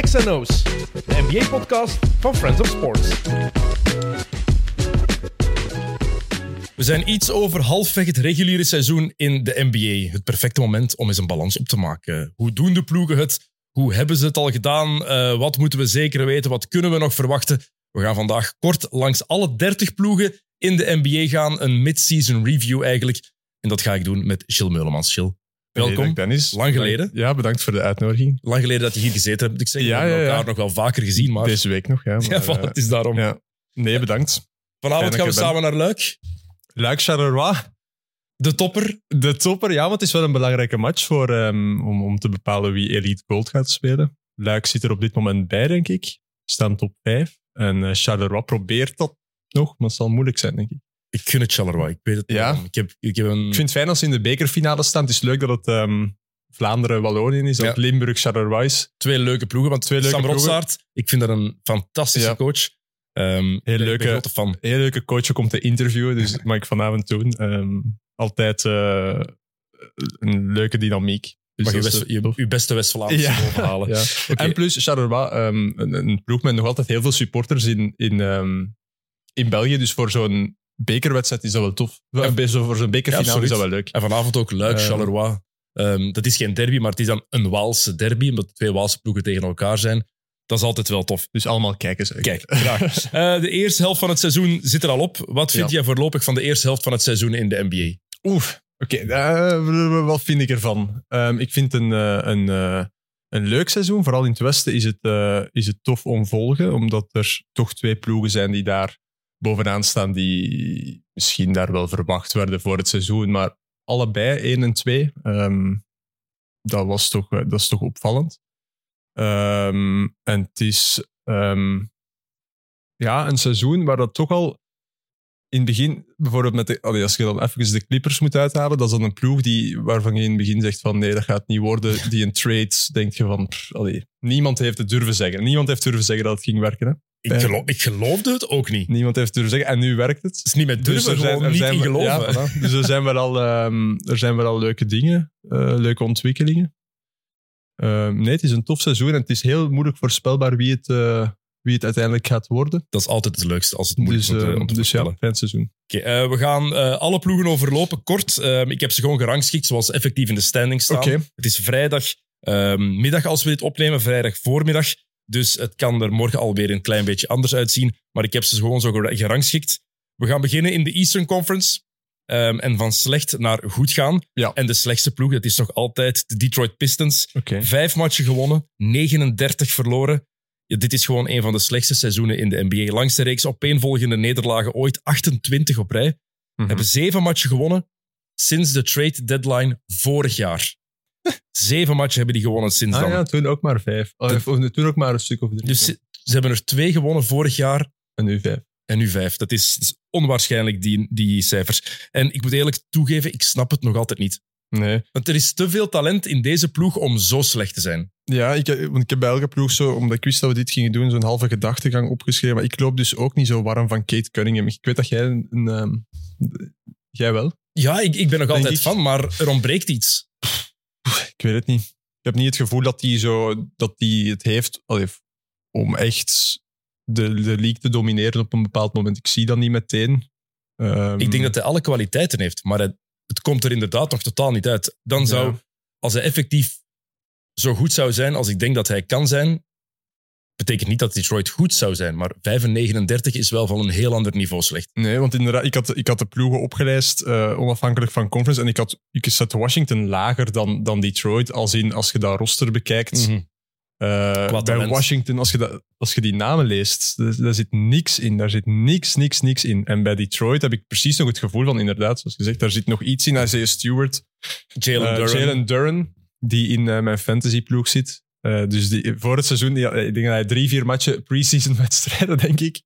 XNO's, de NBA-podcast van Friends of Sports. We zijn iets over halfweg het reguliere seizoen in de NBA. Het perfecte moment om eens een balans op te maken. Hoe doen de ploegen het? Hoe hebben ze het al gedaan? Uh, wat moeten we zeker weten? Wat kunnen we nog verwachten? We gaan vandaag kort langs alle 30 ploegen in de NBA gaan. Een mid-season review eigenlijk. En dat ga ik doen met Gilles Meulemans. Gilles, welkom. Dennis. Lang geleden. Ja, bedankt voor de uitnodiging. Lang geleden dat je hier gezeten hebt. Ik zeg, ja, we hebben elkaar nog wel vaker gezien. Maar... Deze week nog, ja. Maar, ja, van, het is daarom. Nee, bedankt. Vanavond gaan we samen naar Luik. Luik Charleroi. De topper. De topper, ja, want het is wel een belangrijke match voor, um, om, om te bepalen wie Elite Gold gaat spelen. Luik zit er op dit moment bij, denk ik. Staan top 5. En uh, Charleroi probeert dat nog, maar het zal moeilijk zijn, denk ik. Ik gun het Charleroi. Ik weet het ja. Ik, heb, ik, heb een... ik vind het fijn als ze in de bekerfinale staan. Het is leuk dat het um, Vlaanderen-Wallonië is, dat. Limburg-Charleroi is. Twee leuke ploegen, want Twee leuke Sam ik vind dat een fantastische coach. Um, Heel leuke- fan. Heel leuke coach om te interviewen, dus dat mag ik vanavond doen. Ehm, altijd eh, een leuke dynamiek. Dus Mag je, je, beste West-Vlaamse Ja. overhalen. Ja. En plus Charleroi, ehm, een, een ploeg met nog altijd heel veel supporters in, in, ehm, in België. Dus voor zo'n bekerwedstrijd is dat wel tof. Ja. Zo voor zo'n bekerfinale Ja, is dat wel leuk. En vanavond ook Luik, Eh. Charleroi. Ehm, dat is geen derby, maar het is dan een Waalse derby, omdat de twee Waalse ploegen tegen elkaar zijn. Dat is altijd wel tof. Dus allemaal kijkers. Kijk, graag. Eh, de eerste helft van het seizoen zit er al op. Wat vind Ja. jij voorlopig van de eerste helft van het seizoen in de NBA? Oef, oké. eh, wat vind ik ervan? Ehm, ik vind een, eh, een, een leuk seizoen. Vooral in het westen is het, is het tof om volgen, omdat er toch twee ploegen zijn die daar bovenaan staan, die misschien daar wel verwacht werden voor het seizoen. Maar allebei, 1 en 2, ehm, dat, was toch, eh, dat is toch opvallend. Ehm, en het is ehm, ja, een seizoen waar dat toch al in het begin, bijvoorbeeld met de, als je dan even de Clippers moet uithalen, dat is dan een ploeg die, waarvan je in het begin zegt van nee, dat gaat niet worden. Die in trades denk je van, pff, niemand heeft het durven zeggen. Niemand heeft durven zeggen dat het ging werken. Hè? Ik, Eh. gelo- ik geloofde het ook niet. Het Niemand heeft durven zeggen en nu werkt het. is niet met durven, er zijn- er niet zijn in wel- geloven. ja, voilà. Dus er zijn wel al, ehm, er zijn wel al leuke dingen, eh, leuke ontwikkelingen. Ehm, nee, het is een tof seizoen en het is heel moeilijk voorspelbaar wie het, eh, wie het uiteindelijk gaat worden. Dat is altijd het leukste als het moeilijk Dus, wordt om te dus ja, fijn seizoen. We gaan alle ploegen overlopen kort. Ehm, ik heb ze gewoon gerangschikt zoals ze effectief in de standing staan. Het is vrijdag ehm, middag als we dit opnemen, vrijdag voormiddag. Dus het kan er morgen alweer een klein beetje anders uitzien. Maar ik heb ze gewoon zo gera- gerangschikt. We gaan beginnen in de Eastern Conference. Ehm, en van slecht naar goed gaan. Ja. En de slechtste ploeg, dat is nog altijd de Detroit Pistons. Vijf matchen gewonnen, 39 verloren. Ja, dit is gewoon een van de slechtste seizoenen in de NBA. Langste reeks opeenvolgende nederlagen ooit, 28 op rij. Mhm. Hebben zeven matchen gewonnen sinds de trade deadline vorig jaar. Zeven matchen hebben die gewonnen sinds Ah dan. ja, toen ook maar vijf. Oh, of toen ook maar een stuk of drie. Dus ze, ze hebben er twee gewonnen vorig jaar en nu vijf. en nu vijf. Dat is, dat is onwaarschijnlijk, die, die cijfers. En ik moet eerlijk toegeven, ik snap het nog altijd niet. Nee. Want er is te veel talent in deze ploeg om zo slecht te zijn. Ja, ik, want ik heb bij elke ploeg zo, omdat ik wist dat we dit gingen doen, zo'n halve gedachtegang opgeschreven. Maar ik loop dus ook niet zo warm van Kate Cunningham. Ik weet dat jij een... een, ehm, jij wel? Ja, ik, ik ben nog Denk altijd ik. van, maar er ontbreekt iets. Ik weet het niet. Ik heb niet het gevoel dat hij zo, dat hij het heeft allee, om echt de, de league te domineren op een bepaald moment. Ik zie dat niet meteen. Ehm, Ik denk dat hij alle kwaliteiten heeft, maar het, het komt er inderdaad nog totaal niet uit. Dan zou, Ja. als hij effectief zo goed zou zijn als ik denk dat hij kan zijn, betekent niet dat Detroit goed zou zijn, maar 5 en 39 is wel van een heel ander niveau slecht. Nee, want inderdaad, ik had, ik had de ploegen opgelijst, eh, onafhankelijk van conference. En ik had ik zet Washington lager dan, dan Detroit. Als, in, als je dat roster bekijkt. Eh, bij. Washington, als je, dat, als je die namen leest, daar, daar zit niks in. Daar zit niks, niks, niks in. En bij Detroit heb ik precies nog het gevoel van, inderdaad, zoals gezegd, daar zit nog iets in. Isaiah Stewart, Jalen eh, Duren. Jalen Duren, die in eh, mijn fantasyploeg zit. Eh, dus die, voor het seizoen, die, ik denk dat hij drie, vier matchen preseason wedstrijden, denk ik.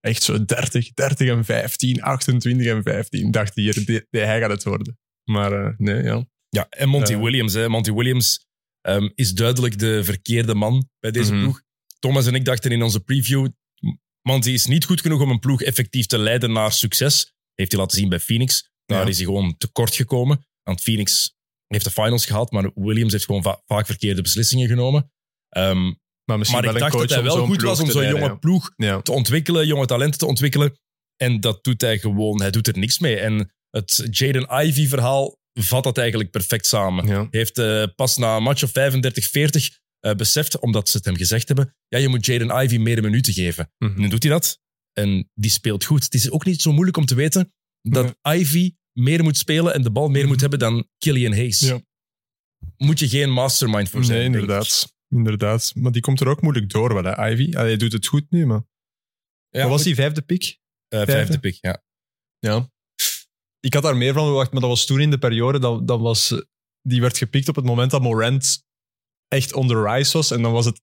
Echt zo 30, 30 en 15, 28 en 15. Dacht hier, die- hij gaat het worden. Maar eh, nee, ja. Ja, en Monty Eh. Williams. Hè. Monty Williams ehm, is duidelijk de verkeerde man bij deze Mhm. ploeg. Thomas en ik dachten in onze preview, Monty is niet goed genoeg om een ploeg effectief te leiden naar succes. Heeft hij laten zien bij Phoenix. Daar Ja. is hij gewoon tekort gekomen. Want Phoenix heeft de finals gehaald, maar Williams heeft gewoon va- vaak verkeerde beslissingen genomen. Ehm, Maar misschien Maar ik wel een dacht dat hij wel goed was om zo'n jonge ploeg ja. Te ontwikkelen, jonge talenten te ontwikkelen. En dat doet hij gewoon, hij doet er niks mee. En het Jaden Ivy-verhaal vat dat eigenlijk perfect samen. Ja. Heeft eh, pas na een match of 35-40 eh, beseft, omdat ze het hem gezegd hebben, ja, je moet Jaden Ivy meer minuten geven. Mhm. En dan doet hij dat. En die speelt goed. Het is ook niet zo moeilijk om te weten dat Ivy meer moet spelen en de bal meer moet hebben dan Killian Hayes. Ja. Moet je geen mastermind voor zijn. Nee, inderdaad. Inderdaad. Maar die komt er ook moeilijk door, wel, hè, Ivy. Hij doet het goed nu, maar... Ja, Wat was die vijfde pick? eh, vijfde? vijfde pick, ja. Ja. Ik had daar meer van verwacht, maar dat was toen in de periode. Dat, dat was, eh, die werd gepikt op het moment dat Morant echt on the rise was. En dan was het...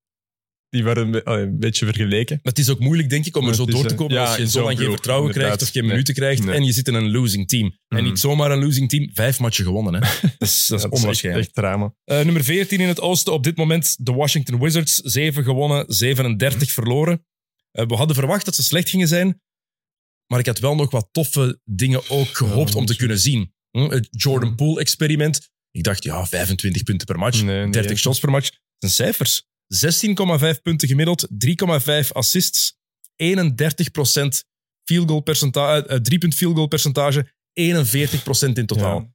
Die werden een, be- allee, een beetje vergeleken. Maar het is ook moeilijk, denk ik, om er zo door te eh, komen ja, als je zo lang geen vertrouwen inderdaad. krijgt of geen Nee. minuten krijgt Nee. en je zit in een losing team. En Mhm. niet zomaar een losing team, vijf matchen gewonnen. Hè. Dat is, dat is Ja, onwaarschijnlijk. Echt, drama. Eh, nummer 14 in het oosten op dit moment, de Washington Wizards. 7 gewonnen, 37 verloren. Eh, we hadden verwacht dat ze slecht gingen zijn, maar ik had wel nog wat toffe dingen ook gehoopt om te kunnen zien. Hm, Het Jordan Poole-experiment. Ik dacht, ja, 25 punten per match, Nee, nee, 30 echt. shots per match. Dat zijn cijfers. 16,5 punten gemiddeld, 3,5 assists, 31 field goal percentage, eh, 3 punt field goal percentage, 41% in totaal. Ja.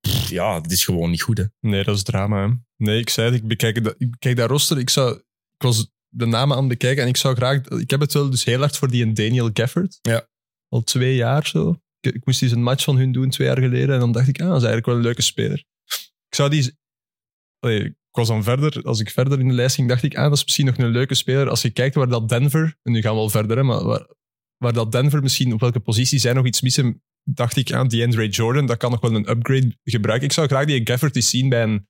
Pff, Ja, dat is gewoon niet goed, hè. Nee, dat is drama. Hè. Nee, ik zei het, ik bekijk, dat, ik bekijk dat roster. Ik, zou, ik was de namen aan het bekijken en ik zou graag... Ik heb het wel dus heel hard voor die Daniel Gafford. Ja. Al twee jaar zo. Ik, ik moest eens een match van hun doen twee jaar geleden en dan dacht ik, ah, dat is eigenlijk wel een leuke speler. Ik zou die... Allee, was dan verder, als ik verder in de lijst ging, dacht ik, ah, dat is misschien nog een leuke speler. Als je kijkt waar dat Denver, en nu gaan we wel verder, hè, maar waar, waar dat Denver misschien, op welke positie zij nog iets missen, dacht ik aan DeAndre Jordan, dat kan nog wel een upgrade gebruiken. Ik zou graag die Gafford eens zien bij een,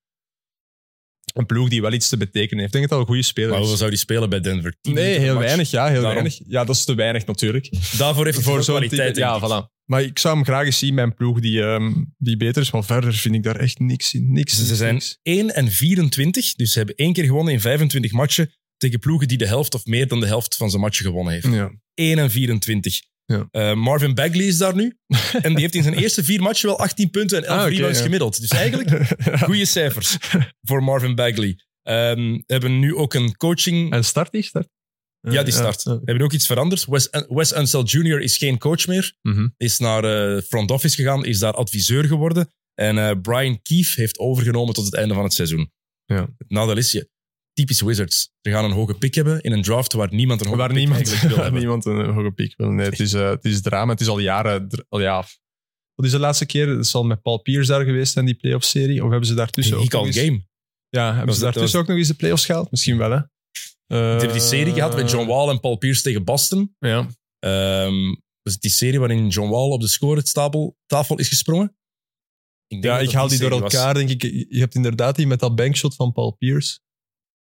een ploeg die wel iets te betekenen heeft. Ik denk dat dat een goede speler Maar is. hoe zou die spelen bij Denver? 10 Nee, heel match. weinig. Ja, heel Daarom. weinig. Ja, dat is te weinig natuurlijk. Daarvoor heeft hij Voor zo'n kwaliteit. Ja, voilà. Maar ik zou hem graag eens zien bij een ploeg die, ehm, die beter is. Maar verder vind ik daar echt niks in. Niks. Ze niks, zijn niks. 1 en 24, dus ze hebben één keer gewonnen in 25 matchen tegen ploegen die de helft of meer dan de helft van zijn matchen gewonnen heeft. Ja. 1 en 24. Ja. Eh, Marvin Bagley is daar nu. en die heeft in zijn eerste vier matchen wel 18 punten en 11 Ah, rebounds ja. gemiddeld. Dus eigenlijk goede cijfers voor Marvin Bagley. We hebben nu ook een coaching... En start die? Start? ja, die start. We hebben ook iets veranderd. Wes, Wes Jr. is geen coach meer. Mhm. Is naar eh, front office gegaan, is daar adviseur geworden. En eh, Brian Keefe heeft overgenomen tot het einde van het seizoen. Ja. Het nadeel is, je, typisch Wizards. Ze gaan een hoge pick hebben in een draft waar niemand een hoge Waar pick niemand, wil hebben. niemand een hoge piek wil. Nee, het is, eh, het is drama. Het is al jaren... Al, ja, wat is de laatste keer? Het zal met Paul Pierce daar geweest zijn, die playoff-serie. Of hebben ze daartussen ook nog eens- game. Ja, hebben was- ze daartussen was- ook nog eens de playoffs gehaald? Misschien wel, hè? Hebben die serie gehad met John Wall en Paul Pierce tegen Boston. Ja. Ehm dus die serie waarin John Wall op de scoretafel tafel is gesprongen. denk Ja, ik haal die door was. elkaar, denk ik. Je hebt inderdaad die met dat bankshot van Paul Pierce.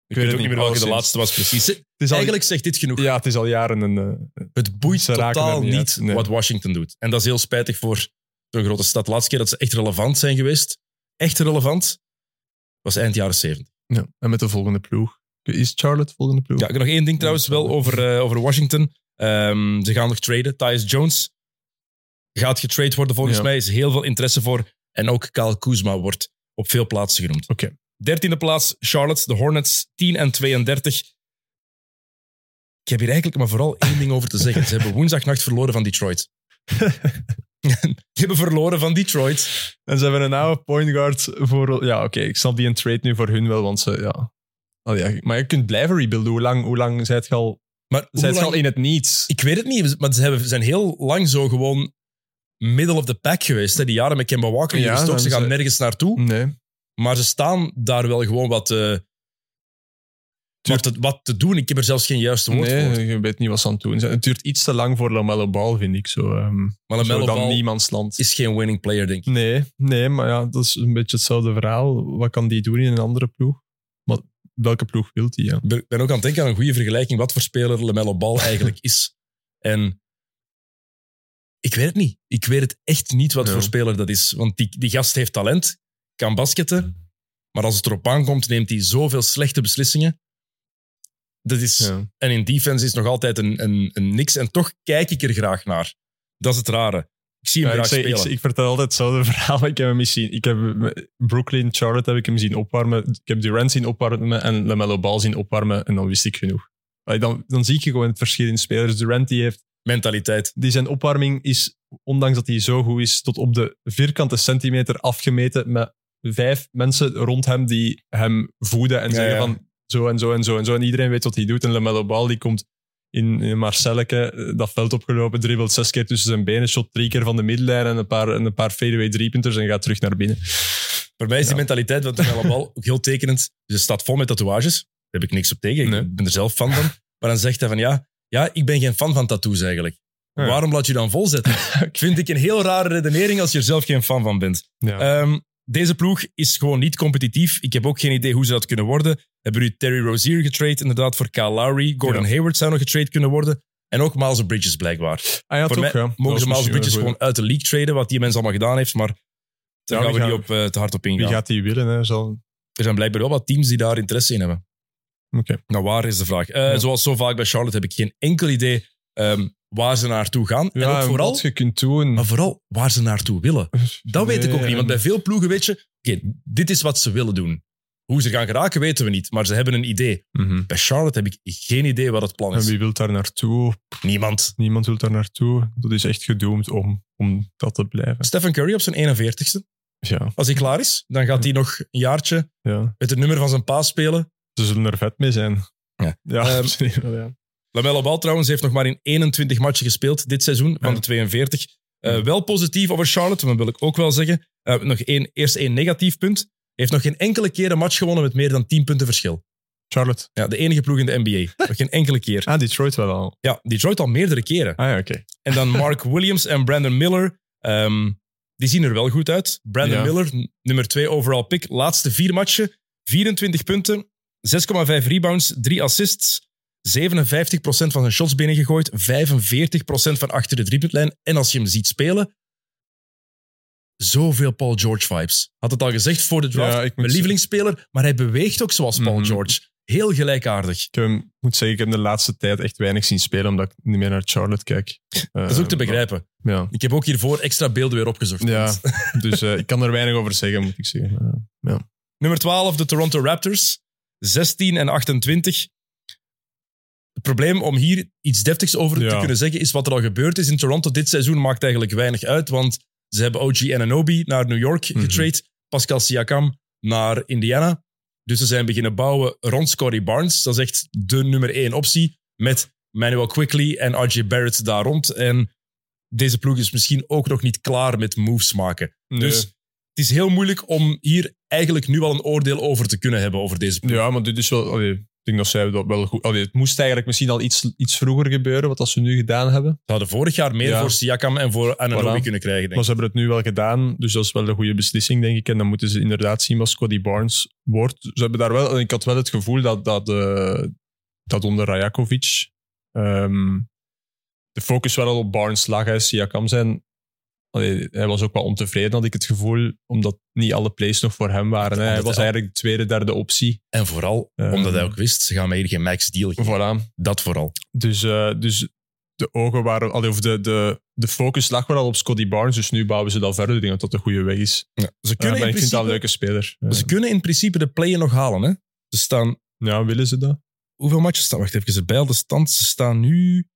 Ik weet ook niet meer welke de laatste was precies. Het is al, Eigenlijk zegt dit genoeg. ja, het is al jaren een... eh, Het boeit Ze raken totaal er niet, niet uit, nee. wat Washington doet. En dat is heel spijtig voor zo'n grote stad. De laatste keer dat ze echt relevant zijn geweest, echt relevant, was eind jaren 70. ja. En met de volgende ploeg. Is Charlotte volgende ploeg? Ja, ik heb nog één ding trouwens wel over, eh, over Washington. Ehm, ze gaan nog traden. Tyus Jones gaat getrade worden volgens Ja. mij. is heel veel interesse voor. En ook Kyle Kuzma wordt op veel plaatsen genoemd. Oké. Dertiende plaats, Charlotte, de Hornets, 10 en 32. Ik heb hier eigenlijk maar vooral één ding over te zeggen. Ze hebben woensdagnacht verloren van Detroit. Ze hebben verloren van Detroit. En ze hebben een oude point guard voor... Ja, oké, ik snap die een trade nu voor hun wel, want ze... Ja. Oh, ja. Maar je kunt blijven rebuilden. Hoe lang, hoe lang zijt je al, Maar lang- al in het niets? Ik weet het niet, maar ze hebben- zijn heel lang zo gewoon middle of the pack geweest. Hè. Die jaren met Kemba Walker, Ja, ze gaan ze- nergens naartoe. Nee. Maar ze staan daar wel gewoon wat, eh, wat, te, wat te doen. Ik heb er zelfs geen juiste woord voor. Je weet niet wat ze aan het doen zijn. Het duurt iets te lang voor LaMelo Ball, vind ik. Zo, ehm Maar zo dan Ball niemands land. is geen winning player, denk ik. Nee, nee, maar ja, dat is een beetje hetzelfde verhaal. Wat kan die doen in een andere ploeg? Maar welke ploeg wil hij? Ja? Ik ben- ben ook aan het denken aan een goede vergelijking wat voor speler LaMelo Ball eigenlijk is. En ik weet het niet. Ik weet het echt niet wat Ja. voor speler dat is. Want die, die gast heeft talent, kan basketten, maar als het erop aankomt, neemt hij zoveel slechte beslissingen. Dat is, Ja. En in defense is nog altijd een, een, een niks. En toch kijk ik er graag naar. Dat is het rare. Ik zie hem Ja, ik, graag ik, spelen. ik vertel altijd hetzelfde verhaal. Ik heb hem zien. Ik heb Brooklyn, Charlotte heb ik hem zien opwarmen. Ik heb Durant zien opwarmen en LaMelo Ball zien opwarmen. En dan wist ik genoeg. Dan, dan zie je gewoon het verschil in spelers. Durant die heeft, Mentaliteit. die zijn opwarming is, ondanks dat hij zo goed is, tot op de vierkante centimeter afgemeten met vijf mensen rond hem die hem voeden en Ja, zeggen ja. van zo en zo en zo en zo. En iedereen weet wat hij doet. En LaMelo Ball die komt in, in Marcelleke eh, dat veld opgelopen, dribbelt zes keer tussen zijn benen, shot drie keer van de middenlijn en een paar, en een paar fadeaway driepunters en gaat terug naar binnen. Voor mij is die Ja. mentaliteit van Terwijl Bal ook heel tekenend. Dus staat vol met tatoeages. Daar heb ik niks op tegen. Ik Nee. ben er zelf fan van. Maar dan zegt hij van ja, ja, ik ben geen fan van tattoos eigenlijk. Ja. Waarom laat je dan volzetten? Vind ik een heel rare redenering als je er zelf geen fan van bent. Ja. Ehm, deze ploeg is gewoon niet competitief. Ik heb ook geen idee hoe ze dat kunnen worden. Hebben jullie Terry Rozier getrade inderdaad voor Kyle Lowry. Gordon Ja. Hayward zou nog getrade kunnen worden. En ook Miles Bridges blijkbaar. ah, ja, voor mij ja. Mogen ze Miles Bridges gewoon uit de league traden, wat die mens allemaal gedaan heeft. Maar daar Ja, gaan we gaan- niet op, eh, te hard op ingaan. Wie gaat die willen? Hè? Zal... Er zijn blijkbaar wel wat teams die daar interesse in hebben. Oké. Nou, waar is de vraag? Eh. Zoals zo vaak bij Charlotte heb ik geen enkel idee ehm, waar ze naartoe gaan. en ook vooral, wat je kunt doen. maar vooral waar ze naartoe willen. Dat weet ik ook niet. Want bij en- veel ploegen weet je, oké, dit is wat ze willen doen. Hoe ze gaan geraken weten we niet, maar ze hebben een idee. Mhm. Bij Charlotte heb ik geen idee wat het plan En is. wie wil daar naartoe? Niemand. Niemand wil daar naartoe. Dat is echt gedoemd om, om dat te blijven. Stephen Curry op zijn 41ste. Ja, Als hij klaar is, dan gaat hij nog een jaartje ja. met het nummer van zijn pa spelen. Ze zullen er vet mee zijn. Ja. ja, Lamelo Ball trouwens heeft nog maar in 21 matchen gespeeld dit seizoen van de 42. Eh. Wel positief over Charlotte, dat wil ik ook wel zeggen. Eh, nog één, eerst één negatief punt. Heeft nog geen enkele keer een match gewonnen met meer dan 10 punten verschil. Charlotte. Ja, de enige ploeg in de NBA. nog geen enkele keer. Ah, Detroit wel al. Ja, Detroit al meerdere keren. Ah ja, oké. En dan Mark Williams en Brandon Miller. ehm, die zien er wel goed uit. Brandon Ja. Miller, nummer 2 overall pick. Laatste vier matchen, 24 punten, 6,5 rebounds, 3 assists. 57% van zijn shots binnengegooid, 45% van achter de driepuntlijn. En als je hem ziet spelen, zoveel Paul George vibes. Had het al gezegd voor de draft, Ja, mijn lievelingsspeler, maar hij beweegt ook zoals Paul Mhm. George. Heel gelijkaardig. Ik heb hem- moet zeggen, ik heb de laatste tijd echt weinig zien spelen, omdat ik niet meer naar Charlotte kijk. Dat is ook te begrijpen. Ja, Ik heb ook hiervoor extra beelden weer opgezocht. ja. dus eh, ik kan er weinig over zeggen, moet ik zeggen. Maar, Nummer 12, de Toronto Raptors. 16 en 28. Het probleem om hier iets deftigs over te kunnen zeggen, is wat er al gebeurd is in Toronto dit seizoen maakt eigenlijk weinig uit, want ze hebben OG Ananobi naar New York Mhm. getrade, Pascal Siakam naar Indiana. Dus ze zijn beginnen bouwen rond Scotty Barnes. Dat is echt de nummer één optie, met Manuel Quickly en RJ Barrett daar rond. En deze ploeg is misschien ook nog niet klaar met moves maken. nee. Dus het is heel moeilijk om hier eigenlijk nu al een oordeel over te kunnen hebben over deze ploeg. Ja, maar dit is wel... allee, ik denk dat zij dat wel goed... allee, het moest eigenlijk misschien al iets, iets vroeger gebeuren, wat als ze nu gedaan hebben. Ze hadden vorig jaar meer Ja. voor Siakam en voor Ananobi Voilà. kunnen krijgen, denk Maar ik. ze hebben het nu wel gedaan, dus dat is wel een goede beslissing, denk ik. En dan moeten ze inderdaad zien wat Scotty Barnes wordt. Ze hebben daar wel... Ik had wel het gevoel dat, dat, eh, dat onder Rajakovic ehm, de focus wel al op Barnes lag. Hè. Siakam zijn... allee, hij was ook wel ontevreden, had ik het gevoel, omdat niet alle plays nog voor hem waren. Hè. Hij was eigenlijk de tweede, derde optie. En vooral Eh, omdat hij ook wist, ze gaan mij hier geen max deal geven. Voilà. Dat vooral. Dus, eh, dus de ogen waren... allee, of de, de, de focus lag wel al op Scotty Barnes, dus nu bouwen ze dat verder. Ik denk dat dat een goede weg is. Ja. Ze, Ja, kunnen maar in ik vind dat principe, een leuke speler. Ze kunnen in principe de play-in nog halen. Hè? Ze staan... Ja, willen ze dat? Hoeveel matches staan? Wacht even, ze bij de stand. Ze staan nu...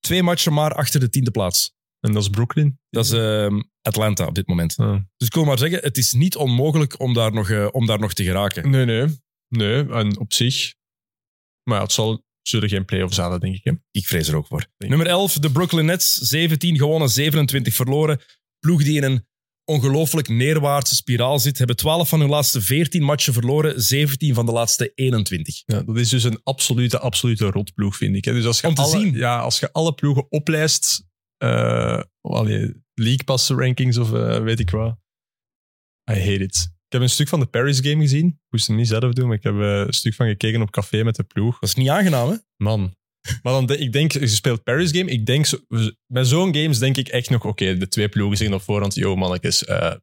Twee matchen maar achter de tiende plaats. En dat is Brooklyn. Dat is ehm, Atlanta op dit moment. Ah. Dus ik wil maar zeggen, het is niet onmogelijk om daar nog, eh, om daar nog te geraken. Nee, nee. Nee, en op zich. Maar ja, het zal, zullen geen play-offs halen, denk ik. Hè? Ik vrees er ook voor. Denk- Nummer 11, de Brooklyn Nets. 17 gewonnen, 27 verloren. Ploeg die in een ongelooflijk neerwaartse spiraal zit. Hebben 12 van hun laatste 14 matchen verloren, 17 van de laatste 21. Ja, dat is dus een absolute, absolute rotploeg, vind ik. Hè? Dus als je Om te alle, zien. Ja, als je alle ploegen oplijst, allee, League Pass rankings of eh, weet ik wat. I hate it. Ik heb een stuk van de Paris game gezien. Ik moest het niet zelf doen, maar ik heb eh, een stuk van gekeken op café met de ploeg. Dat is niet aangenaam, hè? Man. Maar dan, de- ik denk, je speelt Paris game. Ik denk, zo- bij zo'n games denk ik echt nog, oké, de twee ploegen zeggen op voorhand, yo mannetjes, eh,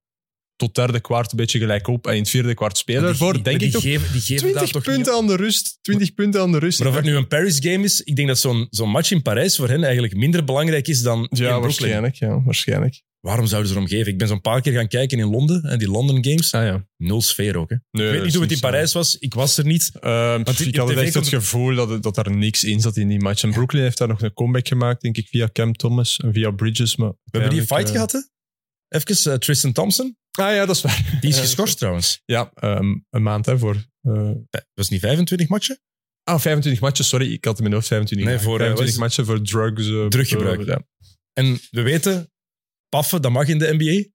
tot derde kwart een beetje gelijk op en in het vierde kwart spelen ervoor, denk ik toch. Geven, die geven daar 20 toch punten aan de rust. 20 punten aan de rust. Maar of het nu een Paris game is, ik denk dat zo'n zo'n match in Parijs voor hen eigenlijk minder belangrijk is dan in ja, Brooklyn. waarschijnlijk. Ja, waarschijnlijk. Waarom zouden ze erom geven? Ik ben zo'n paar keer gaan kijken in Londen, en die London Games. Ah ja. Nul sfeer ook. Hè. Nee, ik weet niet hoe het in. Parijs was. Ik was er niet. In- ik had echt het gevoel dat, dat daar niks in zat in die match. En Brooklyn heeft daar nog een comeback gemaakt, denk ik, via Cam Thomas en via Bridges. Maar We hebben die fight uiteindelijk, gehad, hè? Even, eh, Tristan Thompson. eh, Ah ja, dat is waar. Die is Ja, geschorst trouwens. Ja, ehm, een maand hè, voor... eh, was niet 25 matchen? ah, 25 matchen, sorry. Ik had in mijn hoofd 25. Nee, voor, eh, 25 wat is- matchen voor drugs. eh, Druggebruik. eh, ja. En we weten, paffen, dat mag in de NBA.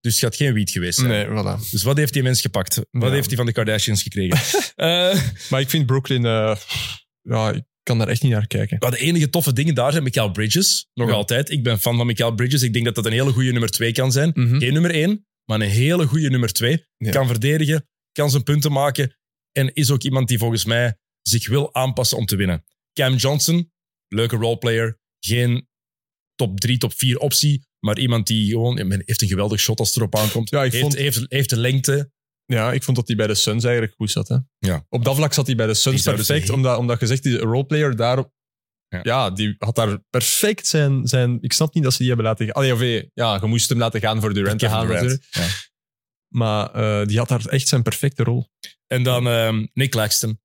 Dus het gaat geen wiet geweest zijn. Nee, voilà. Dus wat heeft die mens gepakt? Wat Ja. heeft hij van de Kardashians gekregen? Eh, Maar ik vind Brooklyn... eh, ja, ik kan daar echt niet naar kijken. de enige toffe dingen daar zijn Michael Bridges. Nog Ja. altijd. Ik ben fan van Michael Bridges. Ik denk dat dat een hele goede nummer 2 kan zijn. Mhm. Geen nummer 1, maar een hele goede nummer 2. Ja. Kan verdedigen, kan zijn punten maken. En is ook iemand die volgens mij zich wil aanpassen om te winnen. Cam Johnson, leuke roleplayer. Geen top 3, top 4 optie. Maar iemand die gewoon heeft een geweldig shot als het erop aankomt. Ja, ik heeft, vond- heeft, heeft de lengte. Ja, ik vond dat hij bij de Suns eigenlijk goed zat. Hè? Ja. Op dat vlak zat hij bij de Suns perfect, omdat, omdat je zegt, die roleplayer daar... Ja. Ja. die had daar perfect zijn, zijn... Ik snap niet dat ze die hebben laten gaan. Allee, of, eh, ja, je moest hem laten gaan voor Durant te gaan Durant. Ja. Maar eh, die had daar echt zijn perfecte rol. En dan ehm, Nick Claxton.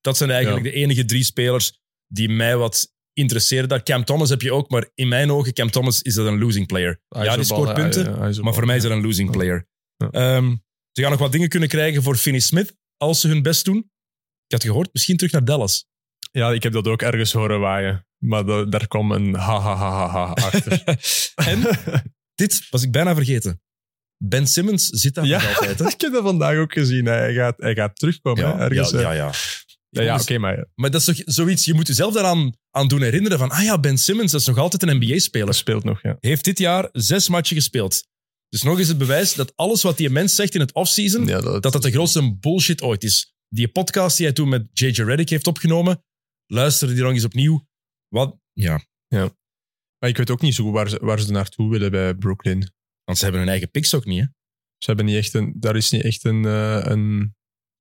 Dat zijn eigenlijk Ja. de enige drie spelers die mij wat interesseren. Daar Cam Thomas heb je ook, maar in mijn ogen, Cam Thomas is dat een losing player. ja, die scoort punten, maar voor mij is dat een losing player. Ja. Ze gaan nog wat dingen kunnen krijgen voor Finney Smith als ze hun best doen. Ik had gehoord, misschien terug naar Dallas. Ja, ik heb dat ook ergens horen waaien. Maar da- daar kwam een ha ha ha ha, ha achter. en dit was ik bijna vergeten. Ben Simmons zit daar ja, nog altijd. Hè? ik heb dat vandaag ook gezien. Hij gaat, hij gaat terugkomen hè, ergens. ja, ja, ja. ja, ja, oké, maar Maar dat is toch zoiets, je moet jezelf daaraan aan doen herinneren van, ah ja, Ben Simmons, dat is nog altijd een NBA-speler. speelt nog, ja. heeft dit jaar zes matchen gespeeld. Dus nog eens het bewijs dat alles wat die mens zegt in het offseason, ja dat, dat dat de grootste bullshit ooit is. Die podcast die hij toen met JJ Reddick heeft opgenomen, luisterde die nog eens opnieuw. Wat? Ja, Maar ik weet ook niet zo goed waar ze, waar ze naartoe willen bij Brooklyn. want ze hebben hun eigen picks ook niet. Hè? Ze hebben niet echt een, daar is niet echt een, eh, een,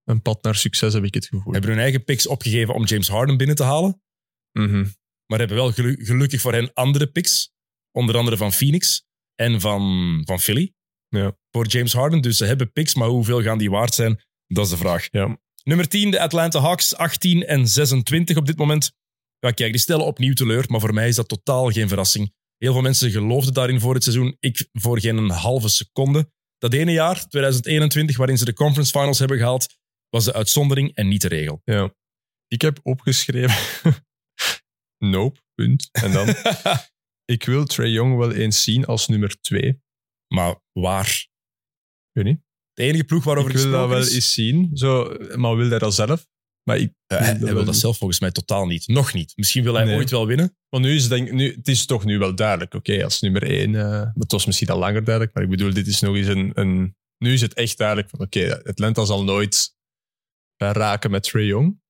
een pad naar succes, heb ik het gevoel. Ze hebben hun eigen picks opgegeven om James Harden binnen te halen, Mhm. maar hebben wel gelu- gelukkig voor hen andere picks, onder andere van Phoenix en van, van Philly, Ja. voor James Harden. Dus ze hebben picks, maar hoeveel gaan die waard zijn? Dat is de vraag. Ja. Nummer 10, de Atlanta Hawks, 18 en 26 op dit moment. Ja, kijk, die stellen opnieuw teleur, maar voor mij is dat totaal geen verrassing. Heel veel mensen geloofden daarin voor het seizoen. Ik voor geen een halve seconde. Dat ene jaar, 2021, waarin ze de conference finals hebben gehaald, was de uitzondering en niet de regel. ja. Ik heb opgeschreven... nope, punt. En dan... ik wil Trey Young wel eens zien als nummer twee. maar waar? Ik weet niet. De enige ploeg waarover ik wil dat wel is... eens zien. Zo, maar wil hij dat zelf? Maar ik, Eh, hij, wil dat niet. zelf volgens mij totaal niet. Nog niet. Misschien wil hij Nee. ooit wel winnen. Want nu is het, denk, nu, het is toch nu wel duidelijk. Oké, als nummer één... eh het was misschien al langer duidelijk, maar ik bedoel, dit is nog eens een... een nu is het echt duidelijk van, oké, Atlanta zal nooit ver raken met Trey Young.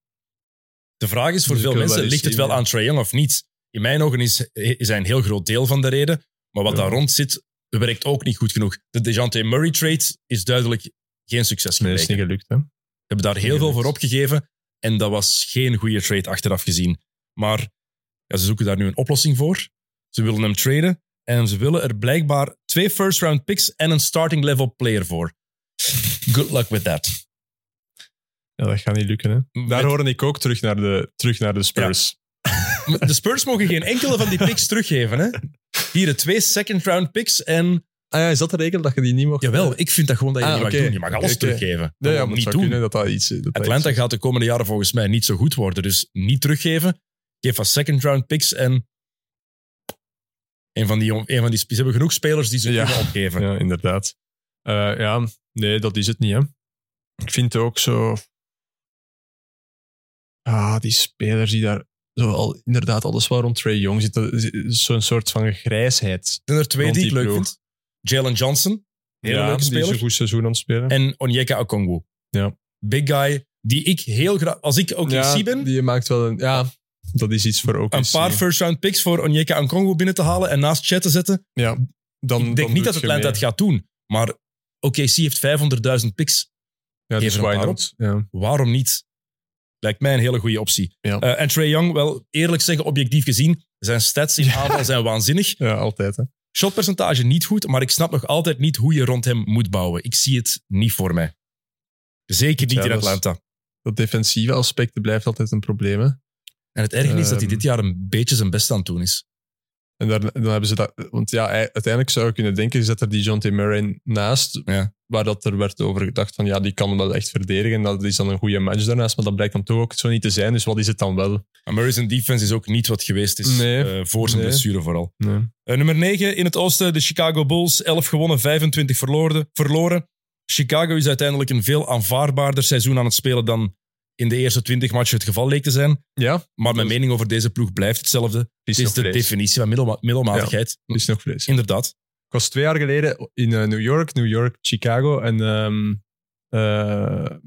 De vraag is voor Dus veel mensen, ligt het wel ja. aan Trae Young of niet? In mijn ogen is, is hij een heel groot deel van de reden. Maar wat Ja. daar rond zit, werkt ook niet goed genoeg. De DeJounte Murray trade is duidelijk geen succes Nee, dat gebleken. is niet gelukt, hè? We hebben daar heel niet veel voor opgegeven. En dat was geen goede trade achteraf gezien. Maar ja, ze zoeken daar nu een oplossing voor. Ze willen hem traden. En ze willen er blijkbaar twee first round picks en een starting level player voor. Good luck with that. Ja, dat gaat niet lukken, hè? Daar Met- hoorde ik ook terug naar de, terug naar de Spurs. De Spurs mogen geen enkele van die picks teruggeven. Hè? Hier de twee second round picks en Ah ja, is dat de regel dat je die niet mocht? Jawel, ik vind dat gewoon dat je Ah, niet mag doen. Je mag alles teruggeven. Nee, ja, maar niet doen. dat dat iets... Dat Atlanta iets- gaat de komende jaren volgens mij niet zo goed worden. Dus niet teruggeven. Geef als second round picks en een van die, een van die ze hebben genoeg spelers die ze Ja. kunnen opgeven. Ja, inderdaad. Eh, ja, nee, dat is het niet, hè. Ik vind ook zo... Ah, die spelers die daar... Zo al, inderdaad, alles waar rond Trey Young zit, dat is zo'n soort van grijsheid. Er zijn er twee die ik leuk ploeg. vind. Jalen Johnson, hele ja, leuke die is speler. een goed seizoen aan het spelen. En Onyeka Okongwu. Ja. Big guy, die ik heel graag... Als ik OKC ja, ben, die maakt wel een... Ja, dat is iets voor OKC. een paar first round picks voor Onyeka Okongwu binnen te halen en naast Chet te zetten. Ja, dan, ik denk dan niet dat je Atlanta het gaat doen. Maar OKC heeft 500.000 picks. Ja, dus een why not? Ja. Waarom niet? Lijkt mij een hele goede optie. Ja. Eh, en Trey Young, wel eerlijk zeggen, objectief gezien, zijn stats in aanval zijn waanzinnig. ja, altijd. Hè. Shotpercentage niet goed, maar ik snap nog altijd niet hoe je rond hem moet bouwen. Ik zie het niet voor mij. Zeker niet Ja, in is- Atlanta. Dat defensieve aspect blijft altijd een probleem. Hè. En het erge is dat hij Ehm. dit jaar een beetje zijn best aan het doen is. En daar, dan hebben ze dat... Want ja, uiteindelijk zou je kunnen denken, je zet er die John T. Murray naast, Ja. Waar dat er werd over gedacht van ja, die kan wel echt verdedigen. Dat is dan een goede match daarnaast, maar dat blijkt dan toch ook zo niet te zijn. Dus wat is het dan wel? Murray's defense is ook niet wat geweest is Nee. eh, voor zijn Nee. blessure vooral. Nee. Eh, nummer 9 in het oosten, de Chicago Bulls. 11 gewonnen, 25 verloren. verloren. Chicago is uiteindelijk een veel aanvaardbaarder seizoen aan het spelen dan in de eerste 20 matchen het geval leek te zijn. Ja, Maar mijn is- mening over deze ploeg blijft hetzelfde. is Het is de vlees. definitie van middelma- middelmatigheid. Is nog vlees. Inderdaad. Ik was twee jaar geleden in eh, New York, New York, Chicago. En ehm, eh,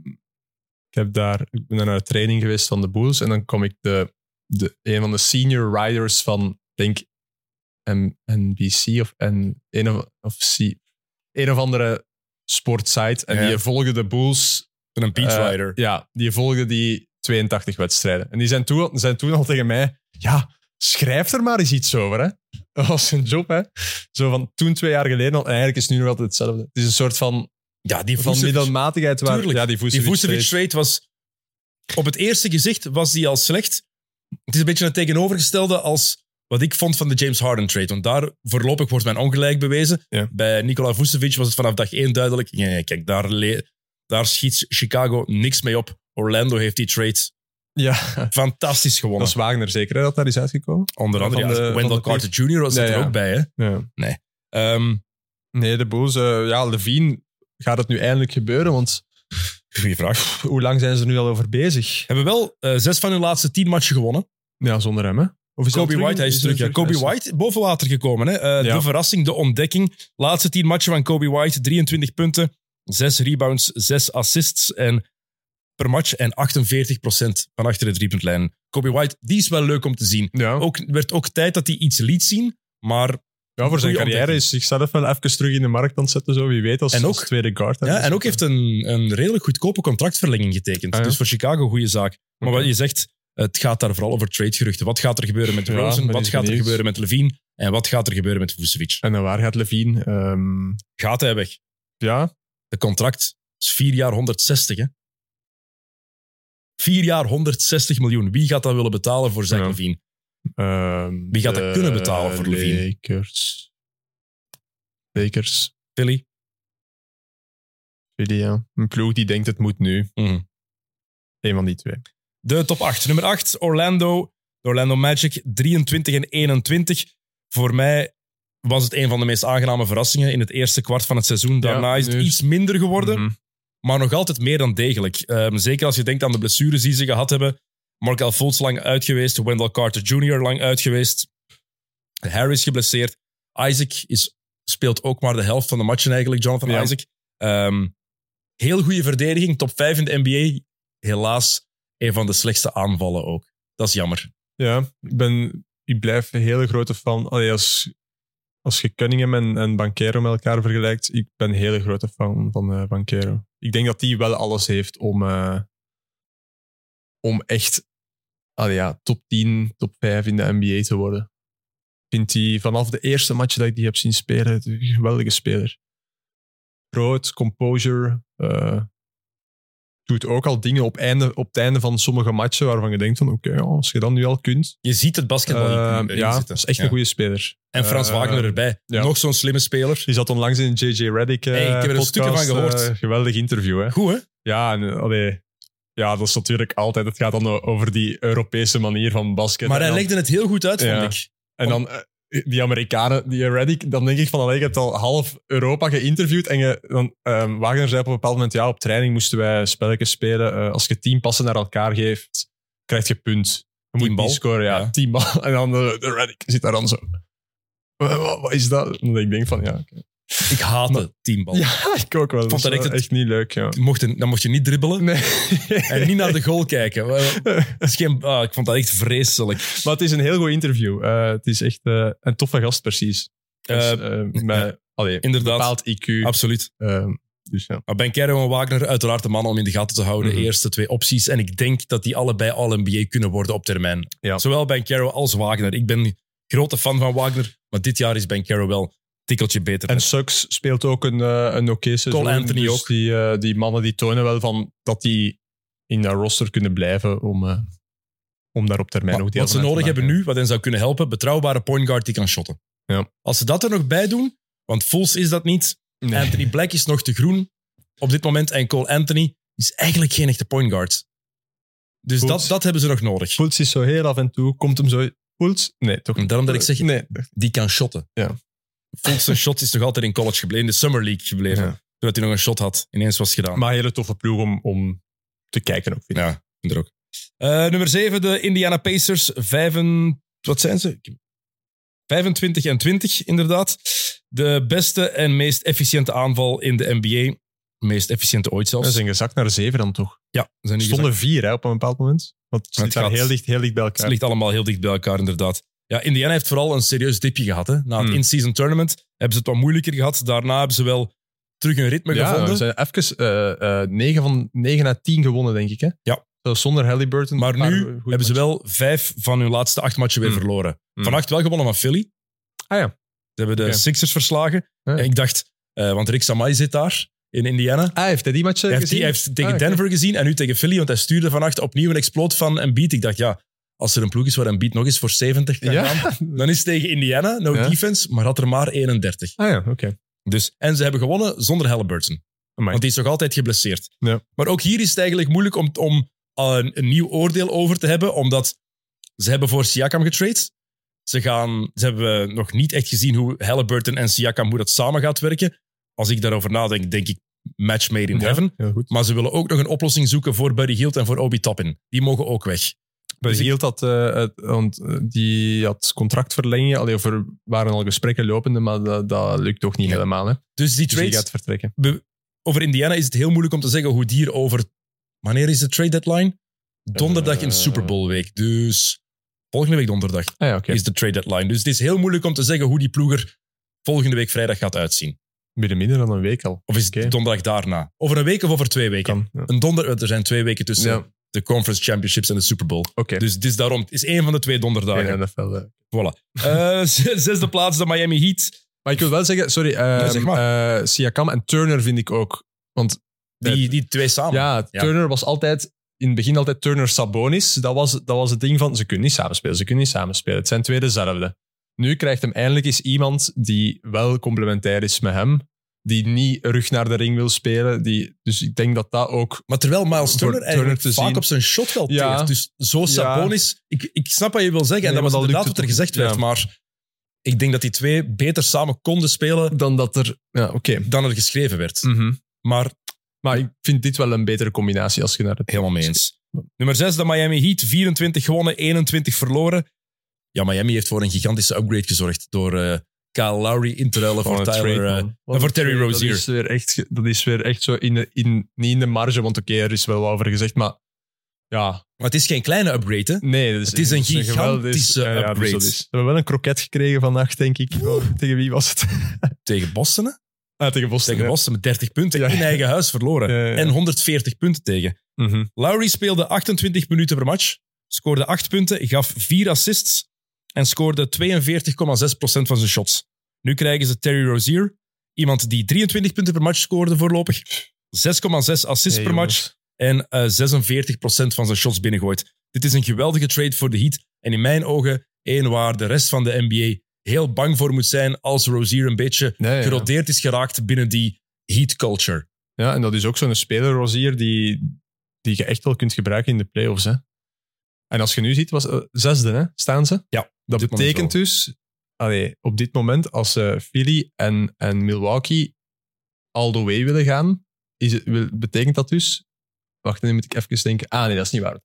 ik, heb daar, ik ben daar naar een training geweest van de Bulls. En dan kom ik de, de, een van de senior riders van, denk M- NBC of, N, een of, of C, een of andere sportsite. En Ja. die volgde de Bulls. Een beach eh, rider. ja, die volgde die 82 wedstrijden. En die zijn toen, zijn toen al tegen mij... Ja, schrijf er maar eens iets over, hè. Dat was een job, hè. Zo van toen twee jaar geleden al. En eigenlijk is het nu nog altijd hetzelfde. Het is een soort van, ja, die van Vucevic- middelmatigheid waar... Tuurlijk. Ja, die Die Vucevic Vucevic trade. trade was... Op het eerste gezicht was die al slecht. Het is een beetje het tegenovergestelde als wat ik vond van de James Harden trade. Want daar voorlopig wordt mijn ongelijk bewezen. Ja. Bij Nikola Vucevic was het vanaf dag één duidelijk. Ja, kijk, daar, daar schiet Chicago niks mee op. Orlando heeft die trade Ja, fantastisch gewonnen. dat is Wagner zeker, hè, dat daar is uitgekomen. Onder andere van ja, de- van Wendell de Carter Jr. was er ja. ook bij. Hè? Ja. Ehm, Nee, de Bulls... eh, ja, Levine gaat het nu eindelijk gebeuren, want goeie vraag. hoe lang zijn ze er nu al over bezig? Hebben wel eh, zes van hun laatste tien matchen gewonnen. Ja, zonder hem, hè. Of is Kobe White, hij is terug. Ja, Kobe is- White, boven water gekomen. Hè? Eh, Ja. De verrassing, de ontdekking. Laatste tien matchen van Kobe White, 23 punten, 6 rebounds, 6 assists en per match en 48% van achter de driepuntlijn. Kobe White, die is wel leuk om te zien. Ja, Ook, werd ook tijd dat hij iets liet zien, maar ja, voor zijn carrière ontdekking. is zichzelf wel even terug in de markt aan het zetten, zo, wie weet, als, En ook- als tweede guard. ja, en ook heeft een, een redelijk goedkope contractverlenging getekend. Ah, ja. Dus voor Chicago een goede zaak. Maar wat je zegt, het gaat daar vooral over tradegeruchten. Wat gaat er gebeuren met Rosen? wat gaat er gebeuren met Levine? En wat gaat er gebeuren met Vucevic? En dan waar gaat Levine? Ehm, Gaat hij weg? ja, De contract is vier jaar 160, hè? Vier jaar 160 miljoen. Wie gaat dat willen betalen voor Zach Ja. Levine? Ehm, Wie gaat dat de kunnen betalen voor Levine? Lakers. Lakers. Philly? Philly, ja. Een ploeg die denkt het moet nu. Mhm. Eén van die twee. De top 8. Nummer 8, Orlando. De Orlando Magic, 23 en 21. Voor mij was het een van de meest aangename verrassingen in het eerste kwart van het seizoen. Daarna is het iets minder geworden, Mhm. Maar nog altijd meer dan degelijk. Ehm, zeker als je denkt aan de blessures die ze gehad hebben. Markel Fultz lang uit geweest, Wendell Carter Jr. lang uit geweest. Harris geblesseerd. Isaac is, speelt ook maar de helft van de matchen eigenlijk, Jonathan Ja. Isaac. Ehm, heel goede verdediging, top 5 in de NBA. Helaas een van de slechtste aanvallen ook. Dat is jammer. Ja, ik, ben, ik blijf een hele grote fan. Allee, als, als je Cunningham en, en met elkaar vergelijkt, ik ben een hele grote fan van Banquero. Ik denk dat hij wel alles heeft om, eh, om echt allee, ja, top 10, top 5 in de NBA te worden. Ik vind hij vanaf de eerste match dat ik die heb zien spelen, een geweldige speler. Groot, composure. eh, doet ook al dingen op, einde, op het einde van sommige matchen waarvan je denkt van oké, als je dat nu al kunt. Je ziet het basketbal Eh, erin ja, dat is echt Ja. een goede speler. En Frans Eh, Wagner erbij. ja. Nog zo'n slimme speler. Die zat onlangs in J.J. Reddick eh Hey, ik heb er een stukje van gehoord. eh, geweldig interview, hè? Goed, hè? Ja, en, eh, allee, ja, dat is natuurlijk altijd... Het gaat dan over die Europese manier van basket. Maar hij dan- legde het heel goed uit, Ja. vond ik. En dan eh, die Amerikanen, die Reddick, dan denk ik van, allee, je hebt al half Europa geïnterviewd en je, dan, ehm, Wagner zei op een bepaald moment, ja, op training moesten wij spelletjes spelen. Eh, als je tien passen naar elkaar geeft, krijg je punt. Je moet niet scoren, ja, Ja. tien bal. En dan de, de Reddick zit daar dan zo. Wat, wat- wat is dat? En ik denk van, ja, oké. Ik haatte teambal. Ja, ik ook wel. Vond dat echt niet leuk, ja. Mocht je- dan mocht je niet dribbelen Nee. en niet naar de goal kijken. Wel, dat is geen, ah, ik vond dat echt vreselijk. Maar het is een heel goed interview. Eh, het is echt eh, een toffe gast, precies. Dus, Eh, allee, inderdaad. Een bepaald IQ. Absoluut. Eh, Dus ja. En Wagner, uiteraard de mannen om in de gaten te houden. Mhm. Eerste twee opties. En ik denk dat die allebei All-NBA kunnen worden op termijn. Ja. Zowel Ben Carroll als Wagner. Ik ben grote fan van Wagner, maar dit jaar is Ben Carroll wel tikkeltje beter. En Suggs speelt ook een, eh, een oké seizoen. Cole Anthony dus ook. Die, eh, die mannen die tonen wel van dat die in dat roster kunnen blijven om, eh, om daar op termijn Maar ook deel wat ze nodig hebben nu, wat hen zou kunnen helpen, betrouwbare point guard die kan shotten. Ja. Als ze dat er nog bij doen, want Fultz is dat niet, Nee. Anthony Black is nog te groen op dit moment en Cole Anthony is eigenlijk geen echte point guard. Dus dat, dat hebben ze nog nodig. Fultz is zo heel af en toe, komt hem zo... Fultz? Nee, toch En daarom dat ik zeg, Nee. die kan shotten. Ja. Zijn shot is toch altijd in college gebleven, in de Summer League gebleven. Ja. Zodat hij nog een shot had, ineens was gedaan. Maar een hele toffe ploeg om, om te kijken ook, vind ik. Ja, vind er ook. Eh, nummer 7, de Indiana Pacers. Vijven, wat zijn ze? 25 en 20, inderdaad. De beste en meest efficiënte aanval in de NBA. Meest efficiënte ooit zelfs. zijn gezakt naar zeven dan toch. Ja, ze zijn Er niet stonden vier hè, op een bepaald moment. Want het Het gaat- heel dicht, heel dicht bij Het elkaar. ligt allemaal heel dicht bij elkaar, inderdaad. Ja, Indiana heeft vooral een serieus dipje gehad. Hè. Na het Hmm. in-season tournament hebben ze het wat moeilijker gehad. Daarna hebben ze wel terug een ritme ja, gevonden. we zijn even eh, eh, 9 van 9 uit 10 gewonnen, denk ik. Hè? Ja. Zonder Halliburton. Maar Een nu hebben ze wel vijf van hun laatste acht matchen weer Hmm. verloren. Hmm. Vannacht wel gewonnen van Philly. Ah ja. Ze hebben de. Sixers verslagen. Ja. En ik dacht, eh, want Rick Samai zit daar in Indiana. Ah, heeft hij die match eh, Hij gezien? die, hij heeft tegen Ah. Denver gezien en nu tegen Philly, want hij stuurde vannacht opnieuw een exploot van Embiid. Ik dacht, ja, als er een ploeg is waar Embiid nog eens voor 70 kan gaan, dan is het tegen Indiana, no Ja. defense, maar had er maar 31. Ah ja, oké. Dus, en ze hebben gewonnen zonder Halliburton, Amai. want die is nog altijd geblesseerd. Ja. Maar ook hier is het eigenlijk moeilijk om, om een, een nieuw oordeel over te hebben, omdat ze hebben voor Siakam getrade. Ze, gaan, ze hebben nog niet echt gezien hoe Halliburton en Siakam, hoe dat samen gaat werken. Als ik daarover nadenk, denk ik match made in heaven. Maar ze willen ook nog een oplossing zoeken voor Buddy Hield en voor Obi Toppin. Die mogen ook weg. Maar Dus ik- Hield eh, het- want eh, die had contractverlengingen. Allee, of er waren al gesprekken lopende, maar dat, dat lukt toch niet helemaal. Hè? Dus die Dus die trades, gaat vertrekken. be- over Indiana is het heel moeilijk om te zeggen hoe die er over... Wanneer is de trade deadline? Donderdag in Eh. Super Bowl week. Dus volgende week donderdag Ah ja, is de trade deadline. Dus het is heel moeilijk om te zeggen hoe die ploeg er volgende week vrijdag gaat uitzien. Binnen minder dan een week al. Of is het donderdag daarna? Over een week of over twee weken? Kan. Ja. Een donder, er zijn twee weken tussen Ja. De Conference Championships en de Super Bowl. Dus het is daarom, het is één van de twee donderdagen. NFL. Voilà. Eh, zesde plaats, de Miami Heat. Maar ik wil wel zeggen, sorry, eh, zeg eh, Siakam en Turner vind ik ook. Want Die, die twee samen. ja, Ja. Turner was altijd in het begin altijd Turner Sabonis. Dat was, dat was het ding van ze kunnen niet samenspelen, ze kunnen niet samenspelen. Het zijn twee dezelfde. Nu krijgt hem eindelijk eens iemand die wel complementair is met hem. Die niet rug naar de ring wil spelen. Die, dus ik denk dat dat ook. Maar terwijl Miles Turner eigenlijk vaak zien. op zijn shot wel Ja. teert. Dus zo Sabonis... Ik, ik snap wat je wil zeggen. en Nee, dat was inderdaad wat er gezegd werd. Maar ik denk dat die twee beter samen konden spelen Dan dat er. Ja, dan er geschreven werd. Mhm. Maar Maar ik vind dit wel een betere combinatie als je naar het. helemaal mee eens. Nummer 6, de Miami Heat. 24 gewonnen, 21 verloren. Ja, Miami heeft voor een gigantische upgrade gezorgd door eh Kyle Lowry in te ruilen voor Tyler... trade, eh, en voor Terry Dat Rozier. is weer echt, dat is weer echt zo in, de, in, niet in de marge, want oké, er is wel wat over gezegd, maar ja, maar het is geen kleine upgrade, hè? nee. dat Het is een geweldig- gigantische ja, ja, dus upgrade. dat is- We hebben wel een kroket gekregen vannacht, denk ik. Oh, tegen wie was het? Tegen Boston, hè? Ah, tegen Boston. Tegen ja. Boston met 30 punten Ja. in eigen huis verloren. Ja, ja, ja. En 140 punten tegen. Mhm. Lowry speelde 28 minuten per match, scoorde 8 punten, gaf 4 assists en scoorde 42,6% van zijn shots. Nu krijgen ze Terry Rozier, iemand die 23 punten per match scoorde voorlopig, 6,6 assists Hey, per match en eh 46% van zijn shots binnengooit. Dit is een geweldige trade voor de Heat en in mijn ogen één waar de rest van de NBA heel bang voor moet zijn als Rozier een beetje ja. gerodeerd is geraakt binnen die Heat culture. Ja, en dat is ook zo'n speler, Rozier, die, die je echt wel kunt gebruiken in de playoffs. Hè. En als je nu ziet, was eh, zesde, hè, staan ze. Ja, Dat betekent dus, allee, op dit moment, als eh, Philly en, en Milwaukee all the way willen gaan, is het, wil- betekent dat dus... Wacht, nu moet ik even denken. Ah, nee, dat is niet waar.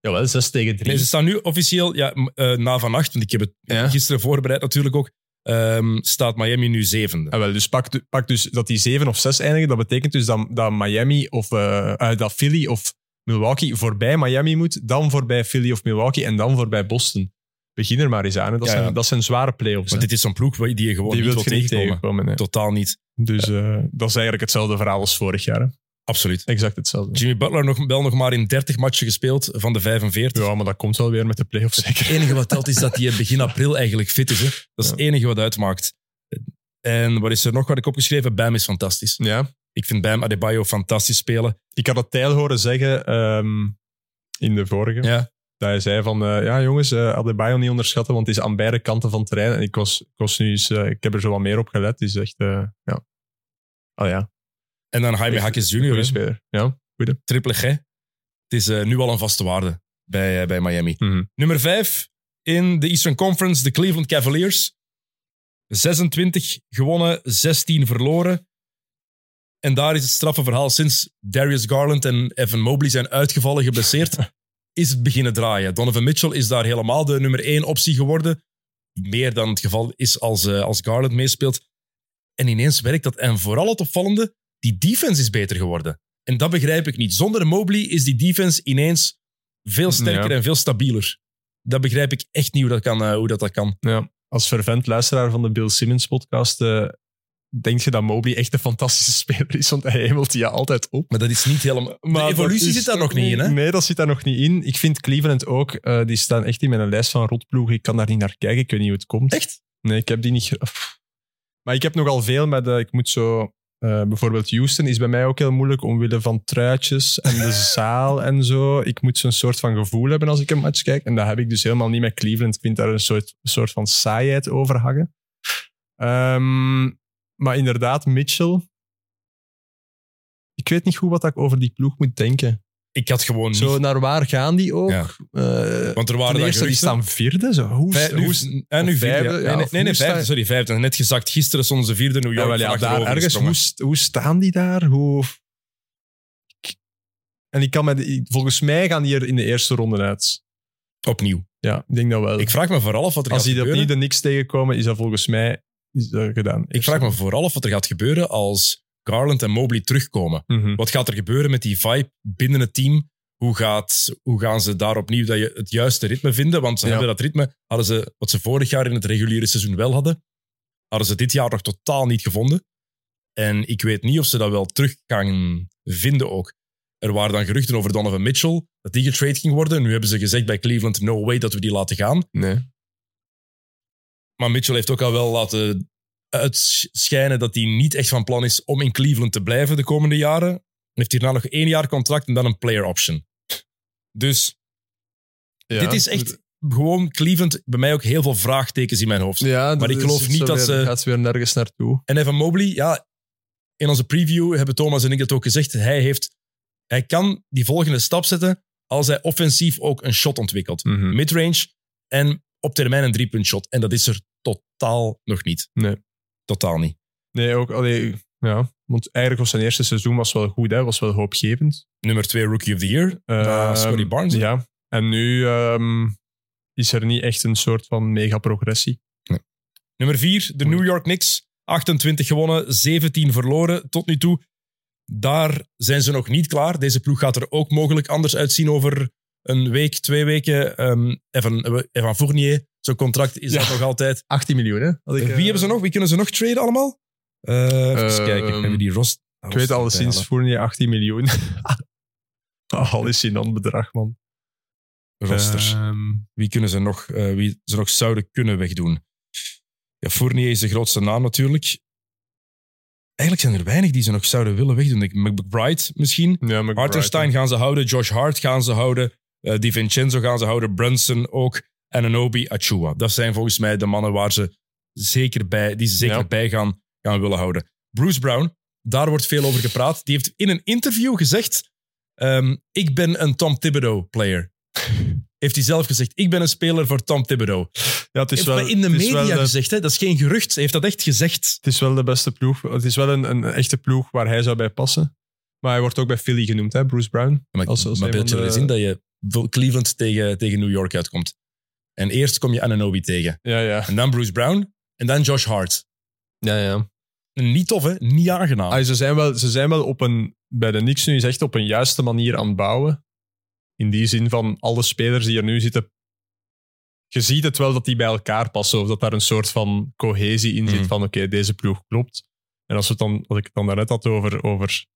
Jawel, 6 tegen 3. Nee, ze staan nu officieel ja, eh, na vannacht, want ik heb het Ja. gisteren voorbereid natuurlijk ook, ehm, staat Miami nu zevende. Ah, wel, dus pak, du- pak dus dat die 7 of 6 eindigen. Dat betekent dus dat, dat Miami of eh, dat Philly of Milwaukee voorbij Miami moet, dan voorbij Philly of Milwaukee en dan voorbij Boston. Begin er maar eens aan. hè. Dat, Ja. Zijn, dat zijn zware play-offs. Maar hè. dit is zo'n ploeg die je gewoon Die niet wil tegenkomen. tegenkomen. Totaal niet. Dus eh, dat is eigenlijk hetzelfde verhaal als vorig jaar. Hè. Absoluut. Exact hetzelfde. Jimmy Butler nog, wel nog maar in 30 matchen gespeeld van de 45. Ja, maar dat komt wel weer met de play-offs zeker. Het enige wat telt is dat hij begin april eigenlijk fit is. Hè. Dat is het enige wat uitmaakt. En wat is er nog wat ik opgeschreven? Bam is fantastisch. Ja, Ik vind Bam Adebayo fantastisch spelen. ik had het Tijl horen zeggen ehm, in de vorige. Ja. Dat hij zei van, eh, ja jongens, eh Adebayo niet onderschatten, want het is aan beide kanten van het terrein. En ik, was, ik, was nu eens, eh, ik heb er zo wat meer op gelet. Het is echt, ja. Oh ja, En dan Jaime goede Jr., hè. speler. Ja. triple G. Het is nu al een vaste waarde bij, bij Miami. Mhm. Nummer 5 in de Eastern Conference, de Cleveland Cavaliers. 26 gewonnen, 16 verloren. En daar is het straffe verhaal. Sinds Darius Garland en Evan Mobley zijn uitgevallen, geblesseerd, is het beginnen draaien. Donovan Mitchell is daar helemaal de nummer 1 optie geworden. Meer dan het geval is als, eh, als Garland meespeelt. En ineens werkt dat. En vooral het opvallende, die defense is beter geworden. En dat begrijp ik niet. Zonder Mobley is die defense ineens veel sterker Ja. en veel stabieler. Dat begrijp ik echt niet hoe dat, kan, eh, hoe dat, dat kan. Ja. Als fervent luisteraar van de Bill Simmons podcast, eh, denk je dat Mobley echt een fantastische speler is, want hij hemelt die altijd op. Maar dat is niet helemaal... de evolutie is zit daar nog niet in, hè? Nee, dat zit daar nog niet in. Ik vind Cleveland ook, eh, die staan echt in mijn lijst van rotploegen. Ik kan daar niet naar kijken, ik weet niet hoe het komt. Echt? Nee, ik heb die niet... Maar ik heb nogal veel met... eh, ik moet zo... eh, bijvoorbeeld Houston is bij mij ook heel moeilijk omwille van truitjes en de zaal en zo. Ik moet zo'n soort van gevoel hebben als ik een match kijk. En dat heb ik dus helemaal niet met Cleveland. Ik vind daar een soort, soort van saaiheid over hangen. Ehm, maar inderdaad, Mitchell... Ik weet niet goed wat ik over die ploeg moet denken. Ik had gewoon niet... Zo, naar waar gaan die ook? Ja. Eh, Want er waren dan eerste, die staan vierde. Zo. Hoe, Vij- nu, hoe, en nu of vierde. vijfde, ja. ja, Nee, nee, nee, vijfde. Sorry, vijfde. Net gezakt. Gisteren stonden ze vierde New York. ja, wel, ja, van daar ergens, hoe, hoe staan die daar? Hoe... En ik kan met, volgens mij gaan die er in de eerste ronde uit. Opnieuw. Ja, ik denk dat wel. Ik vraag me vooral af wat er Als die opnieuw de niks tegenkomen, is dat volgens mij is gedaan. Ik vraag me vooral af wat er gaat gebeuren als Garland en Mobley terugkomen. Mhm. Wat gaat er gebeuren met die vibe binnen het team? Hoe, gaat, hoe gaan ze daar opnieuw dat je het juiste ritme vinden? Want ze Ja. hebben dat ritme, hadden ze, wat ze vorig jaar in het reguliere seizoen wel hadden, hadden ze dit jaar nog totaal niet gevonden. En ik weet niet of ze dat wel terug gaan vinden ook. Er waren dan geruchten over Donovan Mitchell, dat die getrade ging worden. Nu hebben ze gezegd bij Cleveland, no way dat we die laten gaan. Nee. Maar Mitchell heeft ook al wel laten uitschijnen dat hij niet echt van plan is om in Cleveland te blijven de komende jaren. Hij heeft hierna nog één jaar contract en dan een player option. Dus Ja, dit is echt gewoon Cleveland. Bij mij ook heel veel vraagtekens in mijn hoofd. Ja, Maar ik geloof niet dat weer- ze- gaat ze weer nergens naartoe. En Evan Mobley, ja, in onze preview hebben Thomas en ik het ook gezegd. Hij, heeft, hij kan die volgende stap zetten als hij offensief ook een shot ontwikkelt. Mhm. Midrange en op termijn een driepunt shot. En dat is er totaal nog niet. Nee. Totaal niet. Nee, ook, allee, ja. Want eigenlijk was zijn eerste seizoen was wel goed, hè, was wel hoopgevend. Nummer twee Rookie of the Year. na Ehm, Scotty Barnes. Ja, en nu ehm, is er niet echt een soort van mega progressie. Nummer vier, de New York Knicks. 28 gewonnen, 17 verloren tot nu toe. Daar zijn ze nog niet klaar. Deze ploeg gaat er ook mogelijk anders uitzien over een week, twee weken. Ehm Evan, Evan Fournier, zo'n contract is dat nog altijd. 18 miljoen, hè? Had ik, Wie eh, hebben ze nog? Wie kunnen ze nog traden allemaal? Eh even Ehm, kijken. Hebben die Rost? Ik weet al sinds Fournier 18 miljoen. Hallucinant bedrag, man. Rosters. Ehm, Wie kunnen ze nog, eh, wie ze nog zouden kunnen wegdoen? Ja, Fournier is de grootste naam natuurlijk. Eigenlijk zijn er weinig die ze nog zouden willen wegdoen. McBride misschien. ja, McBride, gaan ze houden. Josh Hart gaan ze houden. Eh Di Vincenzo gaan ze houden. Brunson ook. En Anobi Achua. Dat zijn volgens mij de mannen waar ze zeker bij, die ze zeker Ja. bij gaan, gaan willen houden. Bruce Brown, daar wordt veel over gepraat. Die heeft in een interview gezegd: ehm, Ik ben een Tom Thibodeau player. heeft hij zelf gezegd: Ik ben een speler voor Tom Thibodeau. Ja, het is heeft wel, in de media de- gezegd, hè? dat is geen gerucht. Hij heeft dat echt gezegd. Het is wel de beste ploeg. Het is wel een, een echte ploeg waar hij zou bij passen. Maar hij wordt ook bij Philly genoemd, hè, Bruce Brown. Maar, Als- als maar een beeld je wel eens in dat je Cleveland tegen, tegen New York uitkomt. En eerst kom je Ananobi tegen. Ja, ja. En dan Bruce Brown. En dan Josh Hart. ja, ja. Niet tof, hè? Niet aangenaam. Ah, ze, zijn wel, ze zijn wel op een, bij de Knicks nu is echt op een juiste manier aan het bouwen. In die zin van alle spelers die er nu zitten, je ziet het wel dat die bij elkaar passen. Of dat daar een soort van cohesie in zit Mhm. van oké, deze ploeg klopt. En als, we het dan, als ik het dan daarnet had over, over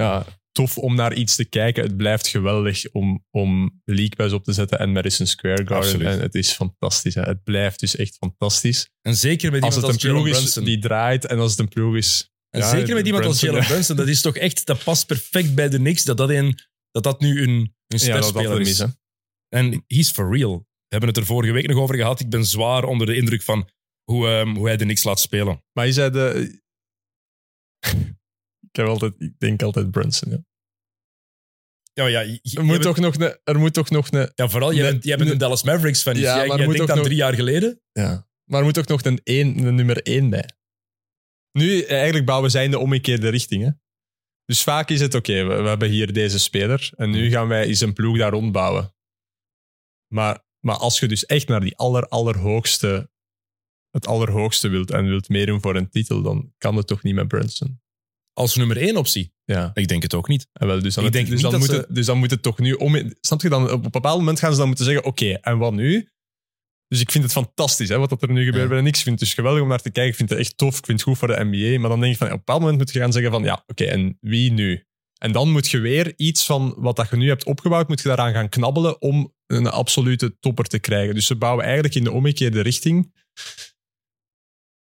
ja, tof om naar iets te kijken. Het blijft geweldig om, om League Pass op te zetten en Madison Square Garden. Absoluut. En het is fantastisch. Hè. Het blijft dus echt fantastisch. En zeker met Als iemand het als, een ploeg Jalen is Brunson. die draait en als het een ploeg is... En Ja, zeker met iemand als Brunson, Jalen ja. Brunson. Dat is toch echt... Dat past perfect bij de Knicks. Dat dat, een, dat, dat nu een, een sterspeler is. En he's for real. We hebben het er vorige week nog over gehad. Ik ben zwaar onder de indruk van hoe, ehm, hoe hij de Knicks laat spelen. Maar je zei de... ik, heb altijd, ik denk altijd Brunson. Ja. Ja, ja, je- je Er, moet bent- toch nog een, er moet toch nog een... ja vooral, jij bent, jij bent een Dallas Mavericks fan. Dus Ja, jij, maar jij denkt ook aan nog- drie jaar geleden. Ja. Maar er moet toch nog een, een nummer één bij. Nu, eigenlijk bouwen zij in de omgekeerde richting. Hè? Dus vaak is het, oké, we, we hebben hier deze speler en nu gaan wij eens een ploeg daar rond bouwen. Maar, maar als je dus echt naar die aller, allerhoogste, het allerhoogste wilt en wilt meedoen voor een titel, dan kan het toch niet met Brunson. Als nummer één optie. Ja, Ik denk het ook niet. en wel, dus, dan Ik het- denk dus, niet dan dat moet ze- het, dus dan moet het toch nu om. Snap je dan? Op een bepaald moment gaan ze dan moeten zeggen: Oké, en wat nu? Dus ik vind het fantastisch hè, wat dat er nu gebeurt Ja. bij de Knicks. Ik vind het dus geweldig om naar te kijken. Ik vind het echt tof. Ik vind het goed voor de NBA. Maar dan denk ik van, op een bepaald moment moet je gaan zeggen van, ja, oké, en wie nu? En dan moet je weer iets van wat dat je nu hebt opgebouwd, moet je daaraan gaan knabbelen om een absolute topper te krijgen. Dus ze bouwen eigenlijk in de omgekeerde richting.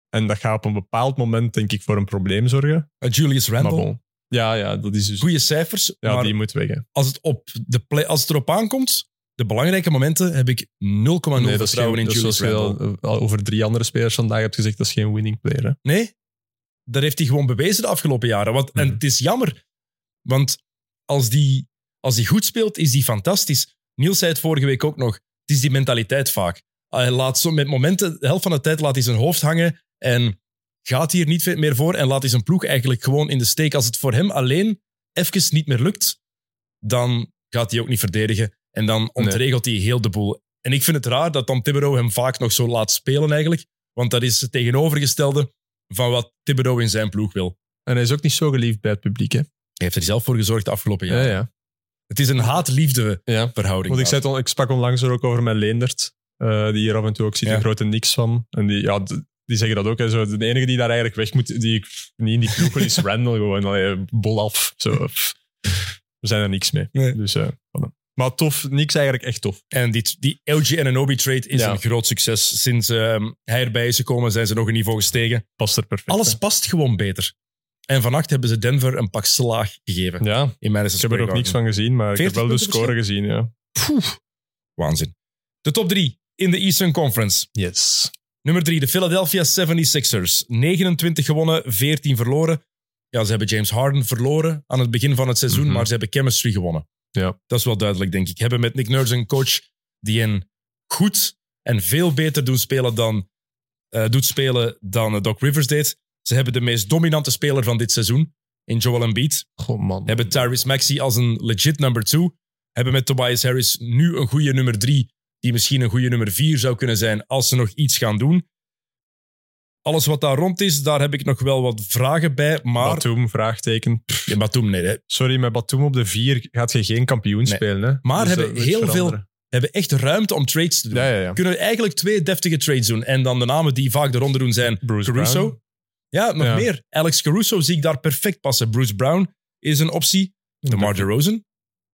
En dat gaat op een bepaald moment, denk ik, voor een probleem zorgen. Uh, Julius Randle. bon. Ja, ja, dat is dus... Goede cijfers. Ja, maar die moet weg. hè. als, het op de play, als het erop aankomt, de belangrijke momenten, heb ik 0,0 Nee, vertrouwen in Julius Randle. al, al over drie andere spelers vandaag hebt gezegd, dat is geen winning player. Hè? Nee, dat heeft hij gewoon bewezen de afgelopen jaren. Want, En het is jammer, want als die, als die goed speelt, is die fantastisch. Niels zei het vorige week ook nog. Het is die mentaliteit vaak. Hij laat zo met momenten, de helft van de tijd laat hij zijn hoofd hangen en gaat hier niet meer voor en laat hij zijn ploeg eigenlijk gewoon in de steek. Als het voor hem alleen even niet meer lukt, dan gaat hij ook niet verdedigen en dan ontregelt hij heel de boel. En ik vind het raar dat Tom Thibodeau hem vaak nog zo laat spelen eigenlijk, want dat is het tegenovergestelde van wat Thibodeau in zijn ploeg wil. En hij is ook niet zo geliefd bij het publiek. Hè? Hij heeft er zelf voor gezorgd de afgelopen jaren. Ja, ja. Het is een haat-liefde ja. verhouding. Want ik, zei on- ik sprak onlangs er ook over met Leendert, eh, die hier af en toe ook ziet, een grote niks van. En die, ja, die zeggen dat ook. Hè, zo, de enige die daar eigenlijk weg moet, die ik niet in die ploeg wil, is Randall. Gewoon, allee, bol af. Zo. We zijn er niks mee. Nee. Dus, eh, voilà. maar tof, niks eigenlijk echt tof. En die, die LG en Anobi trade is Ja. een groot succes. Sinds ehm, hij erbij is gekomen, zijn ze nog een niveau gestegen. Past er perfect. Alles hè. past gewoon beter. En vannacht hebben ze Denver een pak slaag gegeven. Ja, In Madison ik heb er nog niks van gezien, maar ik heb 40 wel de score gezien. Ja. Poeh, waanzin. De top drie in de Eastern Conference. Yes. Nummer drie, de Philadelphia 76ers. 29 gewonnen, 14 verloren. Ja, ze hebben James Harden verloren aan het begin van het seizoen, Mhm. maar ze hebben chemistry gewonnen. Ja. Dat is wel duidelijk, denk ik. Hebben met Nick Nurse een coach die hen goed en veel beter doen spelen dan, eh, doet spelen dan eh, Doc Rivers deed. Ze hebben de meest dominante speler van dit seizoen in Joel Embiid. Goh, man. Hebben Tyrese Maxey als een legit number two. Hebben met Tobias Harris nu een goede nummer drie, die misschien een goede nummer vier zou kunnen zijn als ze nog iets gaan doen. Alles wat daar rond is, daar heb ik nog wel wat vragen bij. Maar Batum, vraagteken. Ja, Batum, nee, hè. Sorry, met Batum op de vier gaat je geen kampioen Nee. spelen. Hè? Maar Dus hebben moet heel. We hebben echt ruimte om trades te doen. Ja, ja, ja. Kunnen we eigenlijk twee deftige trades doen. En dan de namen die vaak de ronde doen zijn Bruce Caruso. Brown. Ja, nog meer. Alex Caruso zie ik daar perfect passen. Bruce Brown is een optie. DeMar DeRozan.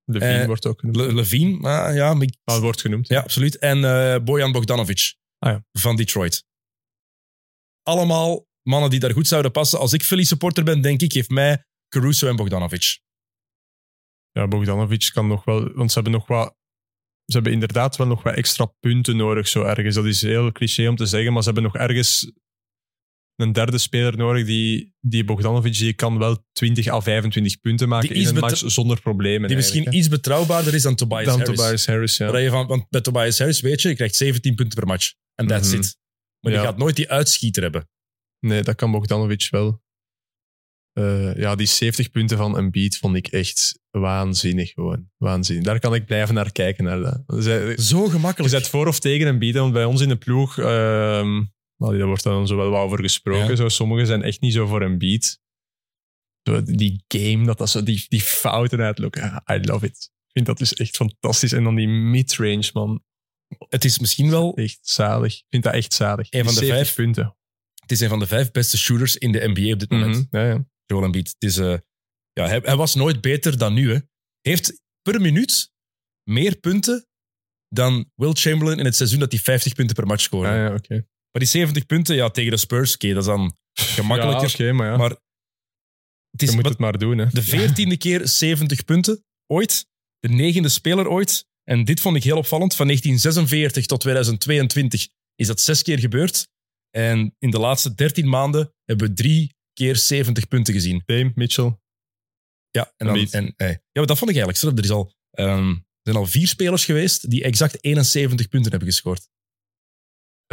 Levine Eh, wordt ook genoemd. Le Levine, ah, ja, maar ik- Ah, wordt genoemd. ja, absoluut. En eh, Bojan Bogdanovic Ah, ja. van Detroit. Allemaal mannen die daar goed zouden passen. Als ik Philly supporter ben, denk ik, geef mij Caruso en Bogdanovic. Ja, Bogdanovic kan nog wel... Want ze hebben nog wat... Ze hebben inderdaad wel nog wat extra punten nodig, zo ergens. Dat is heel cliché om te zeggen, maar ze hebben nog ergens een derde speler nodig die, die Bogdanovic, die kan wel 20 à 25 punten maken Die in een match zonder problemen. Die misschien iets betrouwbaarder is dan. Tobias dan Harris. Tobias Harris. Ja. Je van, want bij Tobias Harris weet je, je krijgt 17 punten per match. En that's Mhm. it. Maar je Ja. gaat nooit die uitschieter hebben. Nee, dat kan Bogdanovic wel. Eh, ja, die 70 punten van een beat vond ik echt waanzinnig gewoon. Waanzinnig. Daar kan ik blijven naar kijken. Naar dat. Zo Je gemakkelijk. zet voor of tegen een beat, want bij ons in de ploeg, ehm nou, daar wordt dan zo wel wat over gesproken. Ja. Zo, sommigen zijn echt niet zo voor een beat. Zo, die game, dat dat zo, die, die fouten uitlokken. I love it. Ik vind dat dus echt fantastisch. En dan die mid-range, man. Het is misschien wel Echt zalig. Ik vind dat echt zalig. Een van de 70 vijf- punten. het is een van de vijf beste shooters in de NBA op dit moment. Mhm. Ja, ja. Joel Embiid. Het is, eh, ja, hij, hij was nooit beter dan nu. Hè. Heeft per minuut meer punten dan Will Chamberlain in het seizoen dat hij 50 punten per match scoorde. Ja, ja, oké. Maar die 70 punten ja, tegen de Spurs, oké, dat is dan gemakkelijker. Ja, maar ja. Maar het is je moet het maar doen, hè. de veertiende keer 70 punten ooit. De negende speler ooit. En dit vond ik heel opvallend. Van 1946 tot 2022 is dat zes keer gebeurd. En in de laatste 13 maanden hebben we drie keer 70 punten gezien. Dame, Mitchell. Ja, en dan, en, eh, ja maar dat vond ik eigenlijk straf. Er, is al, ehm, er zijn al vier spelers geweest die exact 71 punten hebben gescoord.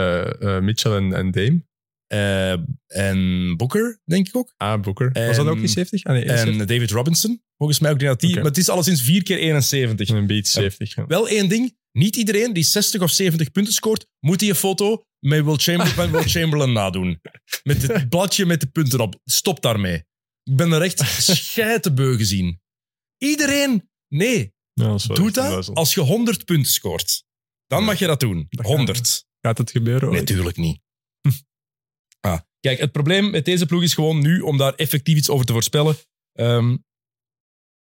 Eh, eh, Mitchell en, en Dame. Eh, en Booker, denk ik ook. Ah, Booker. En- Was dat ook niet 70? Ah, nee, En 71. David Robinson, volgens mij ook. Dat die, Oké. Maar het is alleszins vier keer 71. En een beetje 70. ja. Wel één ding. Niet iedereen die 60 of 70 punten scoort, moet die een foto met Will Chamberlain, Will Chamberlain nadoen. Met het bladje met de punten op. Stop daarmee. Ik ben er echt scheitenbeu gezien. Iedereen, nee, Ja, doe dat als je 100 punten scoort. Dan mag je dat doen. Dat kan. 100. Gaat het gebeuren? ooit? Natuurlijk niet. Ah, kijk, het probleem met deze ploeg is gewoon nu, om daar effectief iets over te voorspellen, ehm,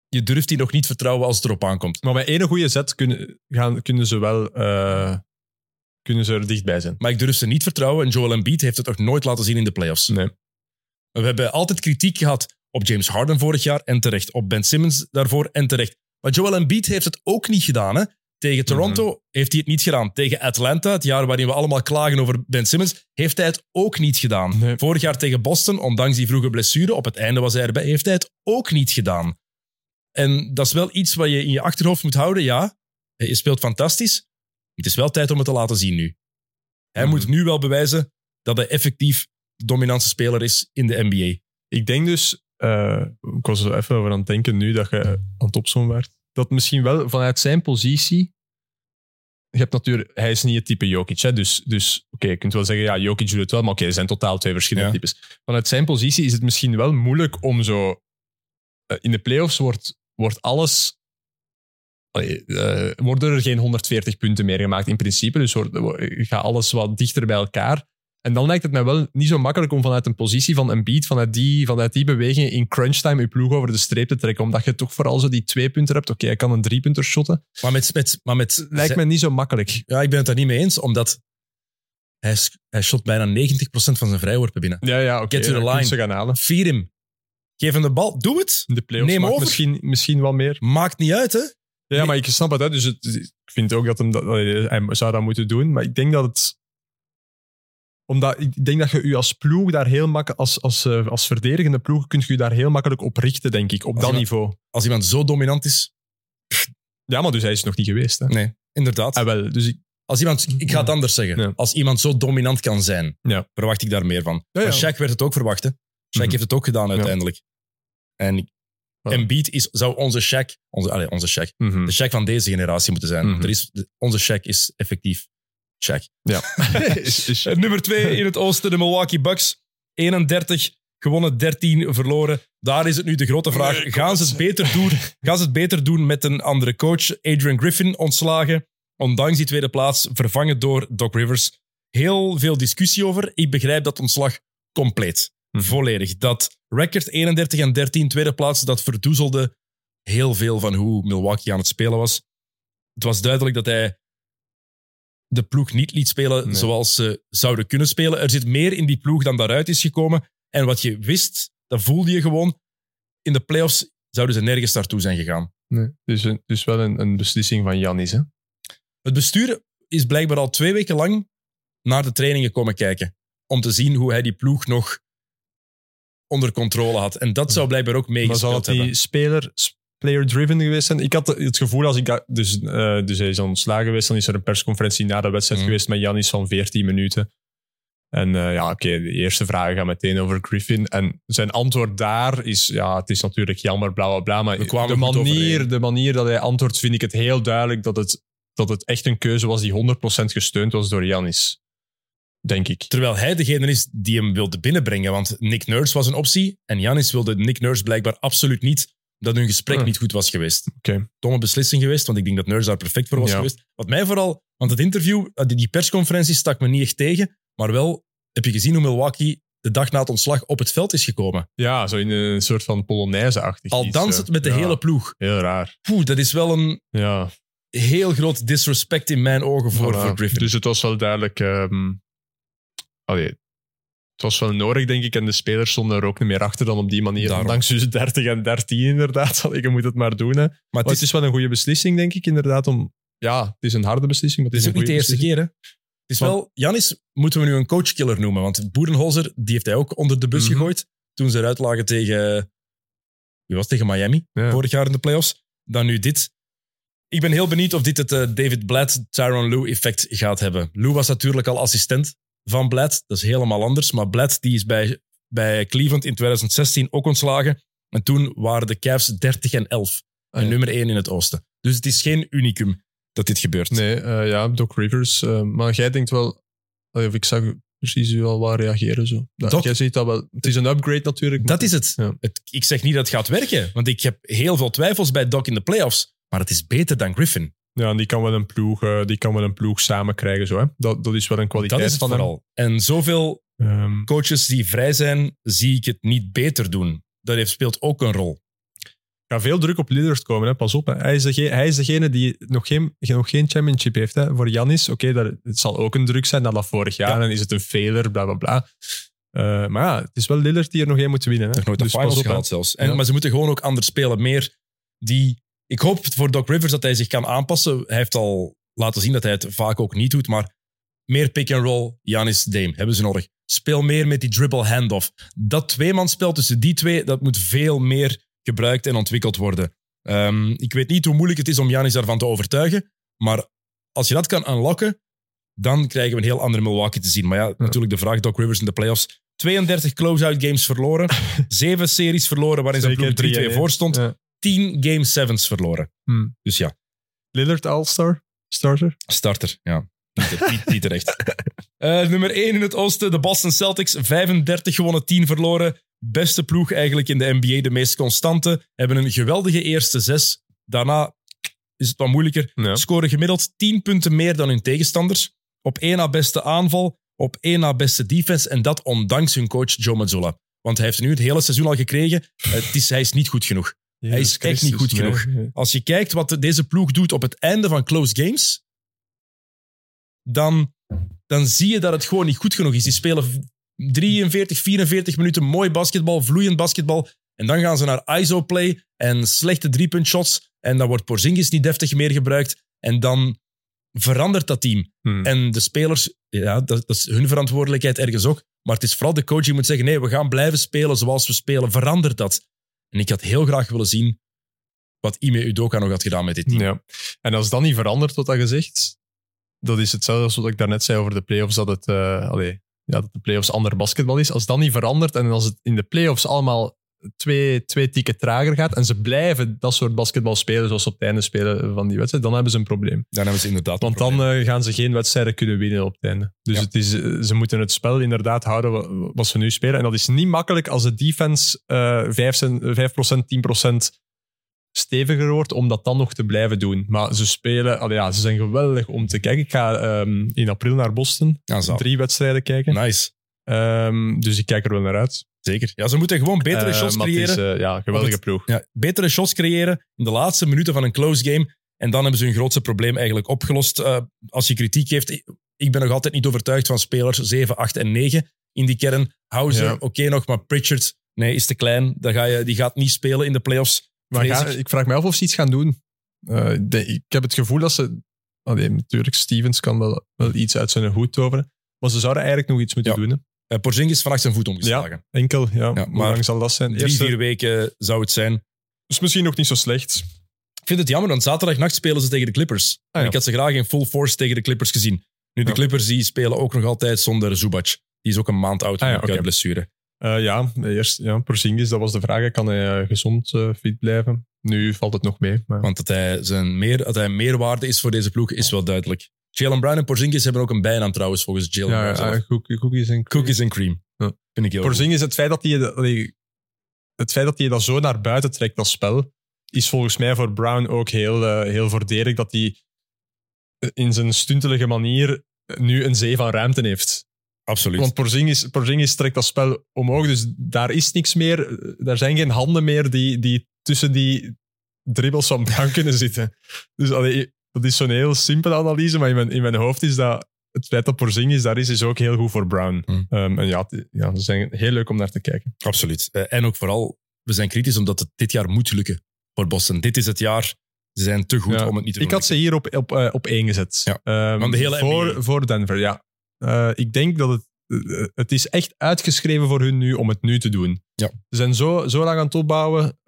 je durft die nog niet vertrouwen als het erop aankomt. Maar met één goede zet kunnen, gaan, kunnen ze wel eh, kunnen ze er dichtbij zijn. Maar ik durf ze niet vertrouwen en Joel Embiid heeft het nog nooit laten zien in de playoffs. Nee. We hebben altijd kritiek gehad op James Harden vorig jaar en terecht. Op Ben Simmons daarvoor en terecht. Maar Joel Embiid heeft het ook niet gedaan. Hè? Tegen Toronto heeft hij het niet gedaan. Tegen Atlanta, het jaar waarin we allemaal klagen over Ben Simmons, heeft hij het ook niet gedaan. Nee. Vorig jaar tegen Boston, ondanks die vroege blessure, op het einde was hij erbij, heeft hij het ook niet gedaan. En dat is wel iets wat je in je achterhoofd moet houden. Ja, je speelt fantastisch. Het is wel tijd om het te laten zien nu. Hij Mhm. moet nu wel bewijzen dat hij effectief de dominantste speler is in de NBA. Ik denk dus, eh, ik was er even over aan het denken nu dat je aan het werd, dat misschien wel vanuit zijn positie. Je hebt natuurlijk, hij is niet het type Jokic, hè, dus, dus oké, je kunt wel zeggen, ja, Jokic doet het wel, maar oké, er zijn totaal twee verschillende Ja. types. Vanuit zijn positie is het misschien wel moeilijk om zo. eh, in de playoffs wordt, wordt alles. allee, eh, worden er geen 140 punten meer gemaakt in principe, dus wordt, gaat alles wat dichter bij elkaar. En dan lijkt het mij wel niet zo makkelijk om vanuit een positie van een beat, vanuit die, vanuit die bewegingen in crunchtime je ploeg over de streep te trekken. Omdat je toch vooral zo die twee punten hebt. Oké, hij kan een drie punter shotten. Maar met, met, maar met Lijkt me niet zo makkelijk. Ja, ik ben het daar niet mee eens, omdat hij, hij shot bijna 90% van zijn vrijworpen binnen. Ja, ja, oké. Get to the line. ze gaan halen. Vier hem. Geef hem de bal. Doe het. In de playoffs Neem over. Misschien, misschien wel meer. Maakt niet uit, hè. Ja, maar ik snap het. Hè. Dus het, ik vind ook dat, hem dat hij zou dat moeten doen. Maar ik denk dat het... Omdat ik denk dat je je als ploeg daar heel makkelijk... Als, als, eh, als verdedigende ploeg kun je daar heel makkelijk op richten, denk ik. Op Als dat iemand- niveau. Als iemand zo dominant is. Ja, maar dus hij is nog niet geweest. Hè. Nee, inderdaad. Ah, wel, dus ik, Als iemand, ik ga het anders zeggen. Ja. Als iemand zo dominant kan zijn, Ja. verwacht ik daar meer van. Ja. Maar Shaq werd het ook verwacht, hè. Shaq Mhm. heeft het ook gedaan uiteindelijk. En Ja. Embiid is, zou onze Shaq, onze, allez, onze Shaq, mhm. de Shaq van deze generatie moeten zijn. Mhm. er is, onze Shaq is effectief Shaq. Ja. Eh, Nummer 2 in het oosten, de Milwaukee Bucks. 31 gewonnen, 13 verloren. Daar is het nu de grote vraag. Nee, Gaan ze, het beter doen, gaan ze het beter doen met een andere coach? Adrian Griffin ontslagen. Ondanks die tweede plaats, vervangen door Doc Rivers. Heel veel discussie over. Ik begrijp dat ontslag compleet. Mhm. Volledig. Dat record 31 en 13, tweede plaats, dat verdoezelde heel veel van hoe Milwaukee aan het spelen was. Het was duidelijk dat hij de ploeg niet liet spelen Nee. zoals ze zouden kunnen spelen. Er zit meer in die ploeg dan daaruit is gekomen. En wat je wist, dat voelde je gewoon. In de playoffs zouden ze nergens naartoe zijn gegaan. Nee. Dus, een- dus wel een, een beslissing van Janis. Hè? Het bestuur is blijkbaar al twee weken lang naar de trainingen komen kijken. Om te zien hoe hij die ploeg nog onder controle had. En dat zou blijkbaar ook Maar meegespeeld hebben. niet speler, player-driven geweest zijn? Ik had het gevoel, als ik dat- dus, eh, dus hij is ontslagen geweest, dan is er een persconferentie na de wedstrijd Mhm. geweest met Janis van 14 minuten. En eh, ja, oké, de eerste vragen gaan meteen over Griffin. En zijn antwoord daar is, ja, het is natuurlijk jammer, bla bla bla. Maar We kwamen de goed manier, overeen. de manier dat hij antwoordt, vind ik het heel duidelijk dat het, dat het echt een keuze was die 100% gesteund was door Janis. Denk ik. Terwijl hij degene is die hem wilde binnenbrengen. Want Nick Nurse was een optie. En Janis wilde Nick Nurse blijkbaar absoluut niet dat hun gesprek Ah. niet goed was geweest. Oké. Domme beslissing geweest, want ik denk dat Nurse daar perfect voor was Ja. geweest. Wat mij vooral, want het interview, eh, die persconferentie stak me niet echt tegen, maar wel heb je gezien hoe Milwaukee de dag na het ontslag op het veld is gekomen. Ja, zo in een soort van Polonaise-achtig Al iets, danst eh. het met de Ja, hele ploeg. Heel raar. Poeh, dat is wel een Ja. heel groot disrespect in mijn ogen voor, Voilà. voor Griffin. Dus het was wel duidelijk... allee, het was wel nodig, denk ik. En de spelers stonden er ook niet meer achter dan op die manier. Daarom. Ondanks dus 30 en 13 inderdaad. Allee, Je moet het maar doen. Hè. Maar maar het is wel een goede beslissing, denk ik, inderdaad. Om, ja, het is een harde beslissing, maar Het het is is, ook niet de eerste keer, hè? Het is wel, Janis moeten we nu een coachkiller noemen. Want Boerenholzer, die heeft hij ook onder de bus Mhm. gegooid. Toen ze eruit lagen tegen. Wie was tegen Miami? Ja. Vorig jaar in de playoffs. Dan nu dit. Ik ben heel benieuwd of dit het eh, David Blatt, Tyron Lue effect gaat hebben. Lue was natuurlijk al assistent van Blatt. Dat is helemaal anders. Maar Blatt die is bij, bij Cleveland in 2016 ook ontslagen. En toen waren de Cavs 30 en 11. Ah, ja. nummer 1 in het oosten. Dus het is geen unicum dat dit gebeurt. Nee, eh, ja, Doc Rivers. eh, maar jij denkt wel... Of ik zag precies u al waar reageren. Zo. Dat, Doc- jij ziet dat wel. Het is een upgrade natuurlijk. Dat is het. Ja. het. Ik zeg niet dat het gaat werken, want ik heb heel veel twijfels bij Doc in de playoffs. Maar het is beter dan Griffin. Ja, en die kan wel een ploeg, eh, die kan wel een ploeg samen krijgen. Zo, hè. Dat, dat is wel een kwaliteit Dat is van hem. vooral. En zoveel Ehm, coaches die vrij zijn, zie ik het niet beter doen. Dat heeft, speelt ook een rol. Gaat veel druk op Lillard komen, hè. pas op. Hè. Hij, is degene, hij is degene die nog geen, nog geen championship heeft. Hè. Voor Janis, oké, dat het zal ook een druk zijn, na dat vorig jaar. Ja. En is het een failure, bla bla bla. Eh, maar ja, het is wel Lillard die er nog één moet winnen. Hè. Nog nooit de Dus pas finals op, zelfs. En, Ja. Maar ze moeten gewoon ook anders spelen. Meer die... Ik hoop voor Doc Rivers dat hij zich kan aanpassen. Hij heeft al laten zien dat hij het vaak ook niet doet, maar meer pick-and-roll, Janis Dame, hebben ze nodig. Speel meer met die dribble handoff. Dat tweemansspel tussen die twee, dat moet veel meer gebruikt en ontwikkeld worden. Ehm, ik weet niet hoe moeilijk het is om Janis daarvan te overtuigen, maar als je dat kan unlocken, dan krijgen we een heel andere Milwaukee te zien. Maar ja, natuurlijk de vraag, Doc Rivers in de playoffs. 32 close-out games verloren, zeven series verloren waarin ploeg 3-2 3-1. voor stond, Ja. 10 game sevens verloren. Hmm. Dus ja, Lillard All-Star, starter. starter, ja. Niet, niet, niet terecht. Eh, nummer 1 in het oosten, de Boston Celtics. 35 gewonnen, 10 verloren. Beste ploeg eigenlijk in de NBA, de meest constante. Hebben een geweldige eerste zes. Daarna is het wat moeilijker. Ja. Scoren gemiddeld 10 punten meer dan hun tegenstanders. Op 1 na beste aanval, op 1 na beste defense. En dat ondanks hun coach Joe Mazzola. Want hij heeft nu het hele seizoen al gekregen. Het is, hij is niet goed genoeg. Hij is echt niet goed genoeg. Als je kijkt wat de- deze ploeg doet op het einde van close games, dan, dan zie je dat het gewoon niet goed genoeg is. Die spelen v- 43, 44 minuten mooi basketbal, vloeiend basketbal. En dan gaan ze naar ISO-play en slechte driepuntshots. En dan wordt Porzingis niet deftig meer gebruikt. En dan verandert dat team. Hmm. En de spelers, ja, dat, dat is hun verantwoordelijkheid ergens ook. Maar het is vooral de coach die moet zeggen: nee, we gaan blijven spelen zoals we spelen. Verandert dat. En ik had heel graag willen zien wat Ime Udoka nog had gedaan met dit team. Ja. En als dat niet verandert, wat dat gezegd, dat is hetzelfde als wat ik daarnet zei over de playoffs, dat, het, eh, allee, ja, dat de playoffs ander basketbal is. Als dat niet verandert en als het in de playoffs allemaal twee, twee tikken trager gaat en ze blijven dat soort basketbal spelen zoals ze op het einde spelen van die wedstrijd, dan hebben ze een probleem. Dan hebben ze inderdaad. Want dan eh, gaan ze geen wedstrijden kunnen winnen op het einde. Dus Ja. het is, eh, ze moeten het spel inderdaad houden wa- wat ze nu spelen. En dat is niet makkelijk als de defense eh 5, cent- 5%, 10% steviger wordt, om dat dan nog te blijven doen. Maar ze spelen, allee, ja, ze zijn geweldig om te kijken. Ik ga ehm, in april naar Boston, Ja, drie wedstrijden kijken. Nice. Ehm, dus ik kijk er wel naar uit. Zeker. Ja, ze moeten gewoon betere Eh, shots creëren. is, eh, ja, geweldige het- ploeg. ja, betere shots creëren in de laatste minuten van een close game. En dan hebben ze hun grootste probleem eigenlijk opgelost. Eh, als je kritiek heeft, ik ben nog altijd niet overtuigd van spelers 7, 8 en 9 in die kern. Houser, Ja. oké nog, maar Pritchard, nee, is te klein. Dan ga je, die gaat niet spelen in de playoffs. Maar ga- ik. vraag me af of ze iets gaan doen. De- ik heb het gevoel dat ze... Allee, natuurlijk, Stevens kan wel, wel iets uit zijn hoed toveren. Maar ze zouden eigenlijk nog iets moeten Ja. doen. Eh, Porzingis vannacht zijn voet omgeslagen. Enkel, ja. Ja, Hoe lang zal dat zijn? Drie, Eerste, vier weken zou het zijn. is misschien nog niet zo slecht. Ik vind het jammer, want zaterdagnacht spelen ze tegen de Clippers. Ah, ja. En ik had ze graag in full force tegen de Clippers gezien. Nu, de Ja. Clippers die spelen ook nog altijd zonder Zubac. Die is ook een maand oud Ah, ja, met oké. blessure. Eh, ja, eerst ja, Porzingis, dat was de vraag. Kan hij eh, gezond fit blijven? Nu valt het nog mee. Maar... Want dat hij, zijn meer, dat hij meerwaarde is voor deze ploeg, is wel duidelijk. Jalen Brown en Porzingis hebben ook een bijnaam trouwens, volgens Jalen ja, Brown zelf. ja, cook- cookies en Cookies and cream. Ja. Vind ik heel goed. Porzingis, het feit dat hij... het feit dat hij dat zo naar buiten trekt, dat spel, is volgens mij voor Brown ook heel, eh, heel voordelig. Dat hij in zijn stuntelige manier nu een zee van ruimte heeft. Absoluut. Want Porzingis, Porzingis trekt dat spel omhoog, dus daar is niks meer. Daar zijn geen handen meer die, die tussen die dribbles van Brown kunnen zitten. Dus allee, dat is zo'n heel simpele analyse, maar in mijn, in mijn hoofd is dat het feit dat Porzingis daar is, is ook heel goed voor Brown. Hmm. Ehm, en ja, ja, ze zijn heel leuk om naar te kijken. Absoluut. Eh, en ook vooral, we zijn kritisch omdat het dit jaar moet lukken voor Boston. Dit is het jaar. Ze zijn te goed Ja. om het niet te Ik doen. had ze hier op, op, eh, op één gezet. Ja, Ehm, van de hele NBA. voor, voor Denver, ja. Eh, ik denk dat het, het is echt uitgeschreven voor hun nu om het nu te doen. Ja. Ze zijn zo, zo lang aan het opbouwen.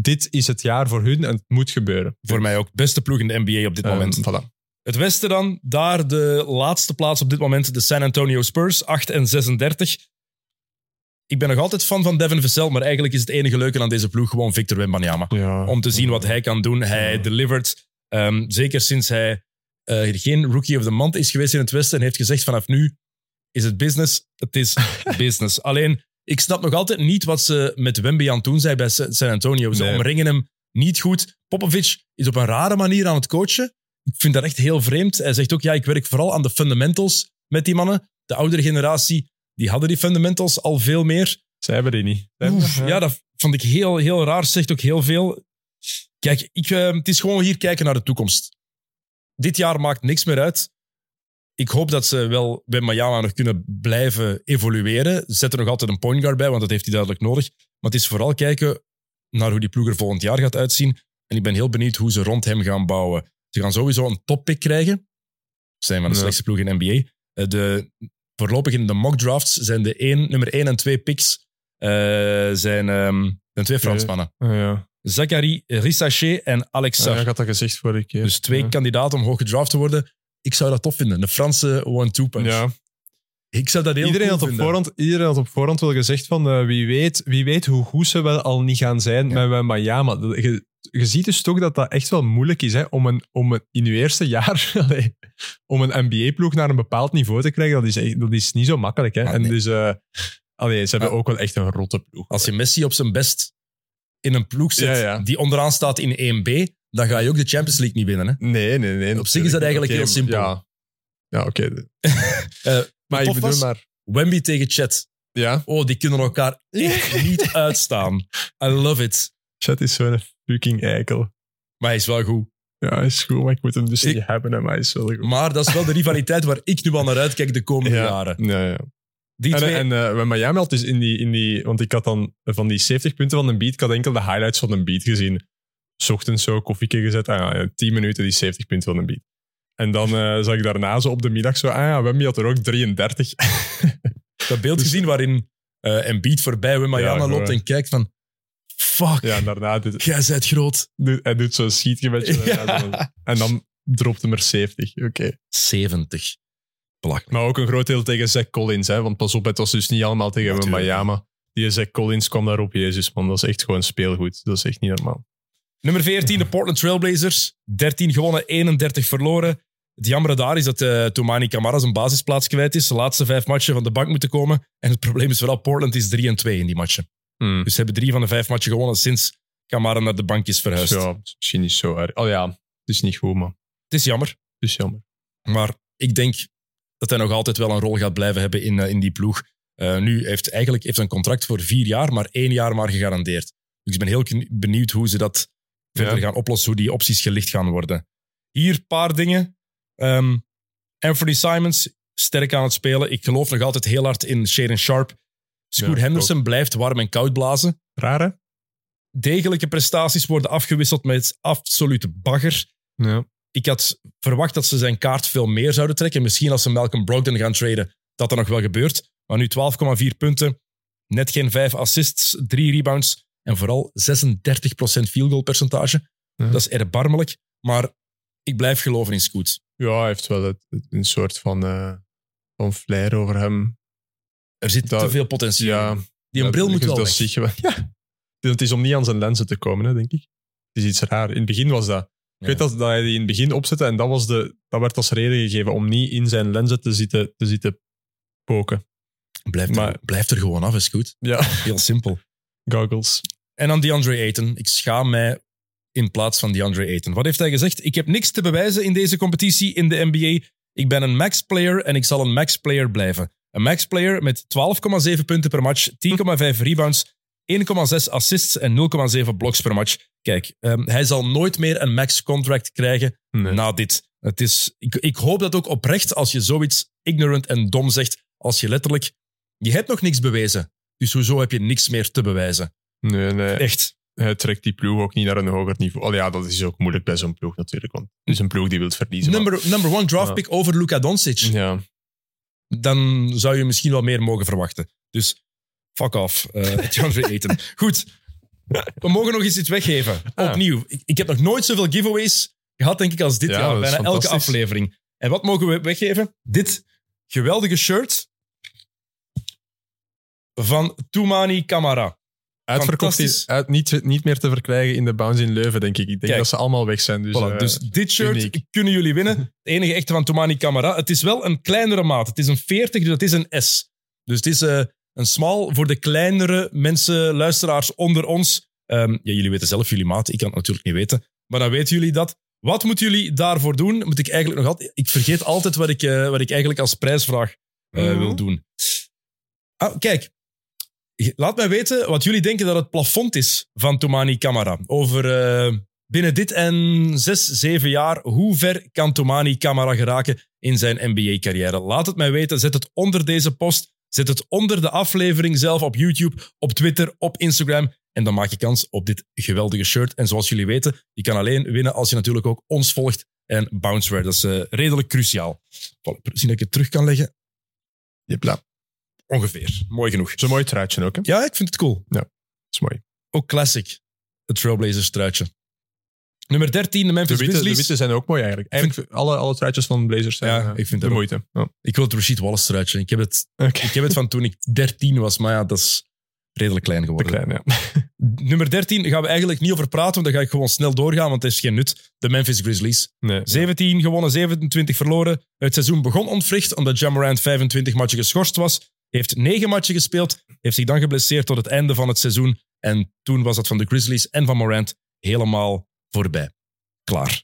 Dit is het jaar voor hun en het moet gebeuren. Voor mij ook beste ploeg in de NBA op dit Ehm, moment. voilà. Het Westen dan, daar de laatste plaats op dit moment, de San Antonio Spurs, 8 en 36. Ik ben nog altijd fan van Devin Vassell, maar eigenlijk is het enige leuke aan deze ploeg gewoon Victor Wembanyama. Ja. Om te zien wat hij kan doen. Hij Ja. delivered. Ehm, zeker sinds hij eh, geen Rookie of the Month is geweest in het Westen en heeft gezegd vanaf nu is het business. Het is business. Alleen, ik snap nog altijd niet wat ze met Wemby aan het doen zijn bij Sa- San Antonio. Ze Nee. omringen hem niet goed. Popovic is op een rare manier aan het coachen. Ik vind dat echt heel vreemd. Hij zegt ook, ja, ik werk vooral aan de fundamentals met die mannen. De oudere generatie, die hadden die fundamentals al veel meer. Zij hebben die niet. Oef, ja, dat vond ik heel, heel raar. Zegt ook heel veel. Kijk, ik, eh, het is gewoon hier kijken naar de toekomst. Dit jaar maakt niks meer uit. Ik hoop dat ze wel bij Miami nog kunnen blijven evolueren. Zet er nog altijd een point guard bij, want dat heeft hij duidelijk nodig. Maar het is vooral kijken naar hoe die ploeg er volgend jaar gaat uitzien. En ik ben heel benieuwd hoe ze rond hem gaan bouwen. Ze gaan sowieso een toppick krijgen. Ze zijn van de slechtste ploeg in de NBA. Eh, De, voorlopig in de mock drafts zijn de één, nummer 1 en 2 picks eh, zijn, zijn twee Fransmannen. Ja. Zachary Rissachet en Alex Sarr. ja, ik had dat gezegd vorige keer. dus twee kandidaten om hoog gedraft te worden. Ik zou dat tof vinden. De Franse one-two punch. Ja. Ik zou dat heel Iedereen, cool had op vinden. voorhand, iedereen had op voorhand wel gezegd van eh, wie, weet, wie weet hoe goed ze wel al niet gaan zijn Ja. met Miami. Je, je ziet dus toch dat dat echt wel moeilijk is hè, om, een, om een, in je eerste jaar allee, om een NBA-ploeg naar een bepaald niveau te krijgen. Dat is, dat is niet zo makkelijk. Hè. Ah, en nee. dus, allee, ze hebben Ja. ook wel echt een rotte ploeg. Als je Messi op zijn best in een ploeg zet Ja, ja. die onderaan staat in 1B, dan ga je ook de Champions League niet winnen. Hè? Nee, nee, nee. Op zich is dat eigenlijk heel simpel. Ja, ja oké. Eh, maar ik bedoel maar... Wemby tegen Chet. Ja, Oh, die kunnen elkaar echt niet uitstaan. I love it. Chat is zo'n fucking eikel. Maar hij is wel goed. Ja, hij is goed, maar ik moet hem dus Ik- niet hebben. hij is wel goed. Maar dat is wel de rivaliteit waar ik nu al naar uitkijk de komende ja, jaren. Ja, ja. Die En, twee, en eh, bij Miami had dus in die, in die... Want ik had dan van die 70 punten van een beat, ik had enkel de highlights van een beat gezien. Ochtends zo koffieke gezet. Ah, ja, 10 minuten die 70 punten van een beat. En dan eh, zag ik daarna zo op de middag zo... Ah ja, Wemby had er ook 33. dat beeld gezien waarin eh Embiid voorbij Wembanyama Ja, loopt en kijkt van... Fuck, ja, en daarna... Dit, jij bent groot. dit- hij doet zo'n. Ja. Zo. En dan dropt hem er 70. Oké. 70. Belachelijk. Maar ook een groot deel tegen Zach Collins. Hè? Want pas op, het was dus niet allemaal tegen. Miami. Die Zach Collins kwam daarop. Jezus, man. Dat is echt gewoon speelgoed. Dat is echt niet normaal. Nummer 14, de Portland Trailblazers. 13 gewonnen, 31 verloren. Het jammer daar is dat eh Tomani Camara zijn basisplaats kwijt is. De laatste vijf matchen van de bank moeten komen. En het probleem is vooral, Portland is 3 en 2 in die matchen. Hmm. Dus ze hebben drie van de vijf matchen gewonnen sinds Camara naar de bank is verhuisd. Ja, misschien niet zo erg. Oh ja, het is niet goed, man. Het is jammer, Het is jammer. maar ik denk dat hij nog altijd wel een rol gaat blijven hebben in, eh, in die ploeg. Eh, nu heeft eigenlijk heeft een contract voor vier jaar, maar één jaar maar gegarandeerd. Dus ik ben heel benieuwd hoe ze dat verder gaan oplossen, hoe die opties gelicht gaan worden. Hier een paar dingen. Ehm, Anthony Simons, sterk aan het spelen. Ik geloof nog altijd heel hard in Shaden Sharp. Scoot Ja, Henderson blijft warm en koud blazen. Raar, hè? Degelijke prestaties worden afgewisseld met absolute bagger. Ja. Ik had verwacht dat ze zijn kaart veel meer zouden trekken. Misschien als ze Malcolm Brogdon gaan traden, dat dat nog wel gebeurt. Maar nu 12,4 punten, net geen 5 assists, 3 rebounds en vooral 36% field goal percentage. Ja. Dat is erbarmelijk, maar ik blijf geloven in Scoot. ja, hij heeft wel een soort van, eh, van flair over hem. Er zit Dat- te veel potentieel. Ja, in. Die een bril moet wel dat weg. wel. Ja. Het is om niet aan zijn lenzen te komen, hè, denk ik. Het is iets raar. In het begin was dat. Ik Ja. weet dat, dat hij die in het begin opzette en dat, was de, dat werd als reden gegeven om niet in zijn lenzen te zitten, te zitten poken. Blijf, er, Maar- blijf er gewoon af, is goed. Ja. Heel simpel. Goggles. En dan DeAndre Ayton. Ik schaam mij in plaats van DeAndre Ayton. Wat heeft hij gezegd? Ik heb niks te bewijzen in deze competitie in de NBA. Ik ben een max-player en ik zal een max-player blijven. Een max-player met 12,7 punten per match, 10,5 rebounds, 1,6 assists en 0,7 blocks per match. Kijk, ehm, hij zal nooit meer een max-contract krijgen Nee. na dit. Het is, ik, ik hoop dat ook oprecht als je zoiets ignorant en dom zegt, als je letterlijk... Je hebt nog niks bewezen, dus hoezo heb je niks meer te bewijzen? Nee, nee. Echt. Hij trekt die ploeg ook niet naar een hoger niveau. Oh ja, dat is ook moeilijk bij zo'n ploeg natuurlijk. Want het is een ploeg die wil verliezen. maar- Number, number one draft Ja. pick over Luka Doncic. Ja. dan zou je misschien wel meer mogen verwachten. Dus fuck off, eh DeAndre Ayton. Goed, we mogen nog eens iets weggeven. Ah. Opnieuw. Ik, ik heb nog nooit zoveel giveaways gehad, denk ik, als dit Ja, jaar. Bijna elke aflevering. En wat mogen we weggeven? Dit geweldige shirt van Toumani Kamara. Uitverkocht is uit, niet, niet meer te verkrijgen in de Bounce in Leuven, denk ik. Ik denk Kijk. dat ze allemaal weg zijn. Dus, Voilà, eh, dus dit shirt uniek. kunnen jullie winnen. Het enige echte van Toumani Kamara. Het is wel een kleinere maat. Het is een 40, dus het is een S. Dus het is eh, een small voor de kleinere mensen, luisteraars onder ons. Ehm, ja, jullie weten zelf jullie maat. Ik kan het natuurlijk niet weten. Maar dan weten jullie dat. Wat moeten jullie daarvoor doen? Moet ik eigenlijk nog altijd... Ik vergeet altijd wat ik, eh, wat ik eigenlijk als prijsvraag Mhm. wil doen. Ah, kijk. Laat mij weten wat jullie denken dat het plafond is van Toumani Kamara. Over eh, binnen dit en zes, zeven jaar, hoe ver kan Toumani Kamara geraken in zijn NBA-carrière? Laat het mij weten. Zet het onder deze post. Zet het onder de aflevering zelf op YouTube, op Twitter, op Instagram. En dan maak je kans op dit geweldige shirt. En zoals jullie weten, je kan alleen winnen als je natuurlijk ook ons volgt en Bounceware. Dat is eh, redelijk cruciaal. Zien dat ik het terug kan leggen? Jepla. Ongeveer. Mooi genoeg. Zo'n mooi truitje ook, hè? Ja, ik vind het cool. Dat is mooi. Ook classic. Het Trailblazers truitje. Nummer 13, de De Memphis witte, de Grizzlies. witte zijn ook mooi eigenlijk. Eigenlijk alle, alle truitjes van Blazers zijn Ja, eh, ik vind de moeite. Ja. Ik wil het Rashid Wallace truitje. Ik heb het, ik heb het van toen ik 13 was, maar ja, dat is redelijk klein Te geworden. klein, ja. Nummer 13 gaan we eigenlijk niet over praten, want dan ga ik gewoon snel doorgaan, want het is geen nut. De Memphis Grizzlies. Nee. 17 gewonnen, 27 verloren. Het seizoen begon ontwricht omdat Jamorant 25 matchen geschorst was. Heeft 9 matchen gespeeld, heeft zich dan geblesseerd tot het einde van het seizoen. En toen was dat van de Grizzlies en van Morant helemaal voorbij. Klaar.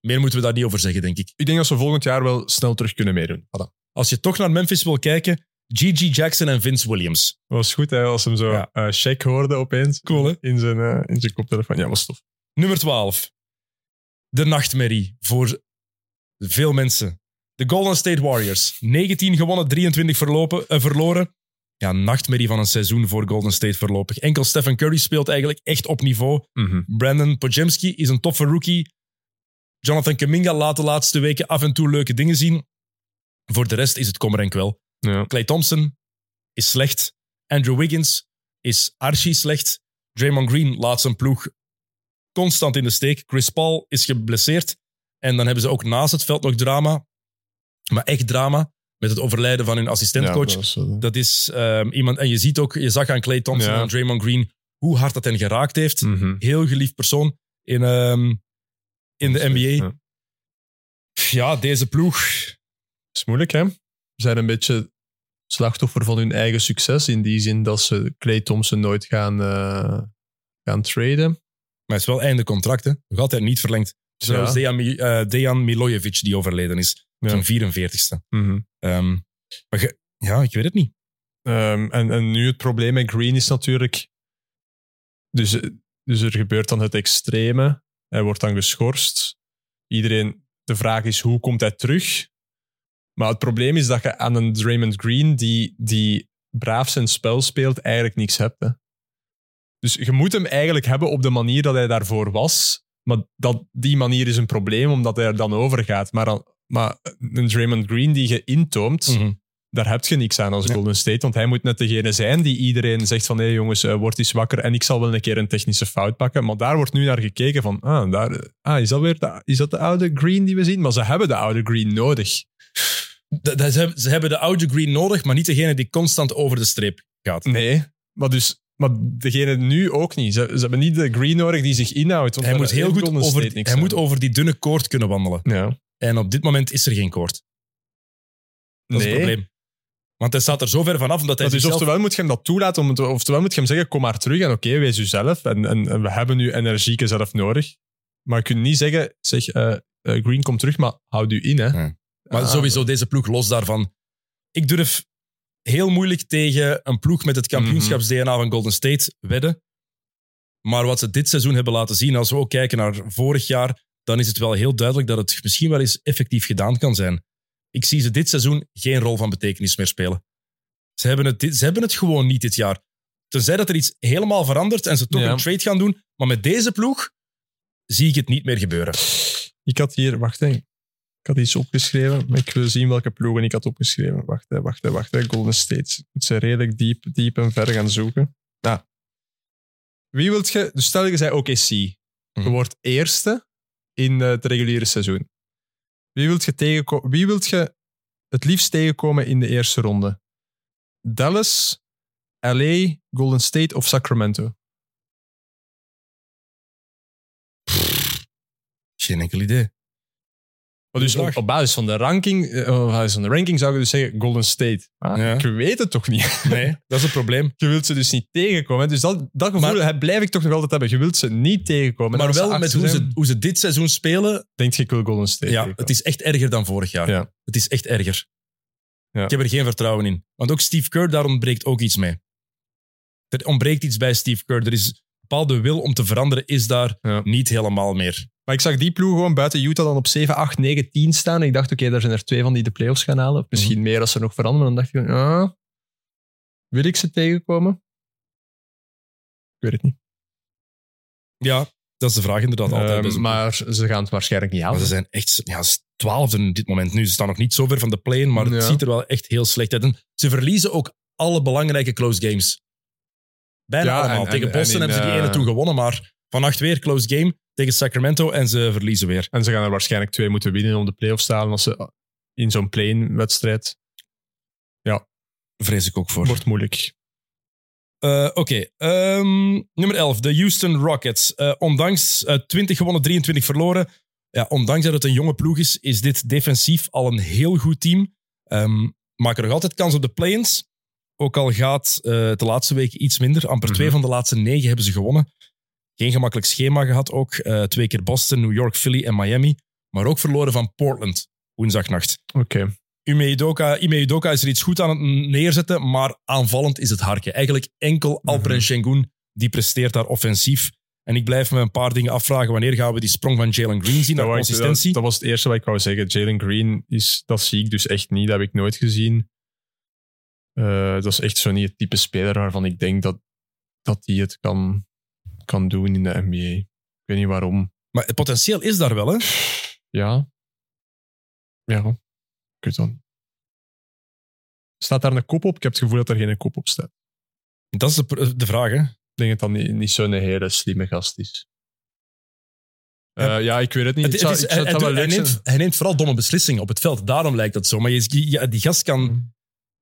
Meer moeten we daar niet over zeggen, denk ik. Ik denk dat ze volgend jaar wel snel terug kunnen meedoen. Voilà. Als je toch naar Memphis wil kijken, Gigi Jackson en Vince Williams. Dat was goed, hè, als hem zo Ja. eh check hoorde opeens. Cool, hè? In zijn, eh, in zijn koptelefoon. Ja, was tof. Nummer 12. De nachtmerrie voor veel mensen. De Golden State Warriors. 19 gewonnen, 23 verlopen, eh, verloren. Ja, nachtmerrie van een seizoen voor Golden State voorlopig. Enkel Stephen Curry speelt eigenlijk echt op niveau. Mhm. Brandon Pojemski is een toffe rookie. Jonathan Kuminga laat de laatste weken af en toe leuke dingen zien. Voor de rest is het kommer en kwel. Ja. Clay Thompson is slecht. Andrew Wiggins is archi slecht. Draymond Green laat zijn ploeg constant in de steek. Chris Paul is geblesseerd. En dan hebben ze ook naast het veld nog drama. Maar echt drama. Met het overlijden van hun assistentcoach. Ja, dat is ehm, iemand... En je ziet ook, je zag aan Clay Thompson Ja. en Draymond Green hoe hard dat hen geraakt heeft. mhm. Heel geliefd persoon in, ehm, in de NBA. Ja. Ja, deze ploeg. is moeilijk, hè? Ze zijn een beetje slachtoffer van hun eigen succes. In die zin dat ze Clay Thompson nooit gaan, eh, gaan traden. Maar het is wel einde contract, hè. Nog altijd niet verlengd. Is trouwens Ja. Dejan, eh, Dejan Milojevic die overleden is. Zijn 44ste. Mhm. Ehm, maar ge- ja, ik weet het niet. Ehm, en, en nu het probleem met Green is natuurlijk... Dus, dus er gebeurt dan het extreme. Hij wordt dan geschorst. Iedereen... De vraag is, hoe komt hij terug? Maar het probleem is dat je aan een Draymond Green die, die braaf zijn spel speelt, eigenlijk niks hebt. Hè. Dus je moet hem eigenlijk hebben op de manier dat hij daarvoor was. Maar dat, die manier is een probleem, omdat hij er dan over gaat. Maar, maar een Draymond Green die je intoomt, Mhm. daar heb je niks aan als. Golden State. Want hij moet net degene zijn die iedereen zegt van hé jongens, eh, word eens wakker en ik zal wel een keer een technische fout pakken. Maar daar wordt nu naar gekeken van ah, daar, ah is, dat weer de, is dat de oude Green die we zien? Maar ze hebben de oude Green nodig. Ze, hebben- ze hebben de oude Green nodig, maar niet degene die constant over de streep gaat. Nee, maar dus... Maar degene nu ook niet. Ze, ze hebben niet de Green nodig die zich inhoudt. want Hij, moet heel goed over, hij moet over die dunne koord kunnen wandelen. Ja. En op dit moment is er geen koord. Dat is het probleem. Want hij staat er zo ver vanaf omdat hij dus zichzelf... oftewel moet je hem dat toelaten, om het- oftewel moet je hem zeggen, kom maar terug en oké, wees jezelf. En, en, en we hebben nu energieke zelf nodig. Maar je kunt niet zeggen, zeg, eh, eh, Green, kom terug, maar houd u in. Hè. Ja. Maar Ah, sowieso deze ploeg los daarvan. Ik durf heel moeilijk tegen een ploeg met het kampioenschaps-DNA van Golden State wedden. Maar wat ze dit seizoen hebben laten zien, als we ook kijken naar vorig jaar, dan is het wel heel duidelijk dat het misschien wel eens effectief gedaan kan zijn. Ik zie ze dit seizoen geen rol van betekenis meer spelen. Ze hebben het, dit- ze hebben het gewoon niet dit jaar. Tenzij dat er iets helemaal verandert en ze toch Ja. een trade gaan doen. Maar met deze ploeg zie ik het niet meer gebeuren. Ik had hier, wacht hè. Ik had iets opgeschreven, maar ik wil zien welke ploegen ik had opgeschreven. Wacht hè, wacht hè, wacht hè. Golden State. Ik moet ze redelijk diep, diep en ver gaan zoeken. Nou. Wie wilt je... Dus stel je zei OKC. Je Mhm. wordt eerste in eh, het reguliere seizoen. Wie wilt je, tegenko- wie wilt je het liefst tegenkomen in de eerste ronde? Dallas, LA, Golden State of Sacramento? Geen enkel idee. Maar dus Goeie op, basis van de ranking, eh, op basis van de ranking zou je dus zeggen Golden State. Ja. ik weet het toch niet. Nee, dat is het probleem. Je wilt ze dus niet tegenkomen. Dus dat, dat gevoel Maar- blijf ik toch nog altijd hebben. Je wilt ze niet tegenkomen. En Maar wel met hoe ze, hoe ze dit seizoen spelen. Denk je, ik wil Golden State Ja, tegenkomen. het is echt erger dan vorig jaar. Ja. Het is echt erger. Ja. Ik heb er geen vertrouwen in. Want ook Steve Kerr, daar ontbreekt ook iets mee. Er ontbreekt iets bij Steve Kerr. Er is een bepaalde wil om te veranderen, is daar Ja. niet helemaal meer. Maar ik zag die ploeg gewoon buiten Utah dan op 7, 8, 9, 10 staan. Ik dacht, oké, daar zijn er twee van die de playoffs gaan halen. Of Misschien Mhm. meer als ze nog veranderen. Dan dacht ik, ah, wil ik ze tegenkomen? Ik weet het niet. Ja, dat is de vraag inderdaad altijd. Ehm, zo'n maar ze gaan het waarschijnlijk niet Maar halen. ze zijn echt ja, twaalfde in dit moment nu. Ze staan nog niet zo ver van de play maar het ziet er wel echt heel slecht uit. En ze verliezen ook alle belangrijke close games. Bijna Ja, allemaal. en- Tegen en- Boston en hebben ze die ene eh, toen gewonnen, maar vannacht weer close game tegen Sacramento en ze verliezen weer. En ze gaan er waarschijnlijk twee moeten winnen om de playoffs te halen als ze in zo'n play-in-wedstrijd. Vrees ik ook voor. Wordt moeilijk. Eh, Oké, ehm, nummer 11, de Houston Rockets. Eh, ondanks eh, 20 gewonnen, 23 verloren. Ja, ondanks dat het een jonge ploeg is, is dit defensief al een heel goed team. Ehm maken nog altijd kans op de play-ins. Ook al gaat eh, de laatste week iets minder. Amper Mhm. twee van de laatste negen hebben ze gewonnen. Geen gemakkelijk schema gehad ook. Eh, twee keer Boston, New York, Philly en Miami. Maar ook verloren van Portland, woensdagnacht. Oké. Ime Udoka, Ime Udoka is er iets goed aan het neerzetten, maar aanvallend is het harken. Eigenlijk enkel Alperen Mhm. Sengun die presteert daar offensief. En ik blijf me een paar dingen afvragen. Wanneer gaan we die sprong van Jalen Green zien naar Dat, ik- consistentie? dat, dat was het eerste wat ik wou zeggen. Jalen Green, is, dat zie ik dus echt niet. Dat heb ik nooit gezien. Eh, dat is echt zo niet het type speler waarvan ik denk dat, dat hij het kan, kan doen in de NBA. Ik weet niet waarom. Maar het potentieel is daar wel, hè? Ja. Ja. Ik weet het niet. Staat daar een kop op? Ik heb het gevoel dat er geen kop op staat. Dat is de, de vraag, hè? Ik denk dat dat niet, niet zo'n hele slimme gast is. Eh, ja, ik weet het niet. Het, Het het zou- is, hij, neemt, zijn. hij neemt vooral domme beslissingen op het veld. Daarom lijkt dat zo. Maar je, ja, die, gast kan,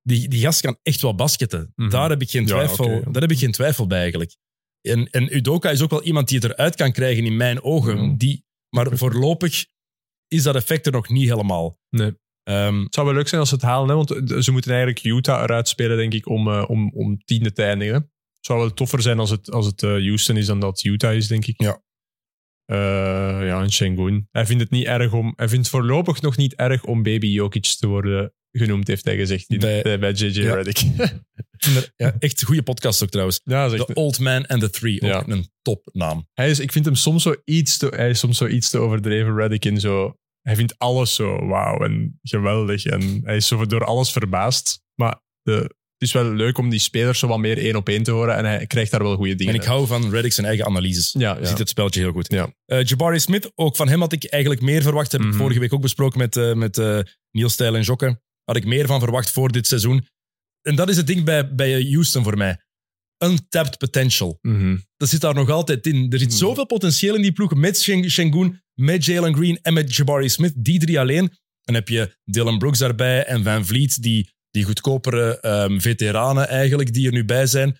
die, die gast kan echt wel basketten. Mhm. Daar, heb ik geen Ja, twijfel, daar heb ik geen twijfel bij eigenlijk. En, en Udoka is ook wel iemand die het eruit kan krijgen in mijn ogen. Die, maar voorlopig is dat effect er nog niet helemaal. Nee. Ehm, Het zou wel leuk zijn als ze het halen, hè, want eh, ze moeten eigenlijk Utah eruit spelen, denk ik, om, eh, om, om tiende te eindigen. Het zou wel toffer zijn als het, als het eh, Houston is dan dat het Utah is, denk ik. Ja. Eh, ja, en Sengun. Hij vindt het niet erg om... Hij vindt voorlopig nog niet erg om Baby Jokic te worden genoemd, heeft hij gezegd in, Bij- JJ Ja. Redick. ja, echt een goede podcast ook trouwens. ja, The Old Man and the Three. Ook Ja. een topnaam. hij is, ik vind hem soms zo iets te, hij is soms zo iets te overdreven, Redick, in zo... Hij vindt alles zo wauw en geweldig. En hij is zo door alles verbaasd. Maar de, is wel leuk om die spelers zo wat meer één op één te horen. En hij krijgt daar wel goede dingen En ik hou van Reddick zijn eigen analyses. Ja, ziet het spelletje heel goed. Ja. Eh, Jabari Smith, ook van hem had ik eigenlijk meer verwacht. Heb ik Mhm. vorige week ook besproken met, eh met eh, Niels Stijl en Jokke. Had ik meer van verwacht voor dit seizoen. En dat is het ding bij, bij Houston voor mij. Untapped potential. Mhm. Dat zit daar nog altijd in. Er zit Mhm. zoveel potentieel in die ploeg. Met Shen- Shengun, met Jalen Green en met Jabari Smith. Die drie alleen. Dan heb je Dylan Brooks daarbij en Van Vliet. Die, die goedkopere ehm, veteranen eigenlijk die er nu bij zijn.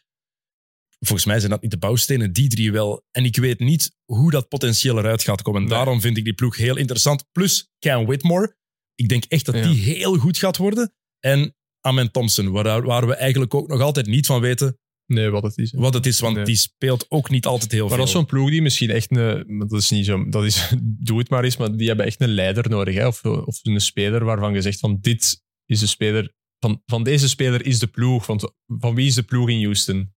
Volgens mij zijn dat niet de bouwstenen, die drie wel. En ik weet niet hoe dat potentieel eruit gaat komen. Nee. Daarom vind ik die ploeg heel interessant. Plus Cam Whitmore. Ik denk echt dat Ja. die heel goed gaat worden. En Amen Thompson, waar, waar we eigenlijk ook nog altijd niet van weten Nee, wat het is. hè. wat het is, want Nee. die speelt ook niet altijd heel Maar veel. dat is zo'n ploeg die misschien echt een... maar Dat is niet zo... Dat is, doe het maar eens, maar die hebben echt een leider nodig. Hè? Of, of een speler waarvan je zegt van dit is de speler... Van, van deze speler is de ploeg. Van, van wie is de ploeg in Houston?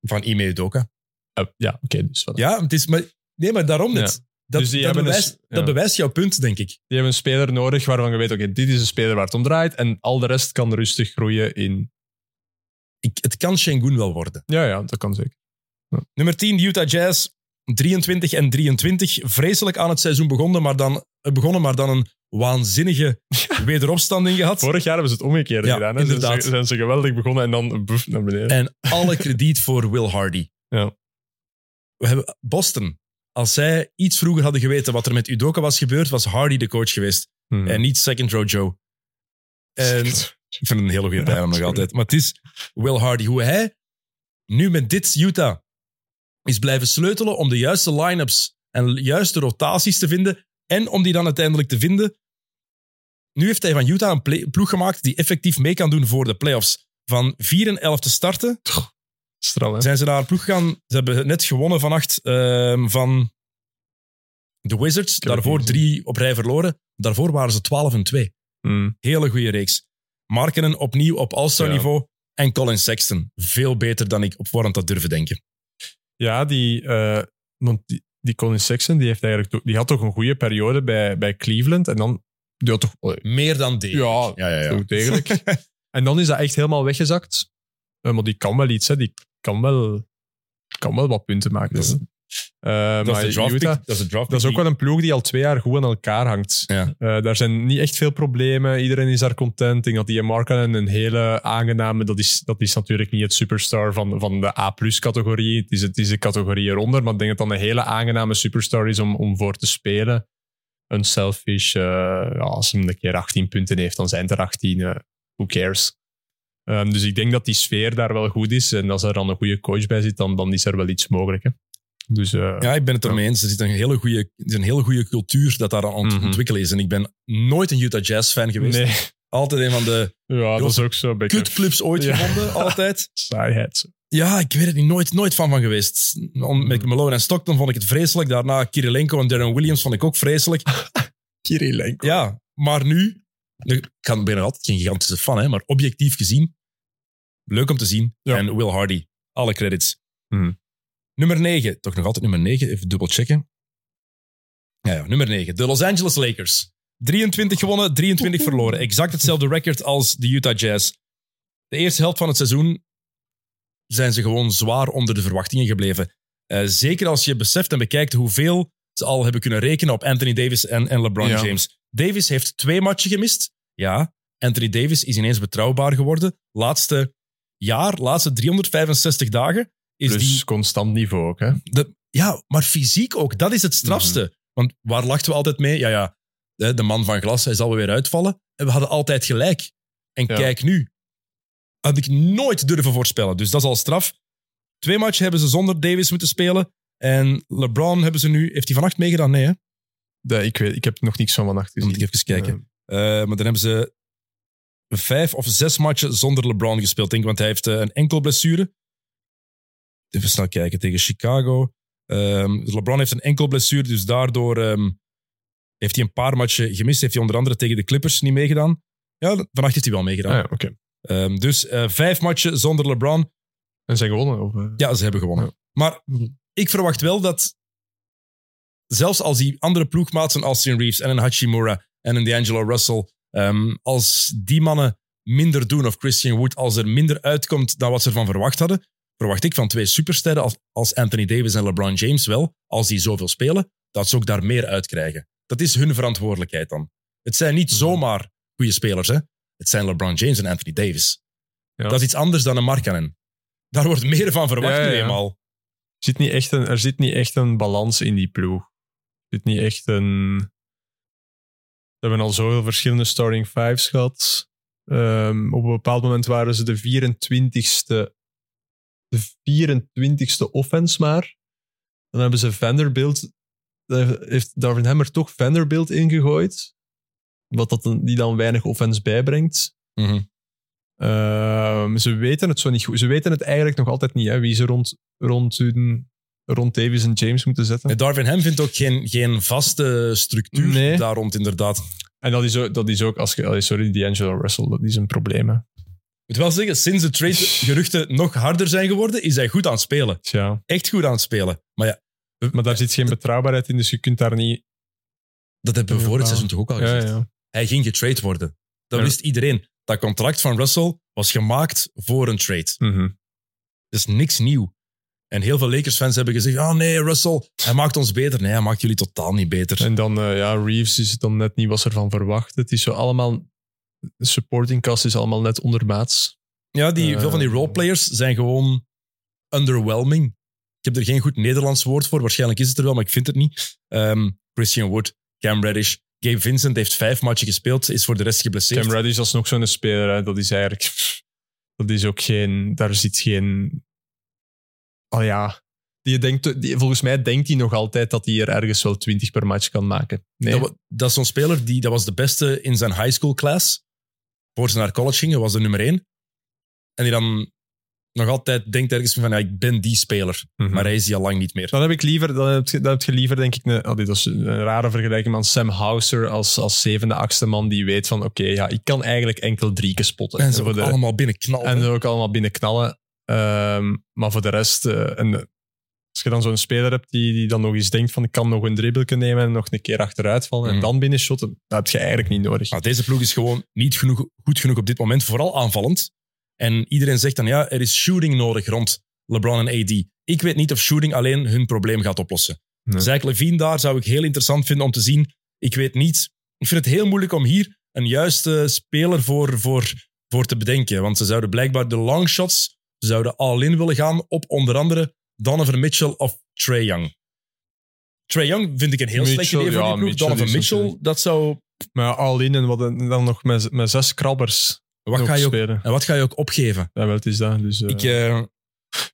Van Ime Udoka. Eh, ja, oké. dus voilà. Ja, het is, maar, nee, maar daarom net. Ja. Dat, Dus dat, bewijst, ja. dat bewijst jouw punt, denk ik. Die hebben een speler nodig waarvan je weet, oké, dit is een speler waar het om draait. En al de rest kan rustig groeien in... ik. Het kan Shengun wel worden. Ja, ja, dat kan zeker. Nummer 10, de Utah Jazz. 23 en 23. Vreselijk aan het seizoen begonnen, maar dan, begonnen, maar dan een waanzinnige wederopstanding gehad. Vorig jaar hebben ze het omgekeerd Ja, gedaan. Hè? inderdaad. Zijn, ze, zijn ze geweldig begonnen en dan boef, naar beneden. En alle krediet voor Will Hardy. Ja. We hebben Boston. Als zij iets vroeger hadden geweten wat er met Udoka was gebeurd, was Hardy de coach geweest. Hmm. En niet second row Joe. En ik vind het een hele goede bijnaam nog altijd. Maar het is Will Hardy. Hoe hij nu met dit Utah is blijven sleutelen om de juiste line-ups en de juiste rotaties te vinden. En om die dan uiteindelijk te vinden. Nu heeft hij van Utah een play- ploeg gemaakt die effectief mee kan doen voor de playoffs. Van 4 en 11 te starten, Stram, hè? zijn ze naar een ploeg gegaan. Ze hebben net gewonnen vannacht ehm, van de Wizards. Daarvoor drie op rij verloren. Daarvoor waren ze 12 en 2. Hmm. Hele goede reeks. Markenen opnieuw op All-Star Ja. niveau. En Colin Sexton. Veel beter dan ik op voorhand had durven denken. Ja, die, eh, want die, die Colin Sexton die heeft eigenlijk die had toch een goede periode bij, bij Cleveland. En dan die had toch, Meer dan dit. ja, ja, ja. ja. degelijk. en dan is dat echt helemaal weggezakt. Eh, maar die kan wel iets, hè. die kan wel, kan wel wat punten maken. Dat Eh, dat, is pick. Utah, dat is dat ook wel een ploeg die al twee jaar goed aan elkaar hangt. Ja. Eh, daar zijn niet echt veel problemen. Iedereen is daar content. Ik denk dat die Markkanen een hele aangename... Dat is, dat is natuurlijk niet het superstar van, van de A-plus-categorie. Het is, het is de categorie eronder. Maar ik denk dat dat een hele aangename superstar is om, om voor te spelen. Een selfish... eh, ja, als hij een keer 18 punten heeft, dan zijn het er 18. eh, who cares? Ehm, dus ik denk dat die sfeer daar wel goed is. En als er dan een goede coach bij zit, dan, dan is er wel iets mogelijk. Hè? Dus eh, Ja, ik ben het ermee eens. Er zit een hele goede, er is een hele goede cultuur dat daar aan het Mhm. ontwikkelen is. En ik ben nooit een Utah Jazz fan geweest. nee. Altijd een van de Ja, dat is ook zo kutclubs ooit Ja. gevonden. Altijd. saaiheid. Ja, ik weet het niet. Nooit, nooit fan van geweest. Om- Met Malone en Stockton vond ik het vreselijk. Daarna Kirilenko en Darren Williams vond ik ook vreselijk. Kirilenko. Ja, maar nu... Ik kan- ben er altijd geen gigantische fan, hè, maar objectief gezien, leuk om te zien. Ja. En Will Hardy, alle credits. Mhm. Nummer 9, toch nog altijd nummer 9, even dubbel checken. Ja, ja, nummer 9, de Los Angeles Lakers. 23 gewonnen, 23 verloren. Exact hetzelfde record als de Utah Jazz. De eerste helft van het seizoen zijn ze gewoon zwaar onder de verwachtingen gebleven. Eh, zeker als je beseft en bekijkt hoeveel ze al hebben kunnen rekenen op Anthony Davis en, en LeBron Ja. James. Davis heeft twee matchen gemist. Ja, Anthony Davis is ineens betrouwbaar geworden. Laatste jaar, laatste 365 dagen is Plus die constant niveau ook, hè? dat- ja, maar fysiek ook. Dat is het strafste. Want waar lachten we altijd mee? Ja, ja, de, de man van glas, hij zal weer uitvallen. En we hadden altijd gelijk. En Ja. kijk nu. Had ik nooit durven voorspellen. Dus dat is al straf. Twee matchen hebben ze zonder Davis moeten spelen. En LeBron hebben ze nu... Heeft hij vannacht meegedaan? Nee, hè? De, ik, weet, ik heb nog niks van vannacht gezien. moet ik even kijken. Eh, maar dan hebben ze vijf of zes matchen zonder LeBron gespeeld, denk ik. Want hij heeft eh, een enkel blessure. Even snel kijken tegen Chicago. Ehm, LeBron heeft een enkel blessure, dus daardoor ehm, heeft hij een paar matchen gemist. Heeft hij onder andere tegen de Clippers niet meegedaan. Ja, vannacht heeft hij wel meegedaan. Ah, ja. Ehm, dus eh, vijf matchen zonder LeBron. En zijn gewonnen? Of, eh? Ja, ze hebben gewonnen. Ja. Maar ik verwacht wel dat zelfs als die andere ploegmaten als Austin Reeves en een Hachimura en een D'Angelo Russell, als die mannen minder doen, of Christian Wood, als er minder uitkomt dan wat ze ervan verwacht hadden, verwacht ik van twee supersterren als, als Anthony Davis en LeBron James wel, als die zoveel spelen, dat ze ook daar meer uit krijgen. Dat is hun verantwoordelijkheid dan. Het zijn niet zomaar goede spelers, hè. Het zijn LeBron James en Anthony Davis. Ja. Dat is iets anders dan een Markkanen. Daar wordt meer van verwacht Ja, ja, nu ja. eenmaal. Er zit, niet echt een, er zit niet echt een balans in die ploeg. Er zit niet echt een... We hebben al zoveel verschillende starting fives gehad. Ehm, op een bepaald moment waren ze de 24ste, de 24ste offense maar. Dan hebben ze Vanderbilt... heeft Darvin Hammer toch Vanderbilt ingegooid. wat dat die dan weinig offense bijbrengt. Mhm. Ehm, ze weten het zo niet goed. Ze weten het eigenlijk nog altijd niet, hè, wie ze rond, rond, hun- rond Davis en James moeten zetten. Nee, Darvin Ham vindt ook geen, geen vaste structuur Nee. daar rond, inderdaad. En dat is ook, dat is ook als je, sorry, D'Angelo Russell, dat is een probleem. Hè. Ik moet wel zeggen, sinds de trade-geruchten nog harder zijn geworden, is hij goed aan het spelen. Tja. Echt goed aan het spelen. Maar ja, Maar daar zit geen betrouwbaarheid in, dus je kunt daar niet... dat hebben we vorig ja. seizoen toch ook al gezegd. ja. Hij ging getrade worden. Dat Ja. wist iedereen. Dat contract van Russell was gemaakt voor een trade. Mhm. Dat is niks nieuw. En heel veel Lakers-fans hebben gezegd, oh nee, Russell, hij maakt ons beter. Nee, hij maakt jullie totaal niet beter. En dan, eh, ja, Reeves is dan net niet wat ze ervan verwacht. Het is zo allemaal... De supporting cast is allemaal net ondermaats. Ja, die, Eh, veel van die roleplayers zijn gewoon underwhelming. Ik heb er geen goed Nederlands woord voor. Waarschijnlijk is het er wel, maar ik vind het niet. Ehm, Christian Wood, Cam Reddish. Gabe Vincent heeft vijf matchen gespeeld, is voor de rest geblesseerd. Cam Reddish is nog zo'n speler. Hè. Dat is eigenlijk... Dat is ook geen... Daar zit geen... Oh ja... Die denkt, die, volgens mij denkt hij nog altijd dat hij er ergens wel 20 per match kan maken. Nee. Dat, dat is zo'n speler, die, dat was de beste in zijn high school class. Voor ze naar college gingen, was de nummer één. En die dan nog altijd denkt ergens van, ja, ik ben die speler. Mhm. Maar hij is die al lang niet meer. Dan heb ik liever, dan heb je, dan heb je liever denk ik, een, oh, dit is een rare vergelijking, maar Sam Hauser als, als zevende, achtste man die weet van, oké, ja, ik kan eigenlijk enkel drie spotten. En ze hebben de, allemaal binnen knallen. en er ook allemaal binnen knallen. Ehm, maar voor de rest, eh, en, als je dan zo'n speler hebt die, die dan nog eens denkt van, ik kan nog een dribbelje nemen en nog een keer achteruit vallen Mhm. en dan binnenshotten, dat heb je eigenlijk niet nodig. Maar deze ploeg is gewoon niet genoeg, goed genoeg op dit moment, vooral aanvallend. En iedereen zegt dan, ja, er is shooting nodig rond LeBron en AD. Ik weet niet of shooting alleen hun probleem gaat oplossen. Nee. Zach Levine daar zou ik heel interessant vinden om te zien. Ik weet niet. Ik vind het heel moeilijk om hier een juiste speler voor, voor, voor te bedenken. Want ze zouden blijkbaar de longshots, ze zouden all-in willen gaan op onder andere Donovan Mitchell of Trey Young. Trey Young vind ik een heel slecht idee voor ja, die ploeg. Mitchell Donovan Mitchell, dat zou... Maar all-in en wat, dan nog met, met zes krabbers Wat ga je ook, spelen. en wat ga je ook opgeven? Ja, wel, het is dat. Dus, eh, Ik, eh,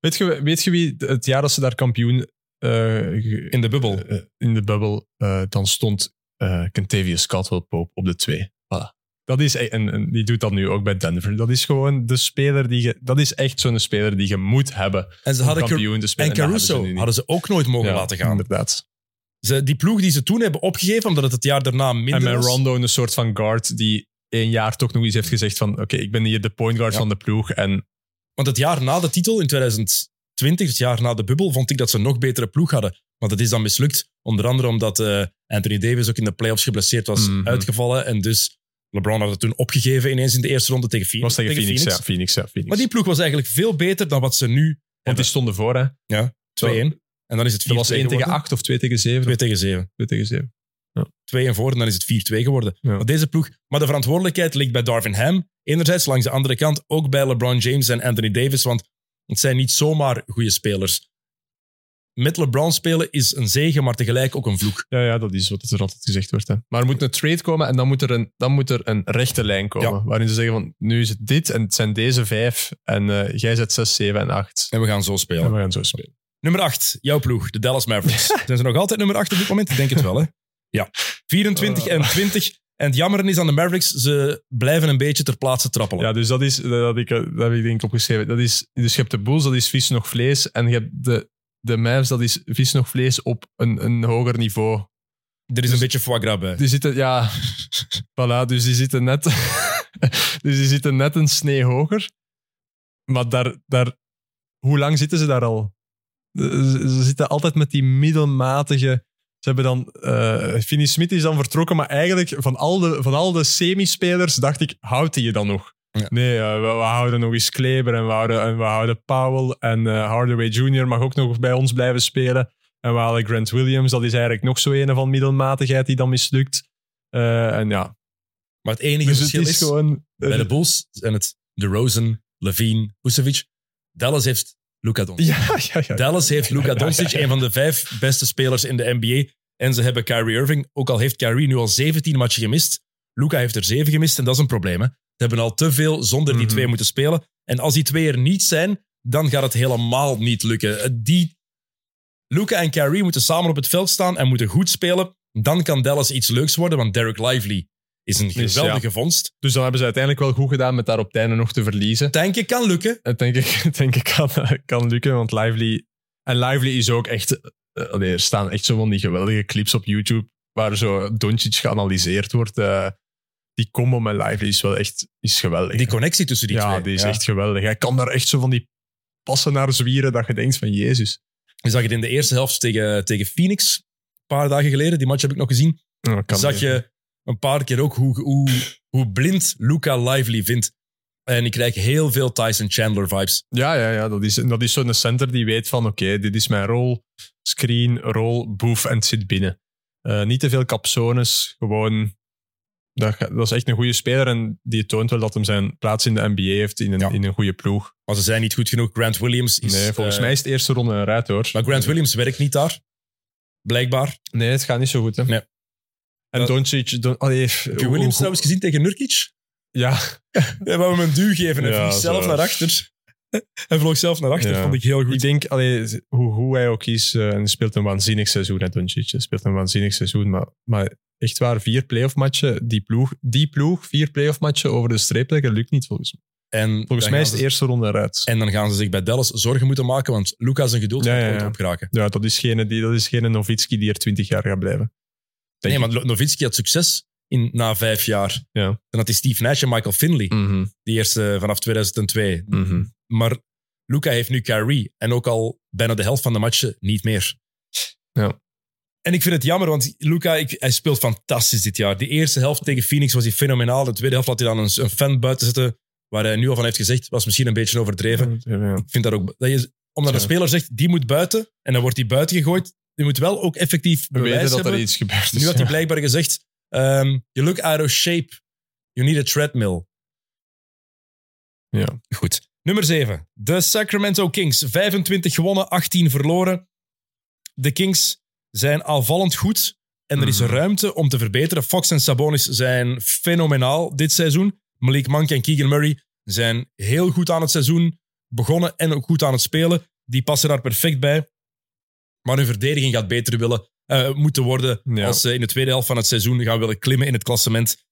weet, je, weet je wie het jaar dat ze daar kampioen eh, in de bubbel. eh, in de bubbel, eh, dan stond eh Kentavious Caldwell Pope op de twee. Dat is, e- en, en die doet dat nu ook bij Denver. Dat is gewoon de speler die je... Dat is echt zo'n speler die je moet hebben En ze hadden kampioen te spelen. en Caruso ze hadden ze ook nooit mogen Ja, laten gaan. Inderdaad. Ze, die ploeg die ze toen hebben opgegeven, omdat het het jaar daarna minder En met was. Rondo een soort van guard die één jaar toch nog eens heeft gezegd van oké, ik ben hier de point guard Ja. van de ploeg en Want het jaar na de titel, in 2020, het jaar na de bubbel, vond ik dat ze een nog betere ploeg hadden. Want het is dan mislukt. Onder andere omdat eh, Anthony Davis ook in de playoffs geblesseerd was Mhm. uitgevallen. En dus LeBron had het toen opgegeven ineens in de eerste ronde tegen Phoenix. was tegen Phoenix, ja, Phoenix, ja, Phoenix. Maar die ploeg was eigenlijk veel beter dan wat ze nu Want die stonden voor, hè. 2-1. En dan is het 4-2 Dat was 1 tegen geworden. 8 of 2 tegen 7? 2 tegen 7. 2 tegen 7. 2 en voor en dan is het 4-2 geworden. Ja. Maar deze ploeg, maar de verantwoordelijkheid ligt bij Darvin Ham. Enerzijds, langs de andere kant ook bij LeBron James en Anthony Davis, want het zijn niet zomaar goede spelers. Met LeBron spelen is een zegen, maar tegelijk ook een vloek. Ja, ja, dat is wat er altijd gezegd wordt. Hè. Maar er moet een trade komen en dan moet er een, dan moet er een rechte lijn komen. Ja. Waarin ze zeggen van, nu is het dit en het zijn deze vijf. En eh, jij zet 6, 7 en 8. En we gaan zo spelen. En we gaan zo spelen. Nummer 8, jouw ploeg, de Dallas Mavericks. Zijn ze nog altijd nummer 8 op dit moment? Ik denk het wel, hè? Ja. 24 en 20. En het jammeren is aan de Mavericks, ze blijven een beetje ter plaatse trappelen. Ja, dus dat is, dat, ik, dat heb ik denk ik opgeschreven. Dat is, dus je hebt de Bulls, dat is vis nog vlees. En je hebt de, de Mavs, dat is vis nog vlees op een, een hoger niveau. er is een beetje foie gras bij. Die zitten, ja, voilà, dus die zitten net, dus die zitten net een snee hoger. Maar daar, daar, hoe lang zitten ze daar al? Ze, zitten altijd met die middelmatige. Ze hebben dan, eh Finney Smith is dan vertrokken, maar eigenlijk van al de, van al de semispelers dacht ik, houdt hij je dan nog? Ja. Nee, we, we houden nog eens Kleber en we houden, en we houden Powell en eh, Hardaway Jr. mag ook nog bij ons blijven spelen. En we halen Grant Williams, dat is eigenlijk nog zo een van middelmatigheid die dan mislukt. Eh, en ja, Maar het enige dus het verschil is is, gewoon... bij de Bulls zijn het DeRozan, Levine, Vucevic. Dallas heeft Luka Doncic. Ja, ja, ja. Dallas heeft Luka Doncic, een van de vijf beste spelers in de NBA. En ze hebben Kyrie Irving. Ook al heeft Kyrie nu al 17 matchen gemist. Luka heeft er 7 gemist en dat is een probleem. Hè. Ze hebben al te veel zonder die Mhm. twee moeten spelen. En als die twee er niet zijn, dan gaat het helemaal niet lukken. Eh, Die, Luka en Kyrie moeten samen op het veld staan en moeten goed spelen. Dan kan Dallas iets leuks worden, want Derek Lively is een Dus, geweldige vondst. Dus dan hebben ze uiteindelijk wel goed gedaan met daar op het einde nog te verliezen. Denk ik kan lukken. Dat denk ik, denk ik kan, kan lukken, want Lively... En Lively is ook echt... eh, er staan echt zo van die geweldige clips op YouTube waar zo Doncic geanalyseerd wordt. eh, die combo met Lively is wel echt is geweldig. Die connectie tussen die ja, twee. die is echt geweldig. Hij kan daar echt zo van die passen naar zwieren dat je denkt van Jezus. Je zag het in de eerste helft tegen, tegen Phoenix, een paar dagen geleden. Die match heb ik nog gezien. Ja, kan zag je een paar keer ook hoe, hoe, hoe blind Luca Lively vindt. En ik krijg heel veel Tyson Chandler vibes. Ja, ja, ja dat is, dat is zo'n center die weet van oké, dit is mijn rol. Screen, rol, boef en het zit binnen. Eh, niet te veel capsones, gewoon... Dat, is echt een goede speler en die toont wel dat hem zijn plaats in de NBA heeft in een, Ja. in een goede ploeg. Maar ze zijn niet goed genoeg. Grant Williams is... nee, volgens eh, mij is het eerste ronde eruit hoor. Maar Grant Williams werkt niet daar. Blijkbaar. Nee, het gaat niet zo goed hè. Nee. En Dat- Doncic... Don, allee, Heb je Williams trouwens gezien tegen Nurkic? Ja, Hij wou hem een duw geven en Ja, vliegt zelf zo. naar achter. Hij vloog zelf naar achter, Ja. vond ik heel goed. Ik denk, allee, hoe, hoe hij ook is, eh, en speelt een waanzinnig seizoen, hè, Doncic. Hij speelt een waanzinnig seizoen, maar, maar echt waar, vier playoff matchen, die ploeg, die ploeg, vier playoff matchen over de streep leggen, lukt niet volgens mij. En Volgens mij is de ze- eerste ronde eruit. En dan gaan ze zich bij Dallas zorgen moeten maken, want Lucas zijn geduld Ja, ja, ja. opgeraken. Ja, dat is geen, die, dat is geen Novitski die er twintig jaar gaat blijven. Nee, maar Nowitzki had succes in, na vijf jaar. Ja. Dan had hij Steve Nash en Michael Finley, Mhm, die eerste vanaf 2002. mhm. Maar Luca heeft nu Kyrie en ook al bijna de helft van de matchen niet meer. Ja. En ik vind het jammer, want Luca, ik, hij speelt fantastisch dit jaar. Die eerste helft tegen Phoenix was hij fenomenaal. De tweede helft had hij dan een, een fan buiten zitten, waar hij nu al van heeft gezegd, was misschien een beetje overdreven. Ja. Ik vind dat ook... Dat je, omdat een speler zegt, die moet buiten, en dan wordt hij buiten gegooid, die moet wel ook effectief We bewijs dat er iets gebeurd is. Nu had hij blijkbaar gezegd, ehm, you look out of shape, you need a treadmill. Ja. Goed. Nummer 7. De Sacramento Kings. 25 gewonnen, 18 verloren. De Kings zijn aanvallend goed en er is Mhm. ruimte om te verbeteren. Fox en Sabonis zijn fenomenaal dit seizoen. Malik Monk en Keegan Murray zijn heel goed aan het seizoen begonnen en ook goed aan het spelen. Die passen daar perfect bij. Maar hun verdediging gaat beter willen, eh, moeten worden Ja. als ze in de tweede helft van het seizoen gaan willen klimmen in het klassement.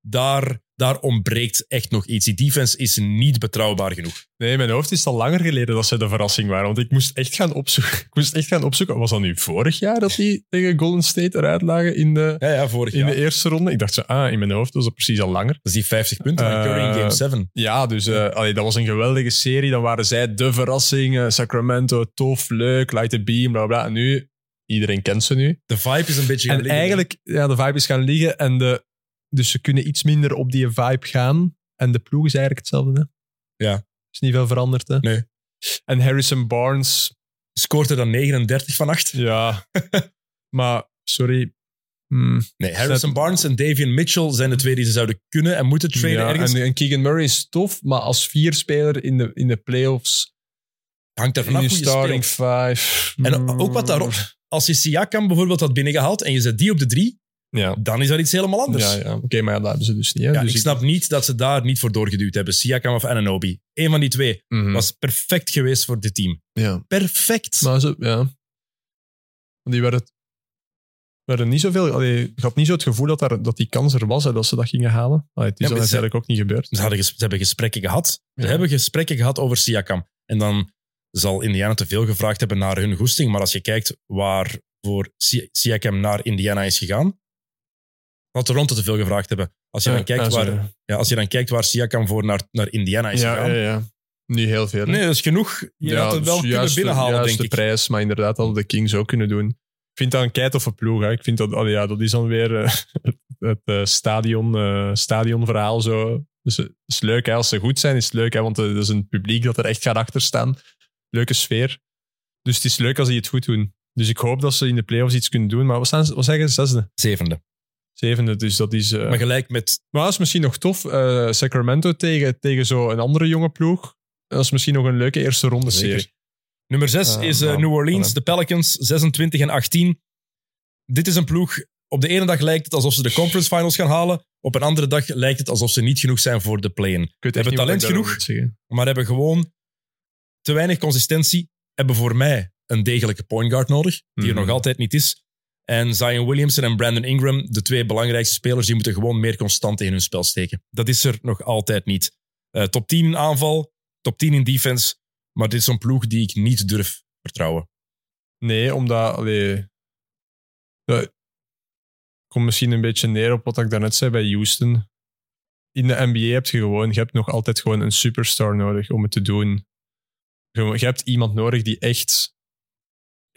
Daar, daar ontbreekt echt nog iets. Die defense is niet betrouwbaar genoeg. Nee, in mijn hoofd is al langer geleden dat ze de verrassing waren. Want ik moest echt gaan opzoeken. Ik moest echt gaan opzoeken. Was dat nu vorig jaar dat die tegen Golden State eruit lagen in de, Ja, ja vorig in jaar. de eerste ronde? Ik dacht zo, ah, in mijn hoofd was dat precies al langer. Dat is die 50 punten van Curry in Eh, Game 7. Ja, dus eh, allee, dat was een geweldige serie. Dan waren zij de verrassing. eh, Sacramento, tof, leuk, light the beam, bla bla. En nu, iedereen kent ze nu. De vibe is een beetje gaan En liggen. eigenlijk, ja, de vibe is gaan liggen. En de, dus ze kunnen iets minder op die vibe gaan. En de ploeg is eigenlijk hetzelfde. Hè? Ja. Is niet veel veranderd. Hè? Nee. En Harrison Barnes, Scoort er dan 39 van 8? ja. maar, sorry. Hmm, Nee, Harrison Dat- Barnes en Davian Mitchell zijn de twee die ze zouden kunnen en moeten traden ja, ergens. en, en Keegan Murray is tof, maar als vierspeler in de, in de playoffs, Hangt er vanaf starting five. En hmm, ook wat daarop... Als je Siakam bijvoorbeeld had binnengehaald en je zet die op de drie, Ja, dan is dat iets helemaal anders. ja, ja. oké, maar ja, dat hebben ze dus niet. Hè? Ja, dus ik snap niet dat ze daar niet voor doorgeduwd hebben. Siakam of Ananobi. Eén van die twee Mhm. was perfect geweest voor dit team. ja. Perfect. Maar ze, ja. Die werden, werden niet zoveel. Allee, ik had niet zo het gevoel dat, daar, dat die kans er was, hè, dat ze dat gingen halen. Allee, het is Ja, uiteindelijk ook niet gebeurd. Ze, hadden ze hebben gesprekken gehad. Ze hebben gesprekken gehad over Siakam. En dan zal Indiana te veel gevraagd hebben naar hun goesting. Maar als je kijkt waarvoor Si- Siakam naar Indiana is gegaan, had Toronto te veel gevraagd hebben. Als je, dan, kijkt waar, ja, als je dan kijkt waar Siakam voor naar, naar Indiana is ja, gegaan. ja, ja. Niet heel veel. hè. Nee, dat is genoeg. Je had het wel dus kunnen de- binnenhalen, denk de ik. prijs, maar inderdaad hadden de Kings ook kunnen doen. Ik vind dat een keitoffe ploeg. Hè. Ik vind dat, allee, ja, dat is dan weer eh, het, eh, stadion, eh, stadionverhaal. Zo. Dus het is leuk hè. als ze goed zijn, is het leuk, hè, want er is een publiek dat er echt gaat achter staan. Leuke sfeer. Dus het is leuk als die het goed doen. Dus ik hoop dat ze in de playoffs iets kunnen doen. Maar wat, staan ze, wat zeggen ze? Zesde? Zevende. Zevende, dus dat is... eh, Maar gelijk met... maar dat is misschien nog tof. eh, Sacramento tegen, tegen zo'n andere jonge ploeg. Dat is misschien nog een leuke eerste ronde Zeker. serie. Nummer 6 Eh, is eh, nou, New Orleans, voilà. de Pelicans, 26 en 18. Dit is een ploeg... Op de ene dag lijkt het alsof ze de conference finals gaan halen. Op een andere dag lijkt het alsof ze niet genoeg zijn voor de play-in. Hebben talent genoeg? Maar hebben gewoon te weinig consistentie. Hebben voor mij een degelijke point guard nodig. Die er Mhm. nog altijd niet is. En Zion Williamson en Brandon Ingram, de twee belangrijkste spelers, die moeten gewoon meer constant in hun spel steken. Dat is er nog altijd niet. Uh, top 10 in aanval, top 10 in defense. Maar dit is zo'n ploeg die ik niet durf vertrouwen. Nee, omdat... Allee, dat misschien een beetje neer op wat ik daarnet zei bij Houston. In de NBA heb je gewoon... Je hebt nog altijd gewoon een superstar nodig om het te doen. Je hebt iemand nodig die echt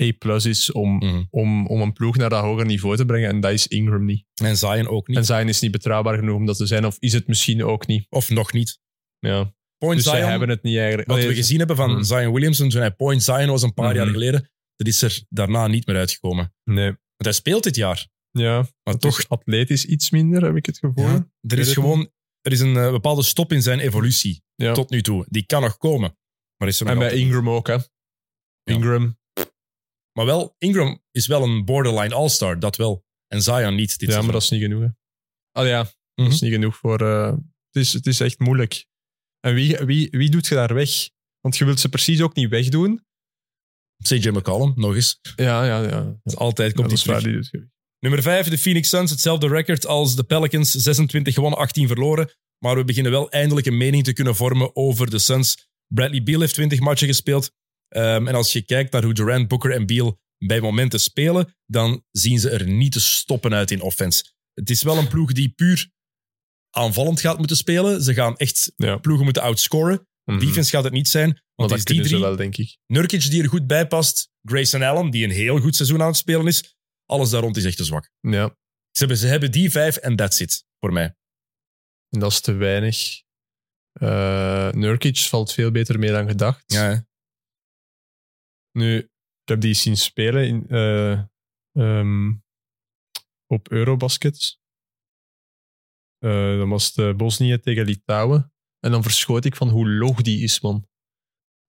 A-plus is om, Mhm. om, om een ploeg naar dat hoger niveau te brengen. En dat is Ingram niet. En Zion ook niet. En Zion is niet betrouwbaar genoeg om dat te zijn. Of is het misschien ook niet. Of nog niet. Ja. Point Dus zij Zion, hebben het niet eigenlijk. wat we gezien hebben van Mhm. Zion Williamson toen hij Point Zion was een paar Mhm. jaar geleden, dat is er daarna niet meer uitgekomen. Nee. Want hij speelt dit jaar. Ja, Maar toch, atletisch iets minder, heb ik het gevoel. ja, er is gewoon er is een eh, bepaalde stop in zijn evolutie Ja. tot nu toe. Die kan nog komen. Maar, is er En bij altijd. Ingram ook, hè. Ingram, maar wel, Ingram is wel een borderline all-star, dat wel. En Zion niet. Dit ja, maar dat is niet genoeg. Hè. Ah ja, Mhm. dat is niet genoeg voor... eh, het, is, het is echt moeilijk. En wie, wie, wie doet je daar weg? Want je wilt ze precies ook niet wegdoen. CJ McCollum, nog eens. Ja, ja, ja. Altijd Ja, komt dat terug. die. Nummer 5, de Phoenix Suns. Hetzelfde record als de Pelicans. 26 gewonnen, 18 verloren. Maar we beginnen wel eindelijk een mening te kunnen vormen over de Suns. Bradley Beal heeft 20 matchen gespeeld. Ehm, en als je kijkt naar hoe Durant, Booker en Beal bij momenten spelen, dan zien ze er niet te stoppen uit in offense. Het is wel een ploeg die puur aanvallend gaat moeten spelen. Ze gaan echt Ja. ploegen moeten outscoren. Mhm. Defense gaat het niet zijn. Want dat is die drie. wel, denk ik. Nurkic die er goed bij past. Grayson Allen, die een heel goed seizoen aan het spelen is. Alles daar rond is echt te zwak. Ja, Ze hebben, ze hebben die vijf en that's it voor mij. en dat is te weinig. Eh Nurkic valt veel beter mee dan gedacht. Ja. Nu, ik heb die zien spelen in, eh, ehm, op Eurobasket. Eh dan was het eh, Bosnië tegen Litouwen. En dan verschoot ik van hoe loog die is, man.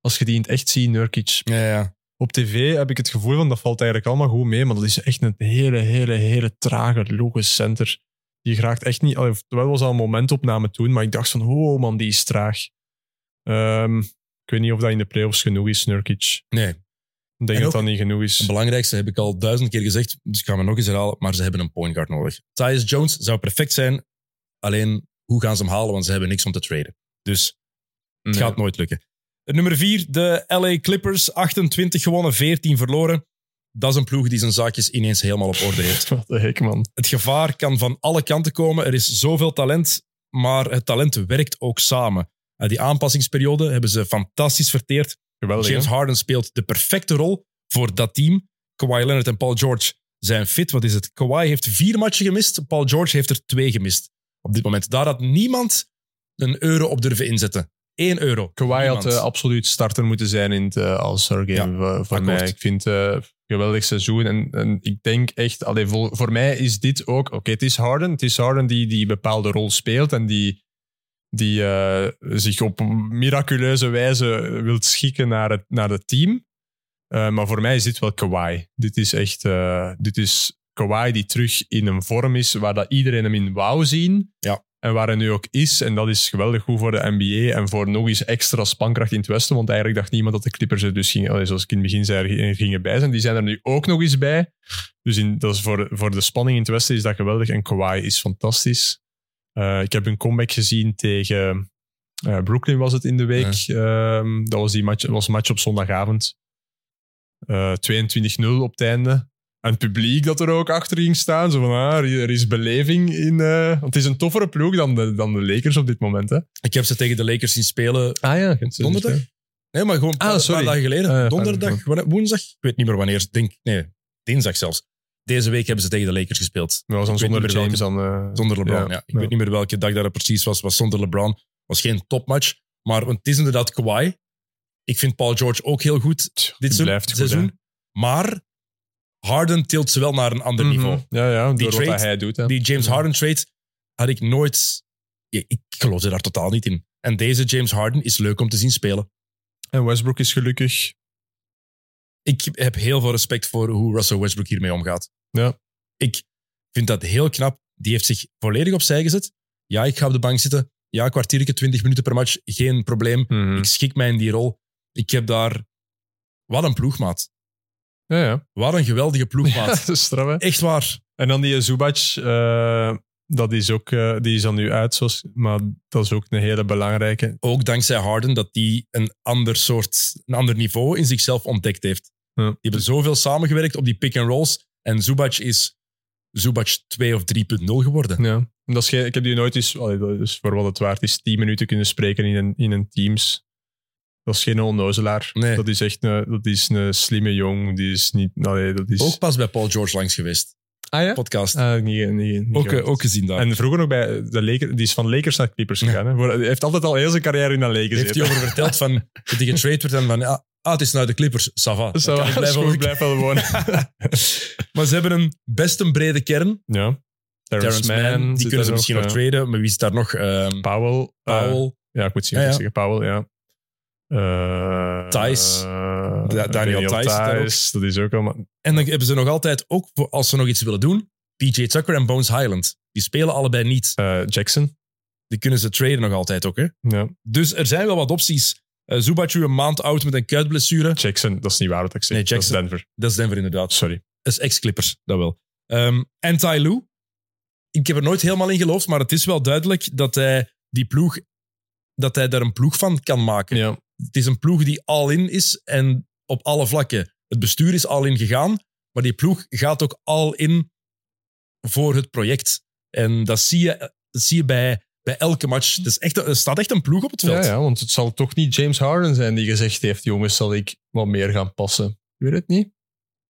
Als je die in het echt ziet, Nurkic. ja, ja. Op tv heb ik het gevoel van dat valt eigenlijk allemaal goed mee, maar dat is echt een hele, hele, hele trage, loge center. Die raakt echt niet... allee, Wel was al een momentopname toen, maar ik dacht van, oh man, die is traag. Ehm, ik weet niet of dat in de playoffs genoeg is, Nurkic. Nee, Ik denk En dat dat niet genoeg het is. belangrijkste heb ik al duizend keer gezegd, dus ik ga me nog eens herhalen, maar ze hebben een point guard nodig. Tyus Jones zou perfect zijn, alleen hoe gaan ze hem halen, want ze hebben niks om te traden. Dus het Nee. gaat nooit lukken. Nummer vier, de LA Clippers, 28 gewonnen, 14 verloren. Dat is een ploeg die zijn zaakjes ineens helemaal op orde heeft. Wat de hek, man. Het gevaar kan van alle kanten komen. Er is zoveel talent, maar het talent werkt ook samen. Uh, die aanpassingsperiode hebben ze fantastisch verteerd. Geweldig, James hè? Harden speelt de perfecte rol voor dat team. Kawhi Leonard en Paul George zijn fit. Wat is het? Kawhi heeft vier matchen gemist. Paul George heeft er twee gemist. Op dit moment. Daar had niemand een euro op durven inzetten. Eén euro. Kawhi had eh, absoluut starter moeten zijn in het uh, All-Star Game voor, voor mij. Ik vind het een geweldig seizoen. En, en ik denk echt, allee, voor, voor mij is dit ook... Oké, het is Harden. Het is Harden die die bepaalde rol speelt en die, die eh, zich op miraculeuze wijze wil schikken naar het, naar het team. Uh, maar voor mij is dit wel Kawhi. Dit is echt... Uh, dit is Kawhi die terug in een vorm is waar dat iedereen hem in wou zien. Ja. En waar hij nu ook is. En dat is geweldig goed voor de NBA. En voor nog eens extra spankracht in het Westen. Want eigenlijk dacht niemand dat de Clippers er dus gingen, zoals ik in het begin zei, er gingen bij zijn. Die zijn er nu ook nog eens bij. Dus in, dat is voor, voor de spanning in het Westen is dat geweldig. En Kawhi is fantastisch. Uh, ik heb een comeback gezien tegen uh, Brooklyn was het in de week. Ja. Um, dat was, die match, was een match op zondagavond. Uh, 22-0 op het einde. En het publiek dat er ook achter ging staan. Zo van, ah, er is beleving in... Uh, want het is een toffere ploeg dan de, dan de Lakers op dit moment. Hè? Ik heb ze tegen de Lakers zien spelen. Ah ja. Donderdag? Nee, maar gewoon een paar, ah, paar dagen geleden. Uh, Donderdag, woensdag? Ik weet niet meer wanneer. Denk, nee, dinsdag zelfs. Deze week hebben ze tegen de Lakers gespeeld. Dat was dan zonder James. Dan, uh, zonder LeBron, ja. ja. Ik ja. weet niet meer welke dag dat precies was. was zonder LeBron. was geen topmatch. Maar het is inderdaad Kawhi. Ik vind Paul George ook heel goed dit seizoen. Goed, maar Harden tilt ze wel naar een ander mm -hmm. niveau. Ja, ja, die trade, wat hij doet. Hè. Die James Harden trade had ik nooit... Ik geloofde daar totaal niet in. En deze James Harden is leuk om te zien spelen. En Westbrook is gelukkig. Ik heb heel veel respect voor hoe Russell Westbrook hiermee omgaat. Ja. Ik vind dat heel knap. Die heeft zich volledig opzij gezet. Ja, ik ga op de bank zitten. Ja, kwartiertje, 20 minuten per match. Geen probleem. -hmm. Ik schik mij in die rol. Ik heb daar... Wat een ploegmaat. Ja, ja. Wat een geweldige ploegmaat. straf, hè. Echt waar. En dan die Zubac, eh, dat is ook, eh, die is dan nu uit, zoals, maar dat is ook een hele belangrijke. Ook dankzij Harden dat die een ander soort, een ander niveau in zichzelf ontdekt heeft. Ja. Die hebben zoveel samengewerkt op die pick-and-rolls. En Zubac is Zubac 2 of 3.0 geworden. Ja. Dat is ik heb die nooit eens, allee, dat is voor wat het waard is, 10 minuten kunnen spreken in een, in een Teams. Dat is geen onnozelaar. Nee. Dat is echt een, dat is een slimme jong. Die is niet, allee, dat is... Ook pas bij Paul George langs geweest. ah ja? Podcast. Ah, niet, niet, niet ook, gehoord. eh, ook gezien daar. En vroeger nog bij de Lakers, die is van Lakers naar Clippers gegaan. Hè? Hij heeft altijd al heel zijn carrière in de Lakers heeft hij over verteld van dat hij getrade werd en van ah, ah, het is nou de Clippers. Ça va. Dan Zo, kan ik dat is blijven goed, ook- blijf wel wonen. Maar ze hebben een best een brede kern. ja. Terrence, Terrence Mann. Die kunnen ze misschien nog ja. traden. Maar wie zit daar nog? Ehm, Powell. eh, Powell. ja, ik moet zien Ja, ja. zeggen. Powell, ja. Eh, Thijs. eh, Da- Daniel Thijs. Dat is ook allemaal... En dan hebben ze nog altijd, ook als ze nog iets willen doen, PJ Tucker en Bones Highland. Die spelen allebei niet. Jackson. Die kunnen ze traden nog altijd ook. Hè? Ja. Dus er zijn wel wat opties. Uh, Zubac een maand oud met een kuitblessure. Jackson, dat is niet waar wat ik zeg. Nee, Dat is Jackson. Denver. Dat is Denver inderdaad. Sorry. Dat is ex-Clippers, dat wel. Ehm en Ty Lue. Ik heb er nooit helemaal in geloofd, maar het is wel duidelijk dat hij die ploeg, dat hij daar een ploeg van kan maken. Ja. Het is een ploeg die all-in is en op alle vlakken. Het bestuur is all-in gegaan, maar die ploeg gaat ook all-in voor het project. En dat zie je, dat zie je bij, bij elke match. Het is echt, er staat echt een ploeg op het veld. Ja, ja, want het zal toch niet James Harden zijn die gezegd heeft: jongens, zal ik wat meer gaan passen? Ik weet het niet.